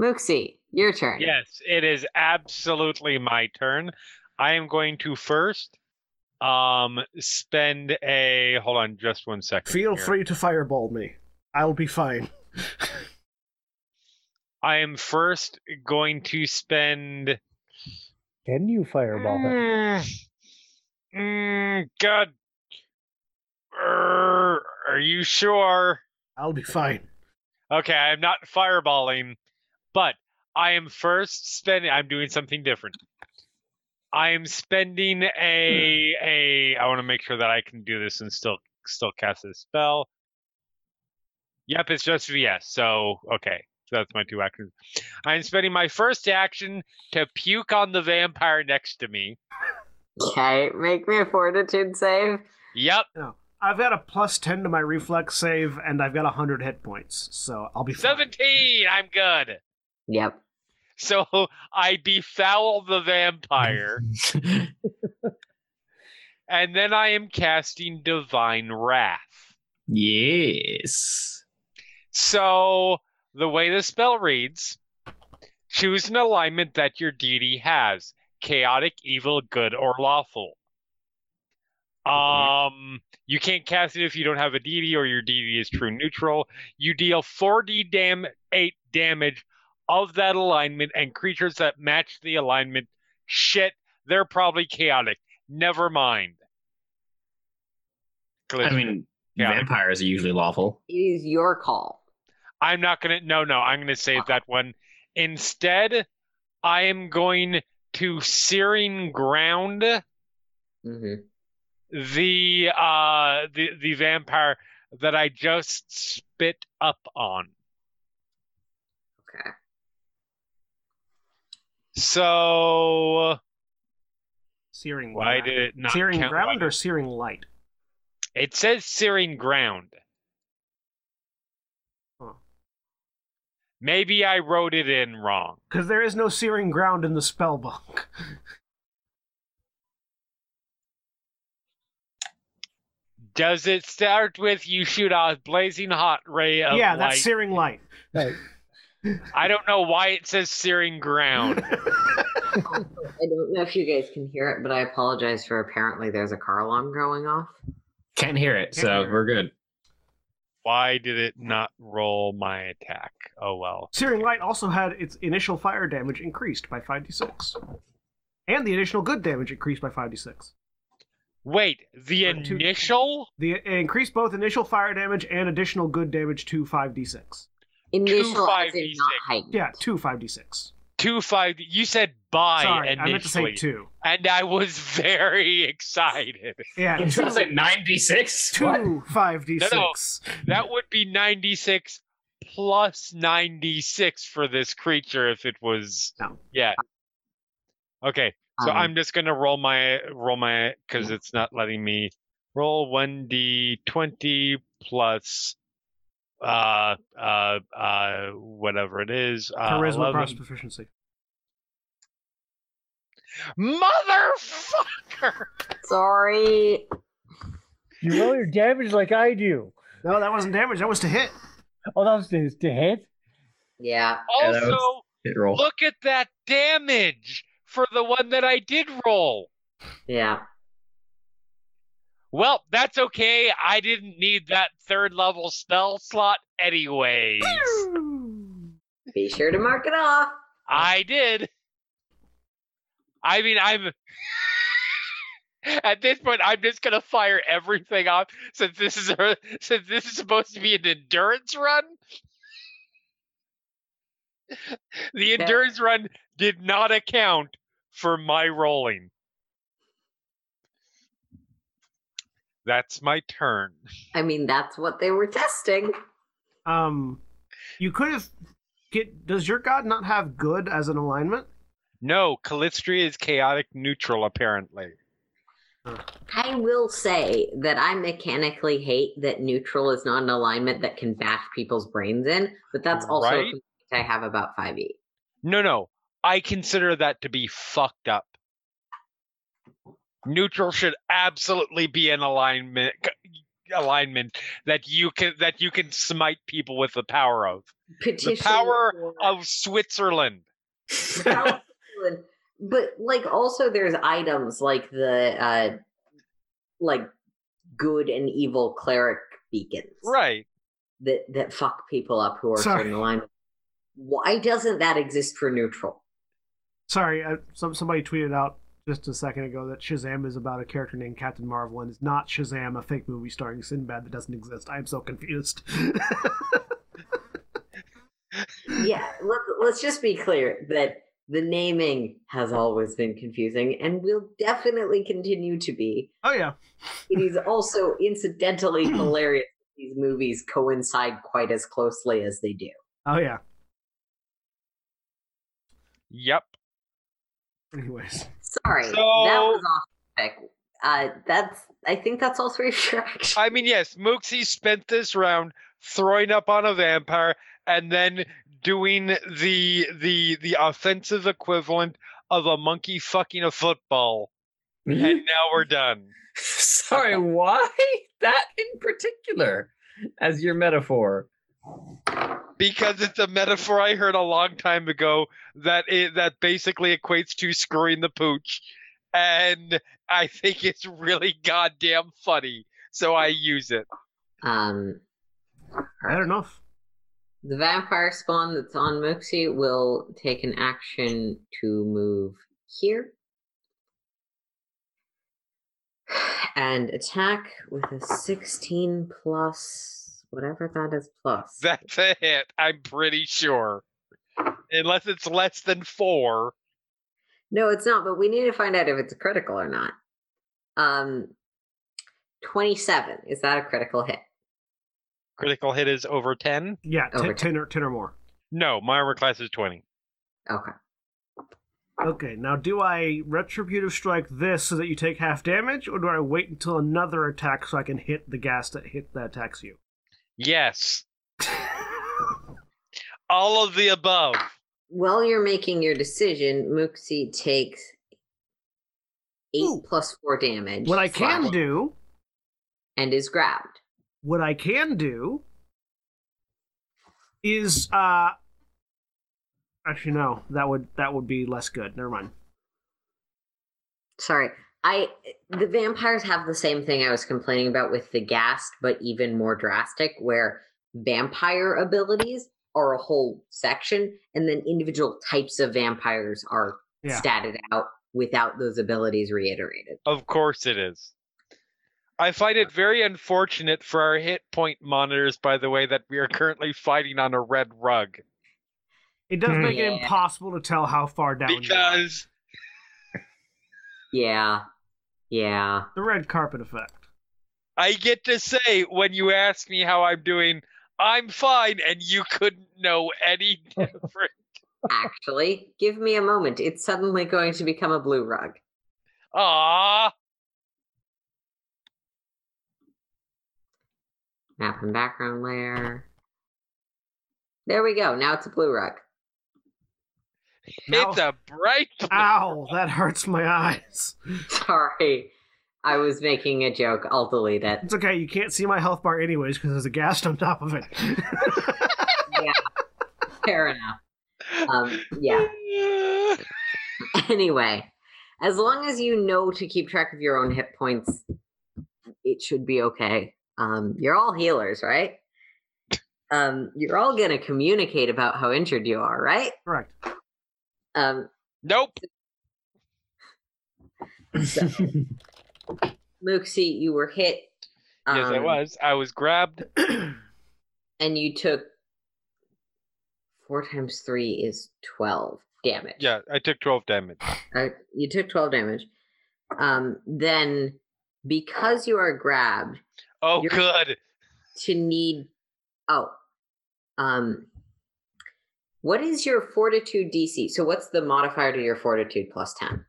Muxi, your turn Yes, it is absolutely my turn. I am going to first um spend a hold on just one second. Feel here. free to fireball me. I'll be fine. I am first going to spend Can you fireball him? Mm, mm, God. Err, are you sure? I'll be fine. Okay, I'm not fireballing, but I am first spending. I'm doing something different. I am spending a hmm. a. I want to make sure that I can do this and still still cast this spell. Yep, it's just VS. So okay, So that's my two actions. I'm spending my first action to puke on the vampire next to me. Okay, make me a fortitude save. Yep. No. I've got a plus 10 to my reflex save, and I've got 100 hit points, so I'll be fine. 17. I'm good. Yep. So I befoul the vampire, and then I am casting Divine Wrath. yes. So the way the spell reads, choose an alignment that your deity has: chaotic, evil, good, or lawful. Um, you can't cast it if you don't have a deity or your deity is true neutral. You deal 4d dam 8 damage of that alignment and creatures that match the alignment. Shit, they're probably chaotic. Never mind. I mean, Yeah. vampires are usually lawful. It is your call. I'm not gonna. No, no, I'm gonna save that one. Instead, I am going to searing ground hmm the uh the the vampire that I just spit up on. Okay. So Searing why ground. did it not Searing count? ground Why- or searing light? It says searing ground. Huh. Maybe I wrote it in wrong. Because there is no searing ground in the spell book. Does it start with you shoot a blazing hot ray of yeah, light? that's searing light. Right. I don't know why it says searing ground. I don't know if you guys can hear it, but I apologize for apparently there's a car alarm going off. Can't hear it, so hear it. we're good. why did it not roll my attack? Oh well. Searing light also had its initial fire damage increased by 5d6. And the additional good damage increased by 5d6. Wait, the Or two- initial? The it increased both initial fire damage and additional good damage to 5d6. Initial as in 5d6. not heightened. Yeah, to 5d6. Two five. You said by Sorry, initially, I meant to say two. and I was very excited. Yeah, It two, sounds like 96. two 5d6. No, no. That would be ninety six plus ninety six for this creature if it was. No. Yeah. Okay, so Um, I'm just gonna roll my roll my because it's not letting me roll one d twenty plus uh uh uh whatever it is uh, Charisma 11. plus proficiency. motherfucker Sorry. You roll your damage like I do. No, that wasn't damage. That was to hit. Oh, that was to, to hit. Yeah. Yeah, also was- Hit roll. look at that damage for the one that i did roll Yeah. Well that's okay. I didn't need that third level spell slot anyways. Be sure to mark it off. i did. I mean i'm at this point i'm just gonna fire everything off since this is a, since this is supposed to be an endurance run. The endurance run did not account for my rolling that's my turn I mean, that's what they were testing. Um, you could have. Get, does your god not have good as an alignment? no Callistria is chaotic neutral apparently I will say that I mechanically hate that neutral is not an alignment that can bash people's brains in, but that's also Right? complaint I have about E. 5e. No, no. I consider that to be fucked up. Neutral should absolutely be an alignment alignment that you can that you can smite people with the power of. Petition power for- Of Switzerland. power of England. but like also there's items like the uh like good and evil cleric beacons Right. that that fuck people up who are Sorry. certain alignment. Why doesn't that exist for neutral? Sorry, uh, some somebody tweeted out just a second ago that Shazam is about a character named Captain Marvel and is not Shazam, a fake movie starring Sinbad that doesn't exist. I am so confused. yeah, let, let's just be clear that the naming has always been confusing and will definitely continue to be. oh yeah, It is also incidentally hilarious that these movies coincide quite as closely as they do. oh yeah. Yep. Anyways, Sorry, that was off topic. Uh, that's I think that's all three of your actions. I mean, yes, Muxi spent this round throwing up on a vampire and then doing the the the offensive equivalent of a monkey fucking a football. Mm-hmm. And now we're done. Sorry, why that in particular as your metaphor? Because it's a metaphor I heard a long time ago that it, that basically equates to screwing the pooch. And I think it's really goddamn funny. So I use it. Um, fair enough. the vampire spawn that's on Muxi will take an action to move here and attack with a 16 plus whatever that is plus. That's a hit, I'm pretty sure. Unless it's less than four. No, it's not, but we need to find out if it's a critical or not. Um 27. Is that a critical hit? Critical hit is over 10. Yeah, t- Over 10, or, 10 or more. No, my armor class is 20. Okay. Okay, now do I retributive strike this so that you take half damage, or do I wait until another attack so I can hit the ghast that hit that attacks you? Yes. All of the above. While you're making your decision, Muxi takes 8 Ooh. plus 4 damage. what I can slash- do, And is grabbed. what I can do, is uh, actually no, that would that would be less good. Never mind. Sorry. I the vampires have the same thing I was complaining about with the ghast, but even more drastic, where vampire abilities are a whole section, and then individual types of vampires are Yeah. statted out without those abilities reiterated. Of course it is. I find it very unfortunate for our hit point monitors, by the way, that we are currently fighting on a red rug. It does make it impossible to tell how far down you are. Because Yeah. Yeah. the red carpet effect. I get to say, when you ask me how I'm doing, I'm fine, and you couldn't know any different. Actually, give me a moment. It's suddenly going to become a blue rug. Ah. Map and background layer. There we go. Now it's a blue rug. Now- It's a bright. Ow, that hurts my eyes. Sorry. I was making a joke. I'll delete it. It's okay, you can't see my health bar anyways because there's a ghast on top of it. Yeah. Fair enough. Um, yeah. Anyway, as long as you know to keep track of your own hit points, it should be okay. Um, you're all healers, right? Um, you're all gonna communicate about how injured you are, right? Correct. Um, Nope. so, Muxi, you were hit. yes, I um, was. I was grabbed. and you took four times three is twelve damage. Yeah, I took 12 damage. Uh, you took twelve damage. Um, then because you are grabbed, Oh, good. to need oh um what is your fortitude dc so what's the modifier to your fortitude plus 10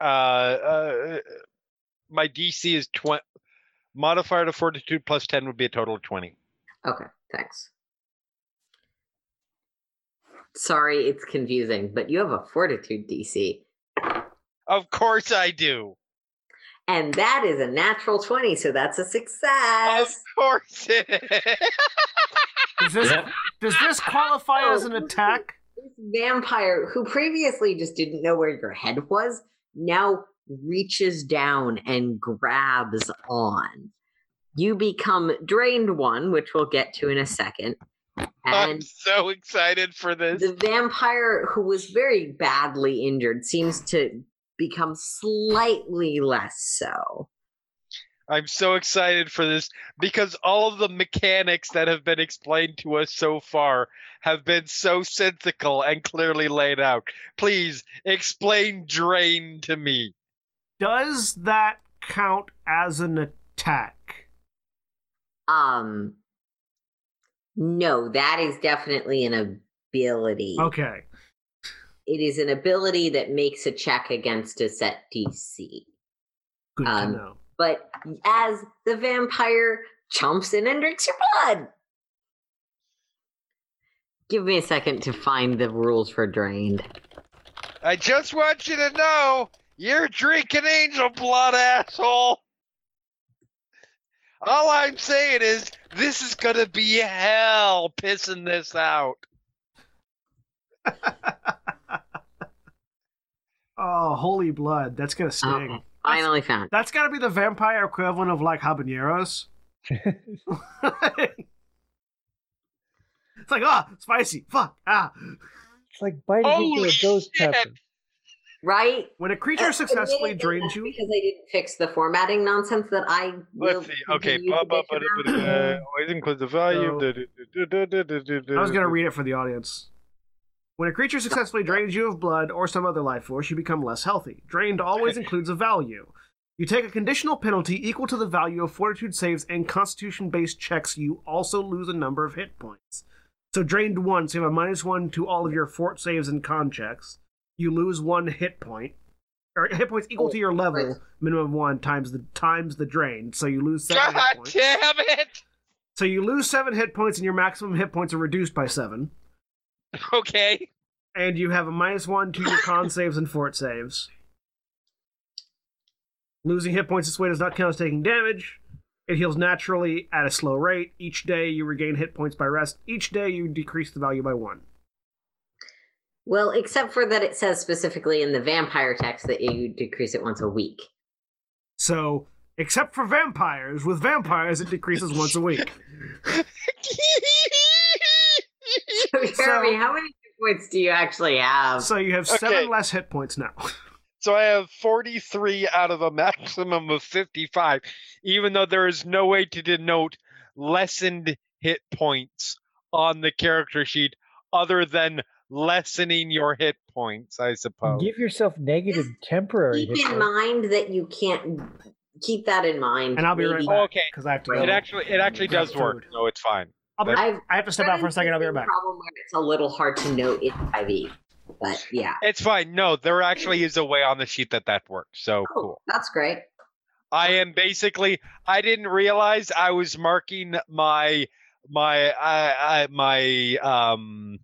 Uh, uh, my DC is 20. Modifier to fortitude plus 10 would be a total of 20. okay thanks sorry it's confusing but you have a fortitude dc Of course I do. and that is a natural 20 so that's a success. Of course it is. Does this, Yep. does this qualify as an attack? this vampire who previously just didn't know where your head was now reaches down and grabs on. You become drained one, which we'll get to in a second. I'm And so excited for this. the vampire who was very badly injured seems to become slightly less so. I'm so excited for this because all of the mechanics that have been explained to us so far have been so sensical and clearly laid out. Please explain drain to me. Does that count as an attack? Um no, that is definitely an ability. Okay. it is an ability that makes a check against a set DC. Good Um, to know. But as the vampire chomps in and drinks your blood. Give me a second to find the rules for drained. I just want you to know you're drinking angel blood, asshole. All I'm saying is this is gonna be hell pissing this out. oh, holy blood. That's going to sting. Okay, finally found. That's got to be the vampire equivalent of like habaneros. it's like, ah, spicy. Fuck. Ah. It's like biting Holy into a ghost shit. pepper. Right? When a creature Uh, successfully admittedly, drains you, Because I didn't fix the formatting nonsense that I Let's see. Okay. Always include the value. I was going to read it for the audience. When a creature successfully drains you of blood or some other life force, you become less healthy. Drained always includes a value. You take a conditional penalty equal to the value of fortitude saves and constitution based checks. You also lose a number of hit points. So, drained once, you have a minus one to all of your fort saves and con checks. You lose one hit point. Or hit points equal to your oh, level, minimum one times the times the drain. So you lose seven hit God points. damn it! So you lose seven hit points, and your maximum hit points are reduced by seven. Okay. and you have a minus one to your con saves and fort saves. Losing hit points this way does not count as taking damage. It heals naturally at a slow rate. Each day you regain hit points by rest. Each day you decrease the value by one. Well, except for that it says specifically in the vampire text that you decrease it once a week. So, except for vampires, with vampires it decreases once a week. So, how many hit points do you actually have? So you have Okay. seven less hit points now. So I have 43 out of a maximum of 55, even though there is no way to denote lessened hit points on the character sheet other than lessening your hit points, I suppose. Give yourself negative temporary Keep hit in points. mind that you can't keep that in mind. And I'll be right Maybe- back. Okay. Because I have to go. It actually it actually does work. food. No, it's fine. I'll be, I've I have to step out for a second. I'll be right back. Problem where it's a little hard to note in 5e, but yeah. It's fine. No, there actually is a way on the sheet that that works. So Oh, cool. that's great. I am basically. I didn't realize I was marking my my I, I my um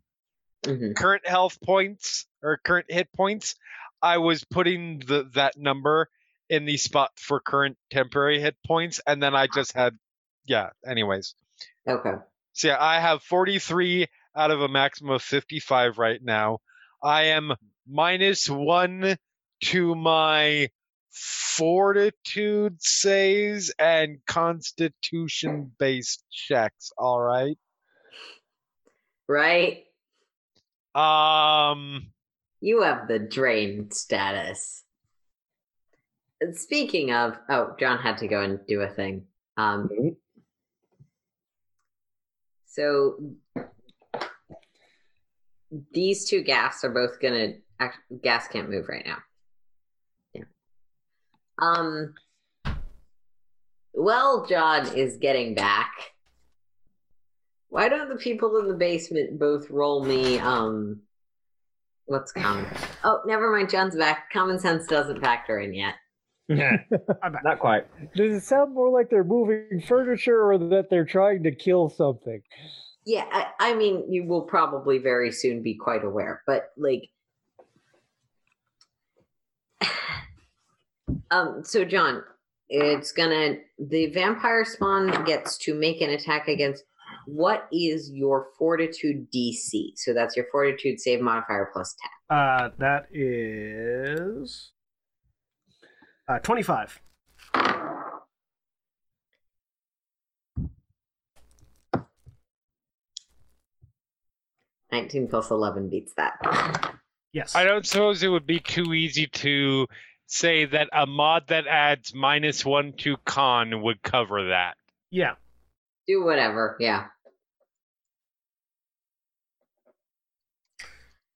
hmm current health points or current hit points. I was putting the that number in the spot for current temporary hit points, and then I just had yeah. Anyways, Okay. So yeah, I have 43 out of a maximum of 55 right now. I am minus one to my fortitude saves and constitution based checks. All right. Right? Um. You have the drain status. Speaking of, oh, John had to go and do a thing. Um, so these two ghasts are both gonna. Act, ghasts can't move right now. Yeah. Um. Well, John is getting back. Why don't the people in the basement both roll me? Um. What's common? Oh, never mind. John's back. Common sense doesn't factor in yet. I'm. Not quite. Does it sound more like they're moving furniture or that they're trying to kill something? Yeah, I, I mean, you will probably very soon be quite aware, but like, um, so John, it's gonna the vampire spawn gets to make an attack against. What is your fortitude DC? So that's your fortitude save modifier plus ten. Uh, that is uh, 25. Nineteen plus eleven beats that. Yes. I don't suppose it would be too easy to say that a mod that adds minus one to con would cover that. Yeah. Do whatever, yeah.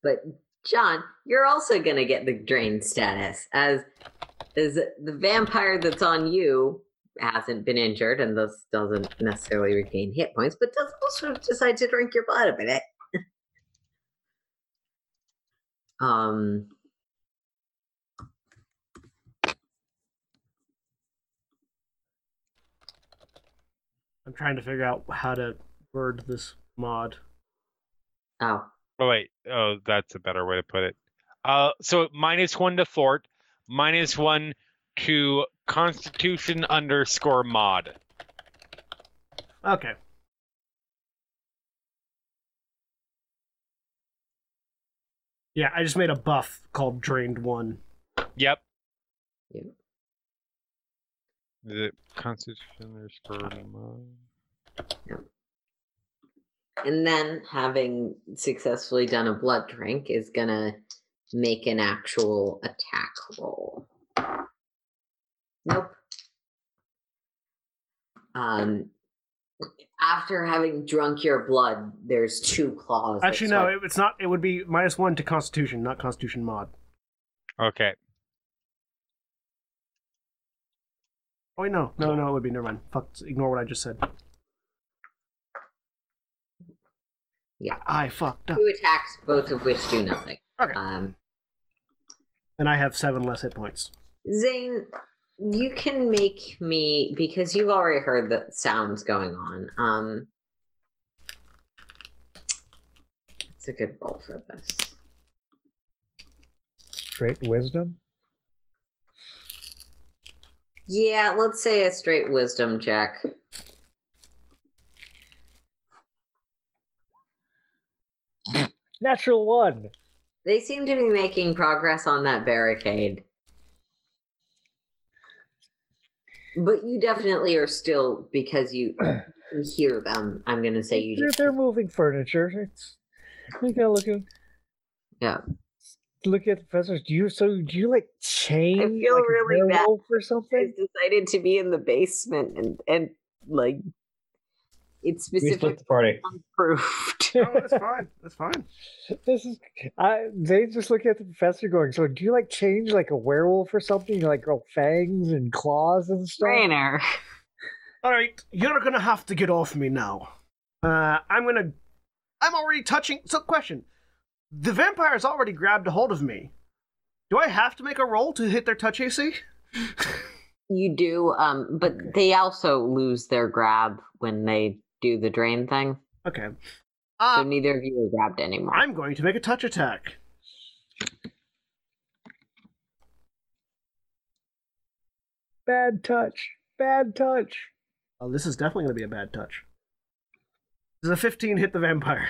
But John, you're also gonna get the drain status as as the vampire that's on you hasn't been injured and thus doesn't necessarily regain hit points, but does also decide to drink your blood a bit. Um, I'm trying to figure out how to word this mod. oh, Oh wait, oh that's a better way to put it. Uh, so minus one to fort, minus one to Constitution underscore mod. Okay. Yeah, I just made a buff called Drained One. Yep. yeah. Is it Constitution underscore mod? and then having successfully done a blood drink is gonna make an actual attack roll. Nope. Um, after having drunk your blood, there's two claws. Actually, no, it, it's not. It would be minus one to Constitution, not Constitution mod. Okay. Oh wait, no, no, no, it would be. Never mind. Fuck. Ignore what I just said. Yeah. I fucked up. two attacks, both of which do nothing. Okay. Um, And I have seven less hit points. Zayne, you can make me because you've already heard the sounds going on. Um, it's a good roll for this. Straight wisdom. Yeah, let's say a straight wisdom check. Natural one. They seem to be making progress on that barricade. But you definitely are still because you hear them. I'm gonna say you They're, just they're moving furniture. It's you gotta look at yeah. look at the professors. Do you so do you like change? I feel like really bad. werewolf something. I've decided to be in the basement and and like it's We split specifically the party. unproved. Oh, that's fine. That's fine. This is I. They just look at the professor going. So do you like change like a werewolf or something? You like grow fangs and claws and stuff. Reigner. All right, you're gonna have to get off me now. Uh, I'm gonna. I'm already touching. So, question: The vampires already grabbed a hold of me. Do I have to make a roll to hit their touch AC? You do, um, but they also lose their grab when they do the drain thing. Okay. So Uh, neither of you are grabbed anymore. I'm going to make a touch attack. Bad touch. Bad touch. Oh, this is definitely going to be a bad touch. Does a 15 hit the vampire?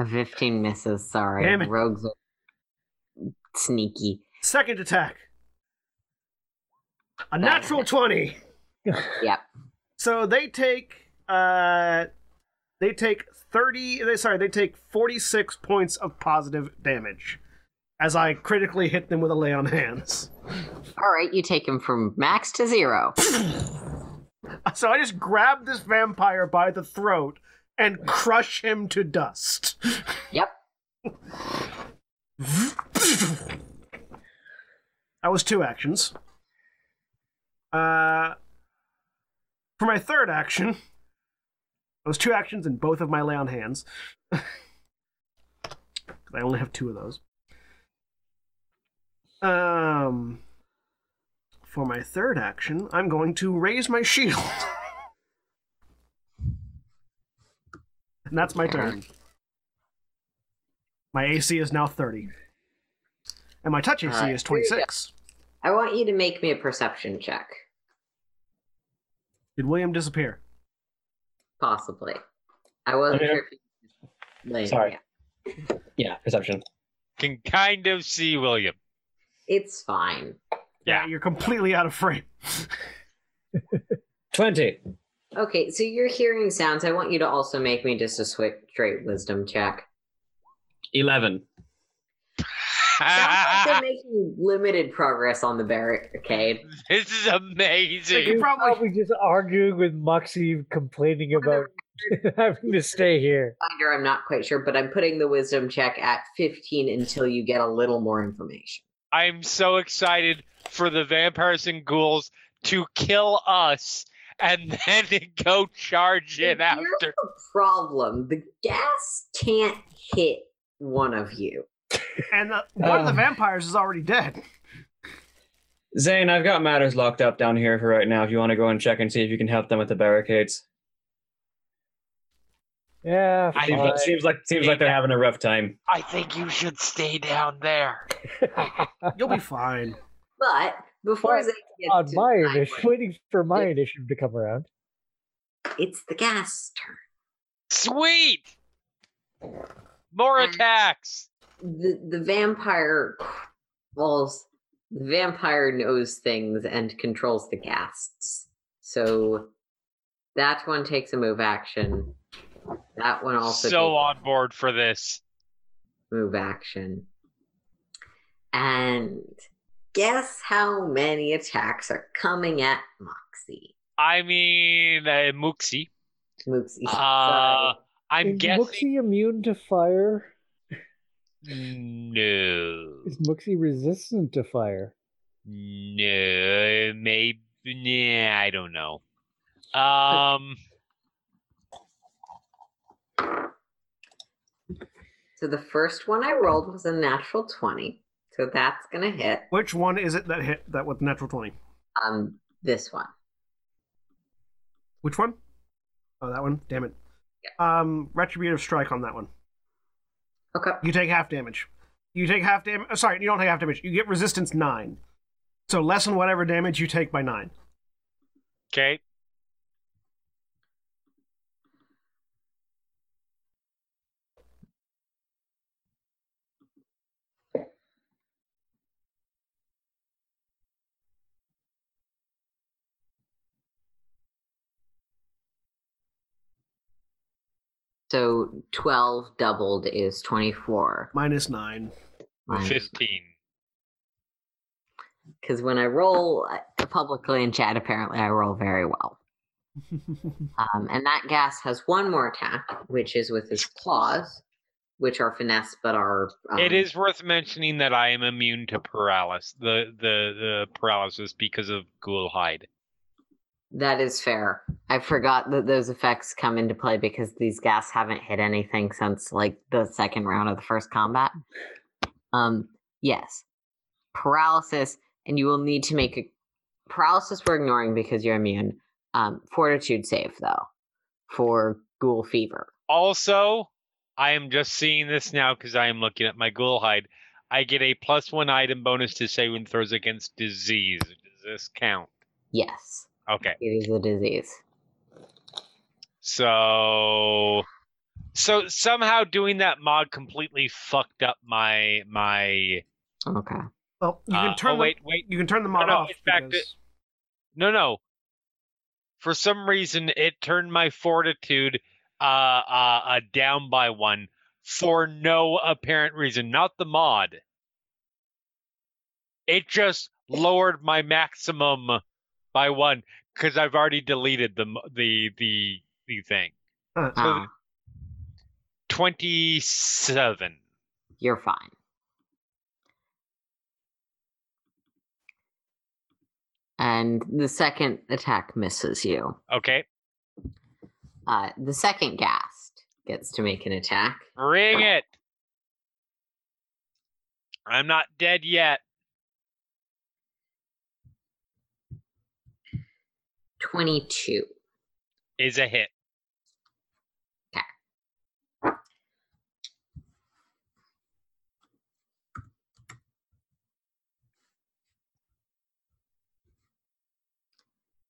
A 15 misses, sorry. Damn it. Rogues are sneaky. Second attack. A That natural hit. 20. Yep. So they take uh they take 30 they sorry, they take 46 points of positive damage as I critically hit them with a lay on hands. All right, you take him from max to zero. So I just grab this vampire by the throat and crush him to dust. Yep. That was two actions. Uh, for my third action, those two actions in both of my lay on hands. 'Cause I only have two of those. Um, for my third action, I'm going to raise my shield. and that's my turn. My AC is now 30. And my touch AC Alright, is here you go. 26. I want you to make me a perception check. Did William disappear? Possibly. I wasn't Okay. sure if you... Later, Sorry. yeah. Yeah, perception. Can kind of see William. It's fine. Yeah. You're completely out of frame. 20. Okay, so you're hearing sounds. I want you to also make me just a straight wisdom check. 11. Sounds like they're making limited progress on the barricade. this is amazing. could You're probably- probably just arguing with Moxie, complaining about having to stay here. Finder, I'm not quite sure, but I'm putting the wisdom check at 15 until you get a little more information. I'm so excited for the vampires and ghouls to kill us and then go charge in Here's after. the problem: the ghast can't hit one of you. And the, one of the Uh. vampires is already dead. Zayne, I've got matters locked up down here for right now. If you want to go and check and see if you can help them with the barricades, Yeah, I- seems like, seems like seems like they're having a rough time. I think you should stay down there. You'll be fine. But before But Zayne gets on to my the initiative, highway, waiting for my Yeah. initiative to come around. it's the ghast turn. Sweet. More Um, attacks. The the vampire falls. The vampire knows things and controls the ghasts. So that one takes a move action. That one also So takes on board for this. move action. And guess how many attacks are coming at Moxie? I mean, uh, Muxi. Moxie. Uh, sorry. I'm Is guessing. Muxi immune to fire? No. Is Muxi resistant to fire? No. Maybe. Nah, I don't know. Um. So the first one I rolled was a natural 20. So that's gonna hit. Which one is it that hit that with natural 20? Um this one. Which one? Oh, that one. Damn it. Um, retributive strike on that one. Okay. You take half damage. You take half damage. Oh, uh, sorry, you don't take half damage. You get resistance nine. So lessen whatever damage you take by nine. Okay. So 12 doubled is 24. Minus nine. Fifteen. Because when I roll uh, publicly in chat, apparently I roll very well. Um, and that ghast has one more attack, which is with his claws, which are finesse but are. Um, it is worth mentioning that I am immune to paralysis. The the the paralysis because of ghoul hide. That is fair. I forgot that those effects come into play because these ghasts haven't hit anything since like the second round of the first combat. Um, yes, paralysis, and you will need to make a paralysis. We're ignoring because you're immune. Um, fortitude save though for ghoul fever. Also, I am just seeing this now because I am looking at my ghoul hide. I get a plus one item bonus to saving throws against disease. Does this count? Yes, Okay. it is a disease. So so somehow doing that mod completely fucked up my my Okay. well, you can Uh, turn. oh, them, wait, wait. You can turn the mod no, off. in fact, because- No, no. For some reason, it turned my fortitude uh, uh, uh, down by one for no apparent reason. Not the mod. It just lowered my maximum by one because I've already deleted the the the the thing. uh, So Twenty-seven. you're fine. And the second attack misses you. Okay, Uh, the second ghast gets to make an attack. bring it. I'm not dead yet. 22. Is a hit.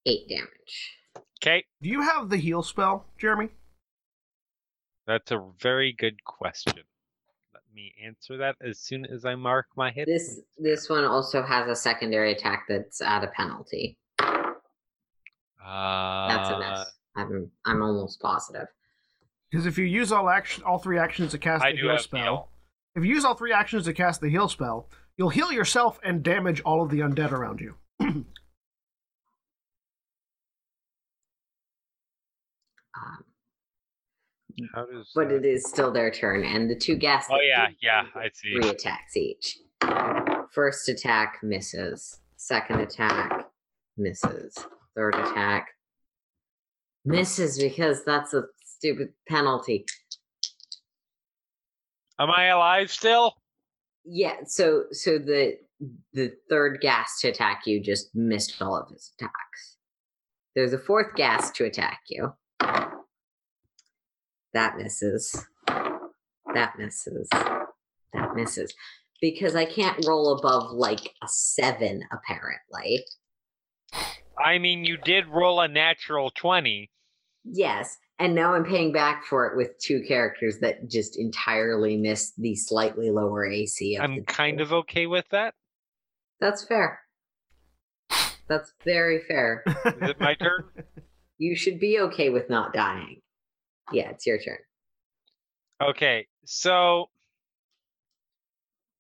Eight damage. Okay, do you have the heal spell, Jeremy? that's a very good question. Let me answer that as soon as I mark my hit. This this one also has a secondary attack that's at a penalty. Uh, That's a miss. I'm I'm almost positive. Because if you use all action, all three actions to cast I the heal spell, heal. if you use all three actions to cast the heal spell, you'll heal yourself and damage all of the undead around you. Um, How does? but that- it is still their turn, and the two ghasts. Oh yeah, yeah, I see. Three attacks each. First attack misses. Second attack misses. Third attack misses because that's a stupid penalty. Am I alive still? Yeah, so so the the third ghast to attack you just missed all of his attacks. There's a fourth ghast to attack you. That misses. That misses. That misses. Because I can't roll above like a seven, apparently. I mean, you did roll a natural 20. Yes, and now I'm paying back for it with two characters that just entirely missed the slightly lower AC. Of I'm kind of okay with that. That's fair. That's very fair. Is it my turn? You should be okay with not dying. Yeah, it's your turn. Okay, so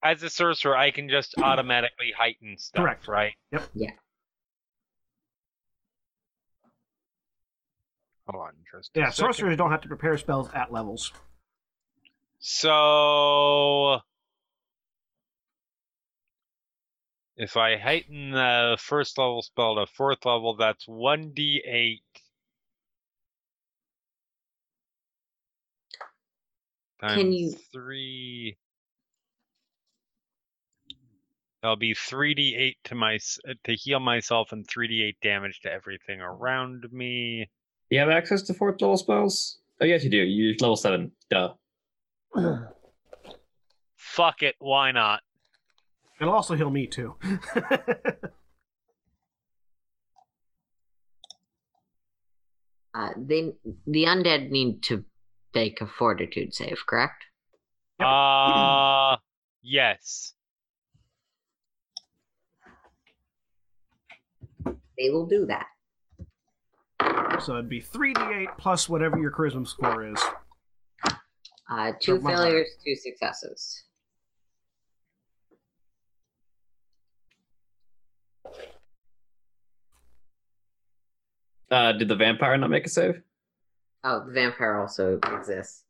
as a sorcerer, I can just automatically heighten stuff, Correct. right? Yep. Yeah. Hold on, just a Yeah, second. sorcerers don't have to prepare spells at levels. So if I heighten the first level spell to fourth level, that's one d eight. Can you- three? That'll be three d eight to my to heal myself and three d eight damage to everything around me. You have access to fourth level spells? Oh, yes, you do. You're level seven. Duh. Fuck it, why not? It'll also heal me too. Uh, they the undead need to make a fortitude save, correct? Yep. Uh yes. They will do that. So it'd be 3d8 plus whatever your charisma score is. Uh, two my bad. failures, two successes. Uh, did the vampire not make a save? Oh, the vampire also exists.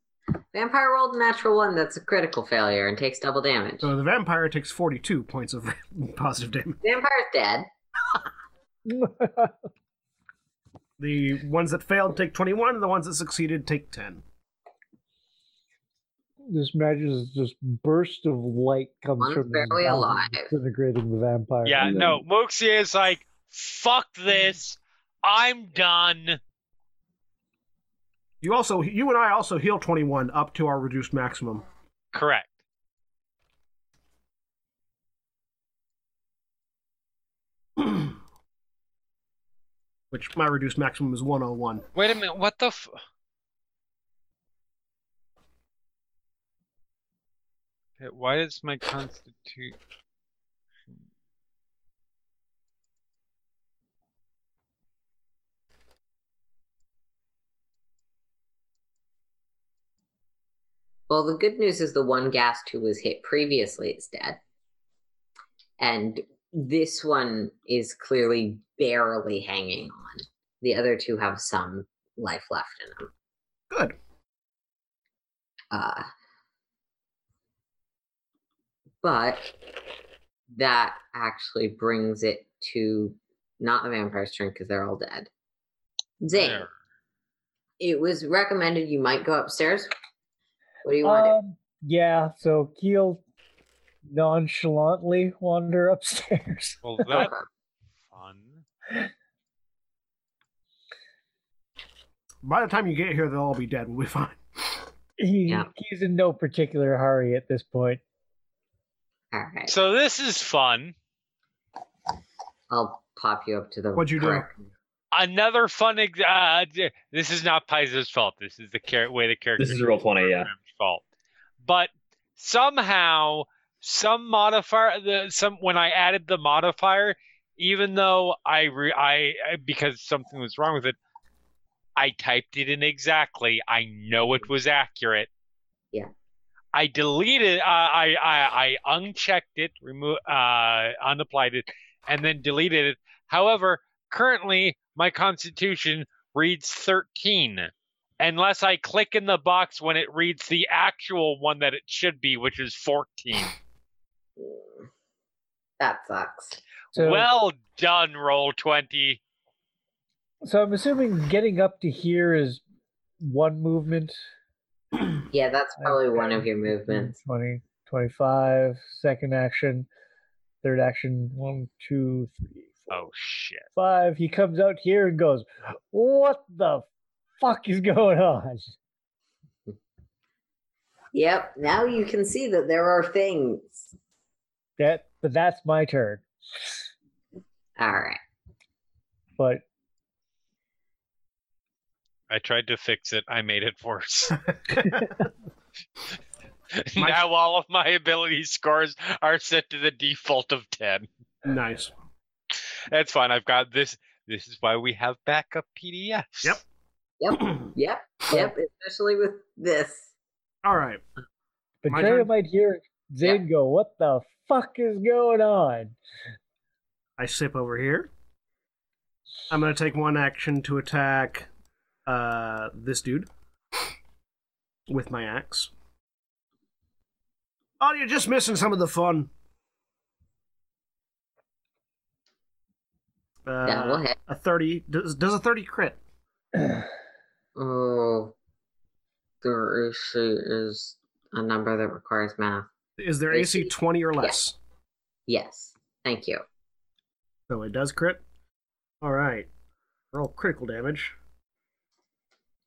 Vampire rolled a natural one. That's a critical failure and takes double damage. So the vampire takes 42 points of positive damage. Vampire's dead. The ones that failed take 21, and the ones that succeeded take 10. this magic is just burst of light comes One's from barely alive. disintegrating the vampire. Yeah, And no, Moxie is like, fuck this. I'm done. You also, you and I also heal 21 up to our reduced maximum. Correct. Which my reduced maximum is 101. Wait a minute, what the f- Why is my constitution Well, the good news is the one ghast who was hit previously is dead. And this one is clearly barely hanging on. The other two have some life left in them. Good. Uh, but that actually brings it to not the vampire's turn because they're all dead. Zayne, there? it was recommended you might go upstairs. What do you want to do? Um, yeah, so Keel nonchalantly wander upstairs. Well, that's fun. By the time you get here, they'll all be dead. We'll be fine. He, Yeah. He's in no particular hurry at this point. All right. So this is fun. I'll pop you up to the. What'd you do? correct- Another fun. Ex- uh, this is not Paizo's fault. This is the char- way the character. This is Roll20, yeah. Fault. But somehow, some modifier, the some when I added the modifier, even though I re- I because something was wrong with it, I typed it in exactly. I know it was accurate. Yeah. I deleted. Uh, I I I unchecked it, remove, uh, unapplied it, and then deleted it. However, currently my Constitution reads 13, unless I click in the box when it reads the actual one that it should be, which is 14. That sucks. So, well done, Roll20. so I'm assuming getting up to here is one movement. Yeah, that's probably one of your movements. 20, 25. Second action. Third action. One, two, three, four, Oh shit. five. He comes out here and goes, What the fuck is going on? Yep. Now you can see that there are things. That but that's my turn. All right. But I tried to fix it. I made it worse. My- now all of my ability scores are set to the default of 10. nice. That's fine. I've got this. This is why we have backup PDFs. Yep. Yep. Yep. Yep. Especially with this. All right. but My turn? might hear Zayne go, What the fuck is going on? I sip over here. I'm gonna take one action to attack uh this dude with my axe. Oh, you're just missing some of the fun. Uh, Yeah, go ahead. A thirty does does a thirty crit? Oh. Their AC is a number that requires math. Is their AC AC. twenty or less? Yes. Thank you. So it does crit. All right. Roll critical damage.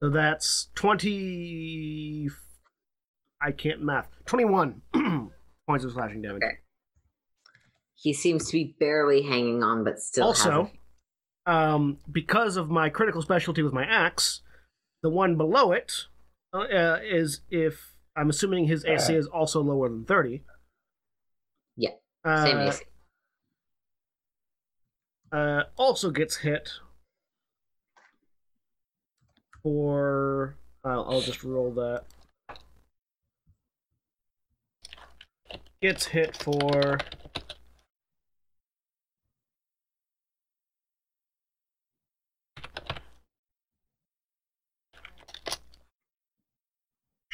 So that's 20. I can't math. 21 points of slashing damage. Okay. He seems to be barely hanging on, but still Also, um, because of my critical specialty with my axe, the one below it uh, is if I'm assuming his AC is also lower than 30. Yeah, same Uh, AC. uh, also gets hit for. I'll, I'll just roll that. Gets hit for.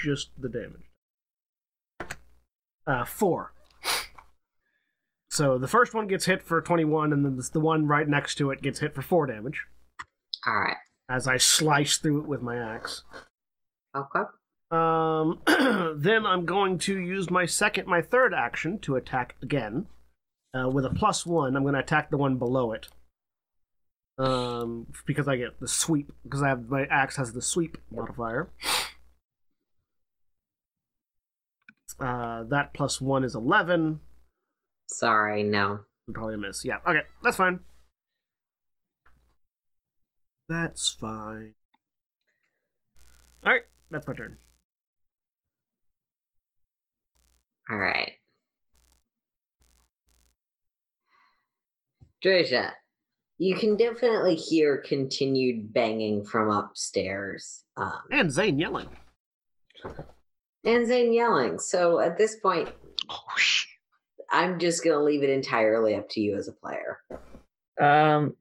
Just the damage. Uh, four. So the first one gets hit for 21, and then the- one right next to it gets hit for 4 damage All right. as I slice through it with my axe. Okay. Um, then I'm going to use my second, my third action to attack again. Uh, with a plus one, I'm going to attack the one below it. Um, because I get the sweep, because I have my axe has the sweep modifier. Uh, that plus one is 11. Sorry, no. Probably a miss. Yeah. Okay, that's fine. That's fine. All right, that's my turn. All right. Drayja, you can definitely hear continued banging from upstairs. Um, And Zayne yelling. And Zayne yelling. So at this point, Oh. I'm just going to leave it entirely up to you as a player. Um,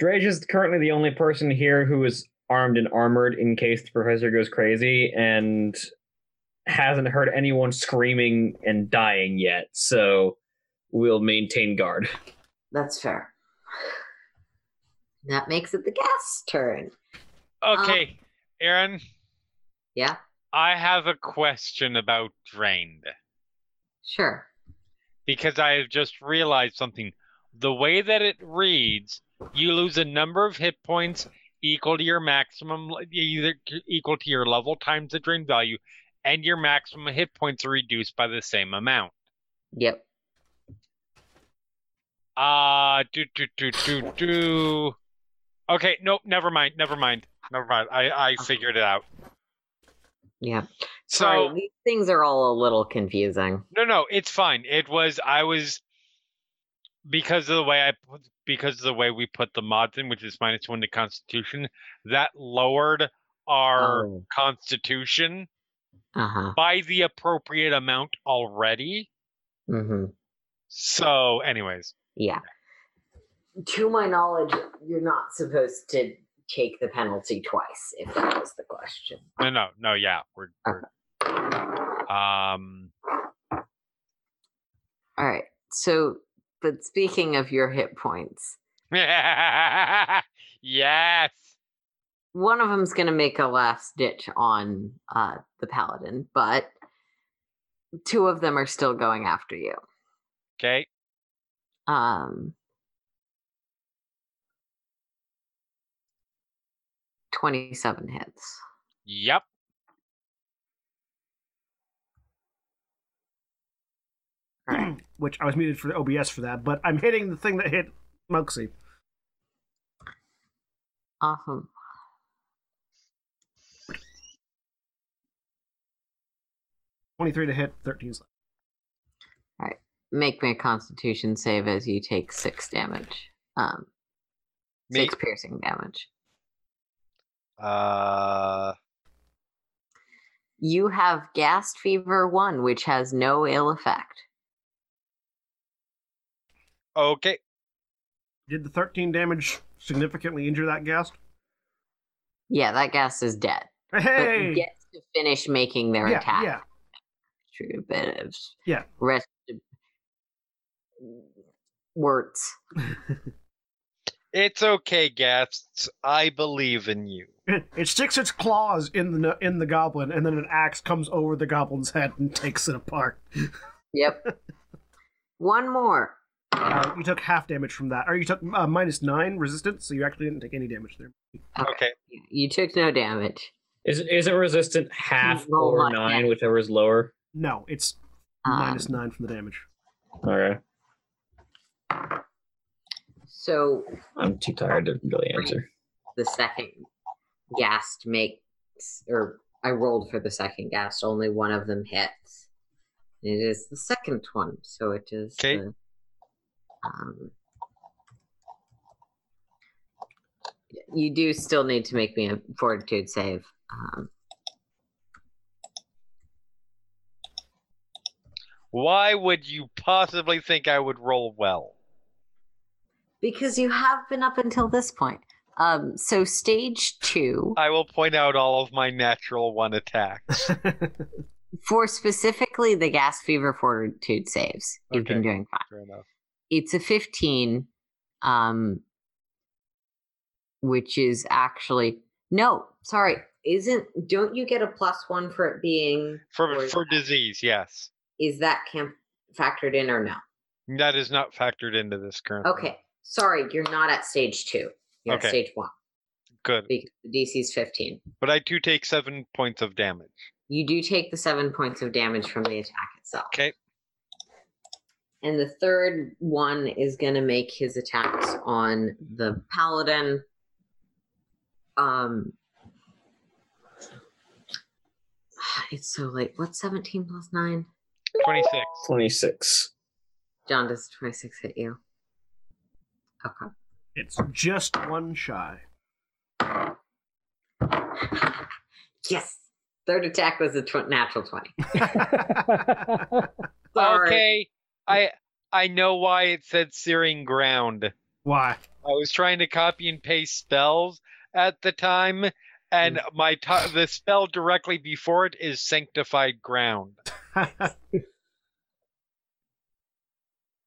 Drayja is currently the only person here who is armed and armored in case the professor goes crazy, and hasn't heard anyone screaming and dying yet. So we'll maintain guard. That's fair. That makes it the ghast's turn. Okay, Erin, Yeah? I have a question about Drained Sure. because I have just realized something. The way that it reads, you lose a number of hit points equal to your maximum, either equal to your level times the drain value, and your maximum hit points are reduced by the same amount. Yep. Uh do do do do do. Okay, nope, never mind, never mind, never mind. I I figured it out. Yeah. So Sorry, these things are all a little confusing. no, no, it's fine. It was I was because of the way I put because of the way we put the mods in, which is minus one to Constitution. That lowered our Oh. Constitution Uh huh. by the appropriate amount already. Mm-hmm. So, anyways, Yeah. To my knowledge, you're not supposed to take the penalty twice, if that was the question. no, no, no, yeah, we're, we're um. All right. So, but speaking of your hit points, yes. one of them's going to make a last ditch on uh, the paladin, but two of them are still going after you. Okay. Um, 27 hits. Yep. All right. Which I was muted for OBS for that, but I'm hitting the thing that hit Mugsy. Awesome. Twenty-three to hit, thirteen. All right. Make me a constitution save as you take six damage. Um, Me. six piercing damage. Uh. You have Ghast Fever 1, which has no ill effect. Okay. Did the thirteen damage significantly injure that ghast? Yeah, that ghast is dead. But Hey, gets to finish making their yeah, attack. yeah. True bit of Yeah. rest words. It's okay, ghasts. I believe in you. It sticks its claws in the in the goblin, and then an axe comes over the goblin's head and takes it apart. Yep. One more. Uh, you took half damage from that, or you took uh, minus nine resistance, so you actually didn't take any damage there. Okay. You took no damage. Is is it resistant half roll or nine, that. whichever is lower? No, it's Um, minus nine from the damage. Okay. So I'm too tired to really answer. the second ghast makes, or I rolled for the second ghast. Only one of them hits. It is the second one, so it is. 'Kay. the, um, you do still need to make me a fortitude save. Um, Why would you possibly think I would roll well? Because you have been up until this point. Um, so stage two, I will point out all of my natural one attacks. for specifically the ghast fever fortitude saves, you've been doing fine. Fair enough. It's a 15, um, which is actually no, sorry, isn't? Don't you get a plus one for it being? For for that- disease, yes. Is that camp factored in or no? That is not factored into this current. Okay, sorry, you're not at stage two. You're Okay. at stage one Good. because the DC is 15. But I do take seven points of damage. You do take the seven points of damage from the attack itself. Okay. And the third one is going to make his attacks on the paladin. Um, it's so late. What's 17 plus 9? 26. Twenty six. John, does 26 hit you? Okay. it's just one shy. Yes. Third attack was a tw- natural 20. Sorry. Okay. I I know why it said searing ground. Why? I was trying to copy and paste spells at the time, and hmm. my t- the spell directly before it is sanctified ground.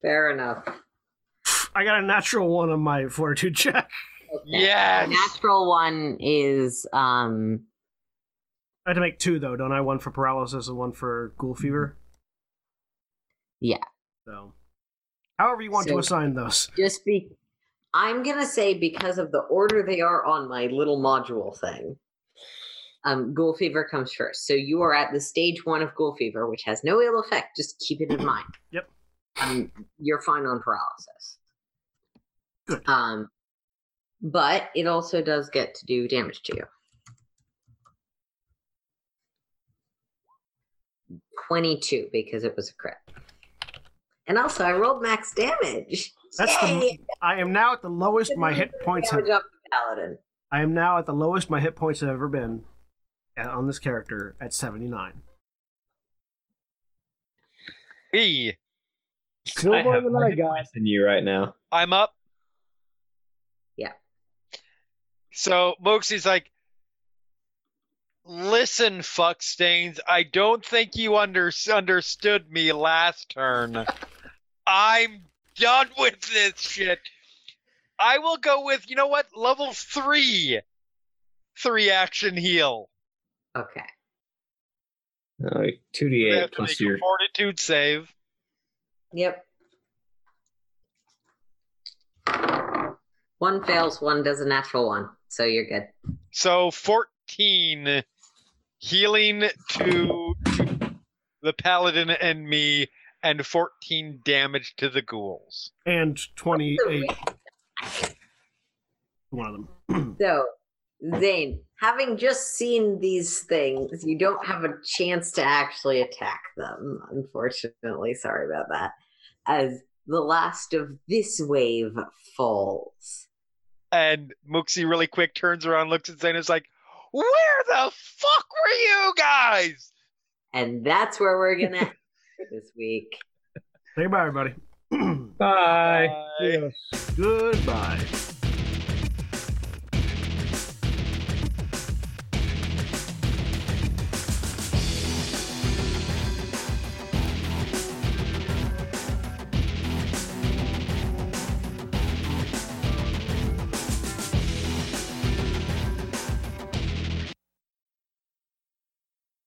Fair enough. I got a natural one on my fortitude check. Okay. Yes. Natural one is um I had to make two though, don't I? One for paralysis and one for ghoul fever. yeah. So, however you want to assign those. just be i'm gonna say because of the order they are on my little module thing um ghoul fever comes first so you are at the stage one of ghoul fever which has no ill effect just keep it in mind Yep. um you're fine on paralysis Good. um but it also does get to do damage to you 22 because it was a crit and also i rolled max damage That's Yay! the. I am now at the lowest my hit points have. damage off the paladin I am now at the lowest my hit points have ever been uh, on this character at seventy nine. E. Still I more have than more I got. than you right now. I'm up. Yeah. So Moxie's like, listen, fuck stains. I don't think you under- understood me last turn. I'm done with this shit. I will go with you know what level three, three action heal. Okay. Uh, two d You have eight to plus make your fortitude save. Yep. One fails, one does a natural one. So you're good. So 14 healing to, to the paladin and me, and 14 damage to the ghouls. And 28. One of them. So, Zayne, having just seen these things, you don't have a chance to actually attack them, unfortunately. Sorry about that. As the last of this wave falls. And Muxi really quick turns around, looks at Zayne, is like, Where the fuck were you guys? And that's where we're going to end this week. Say bye, everybody. bye. Bye. Yes. Goodbye.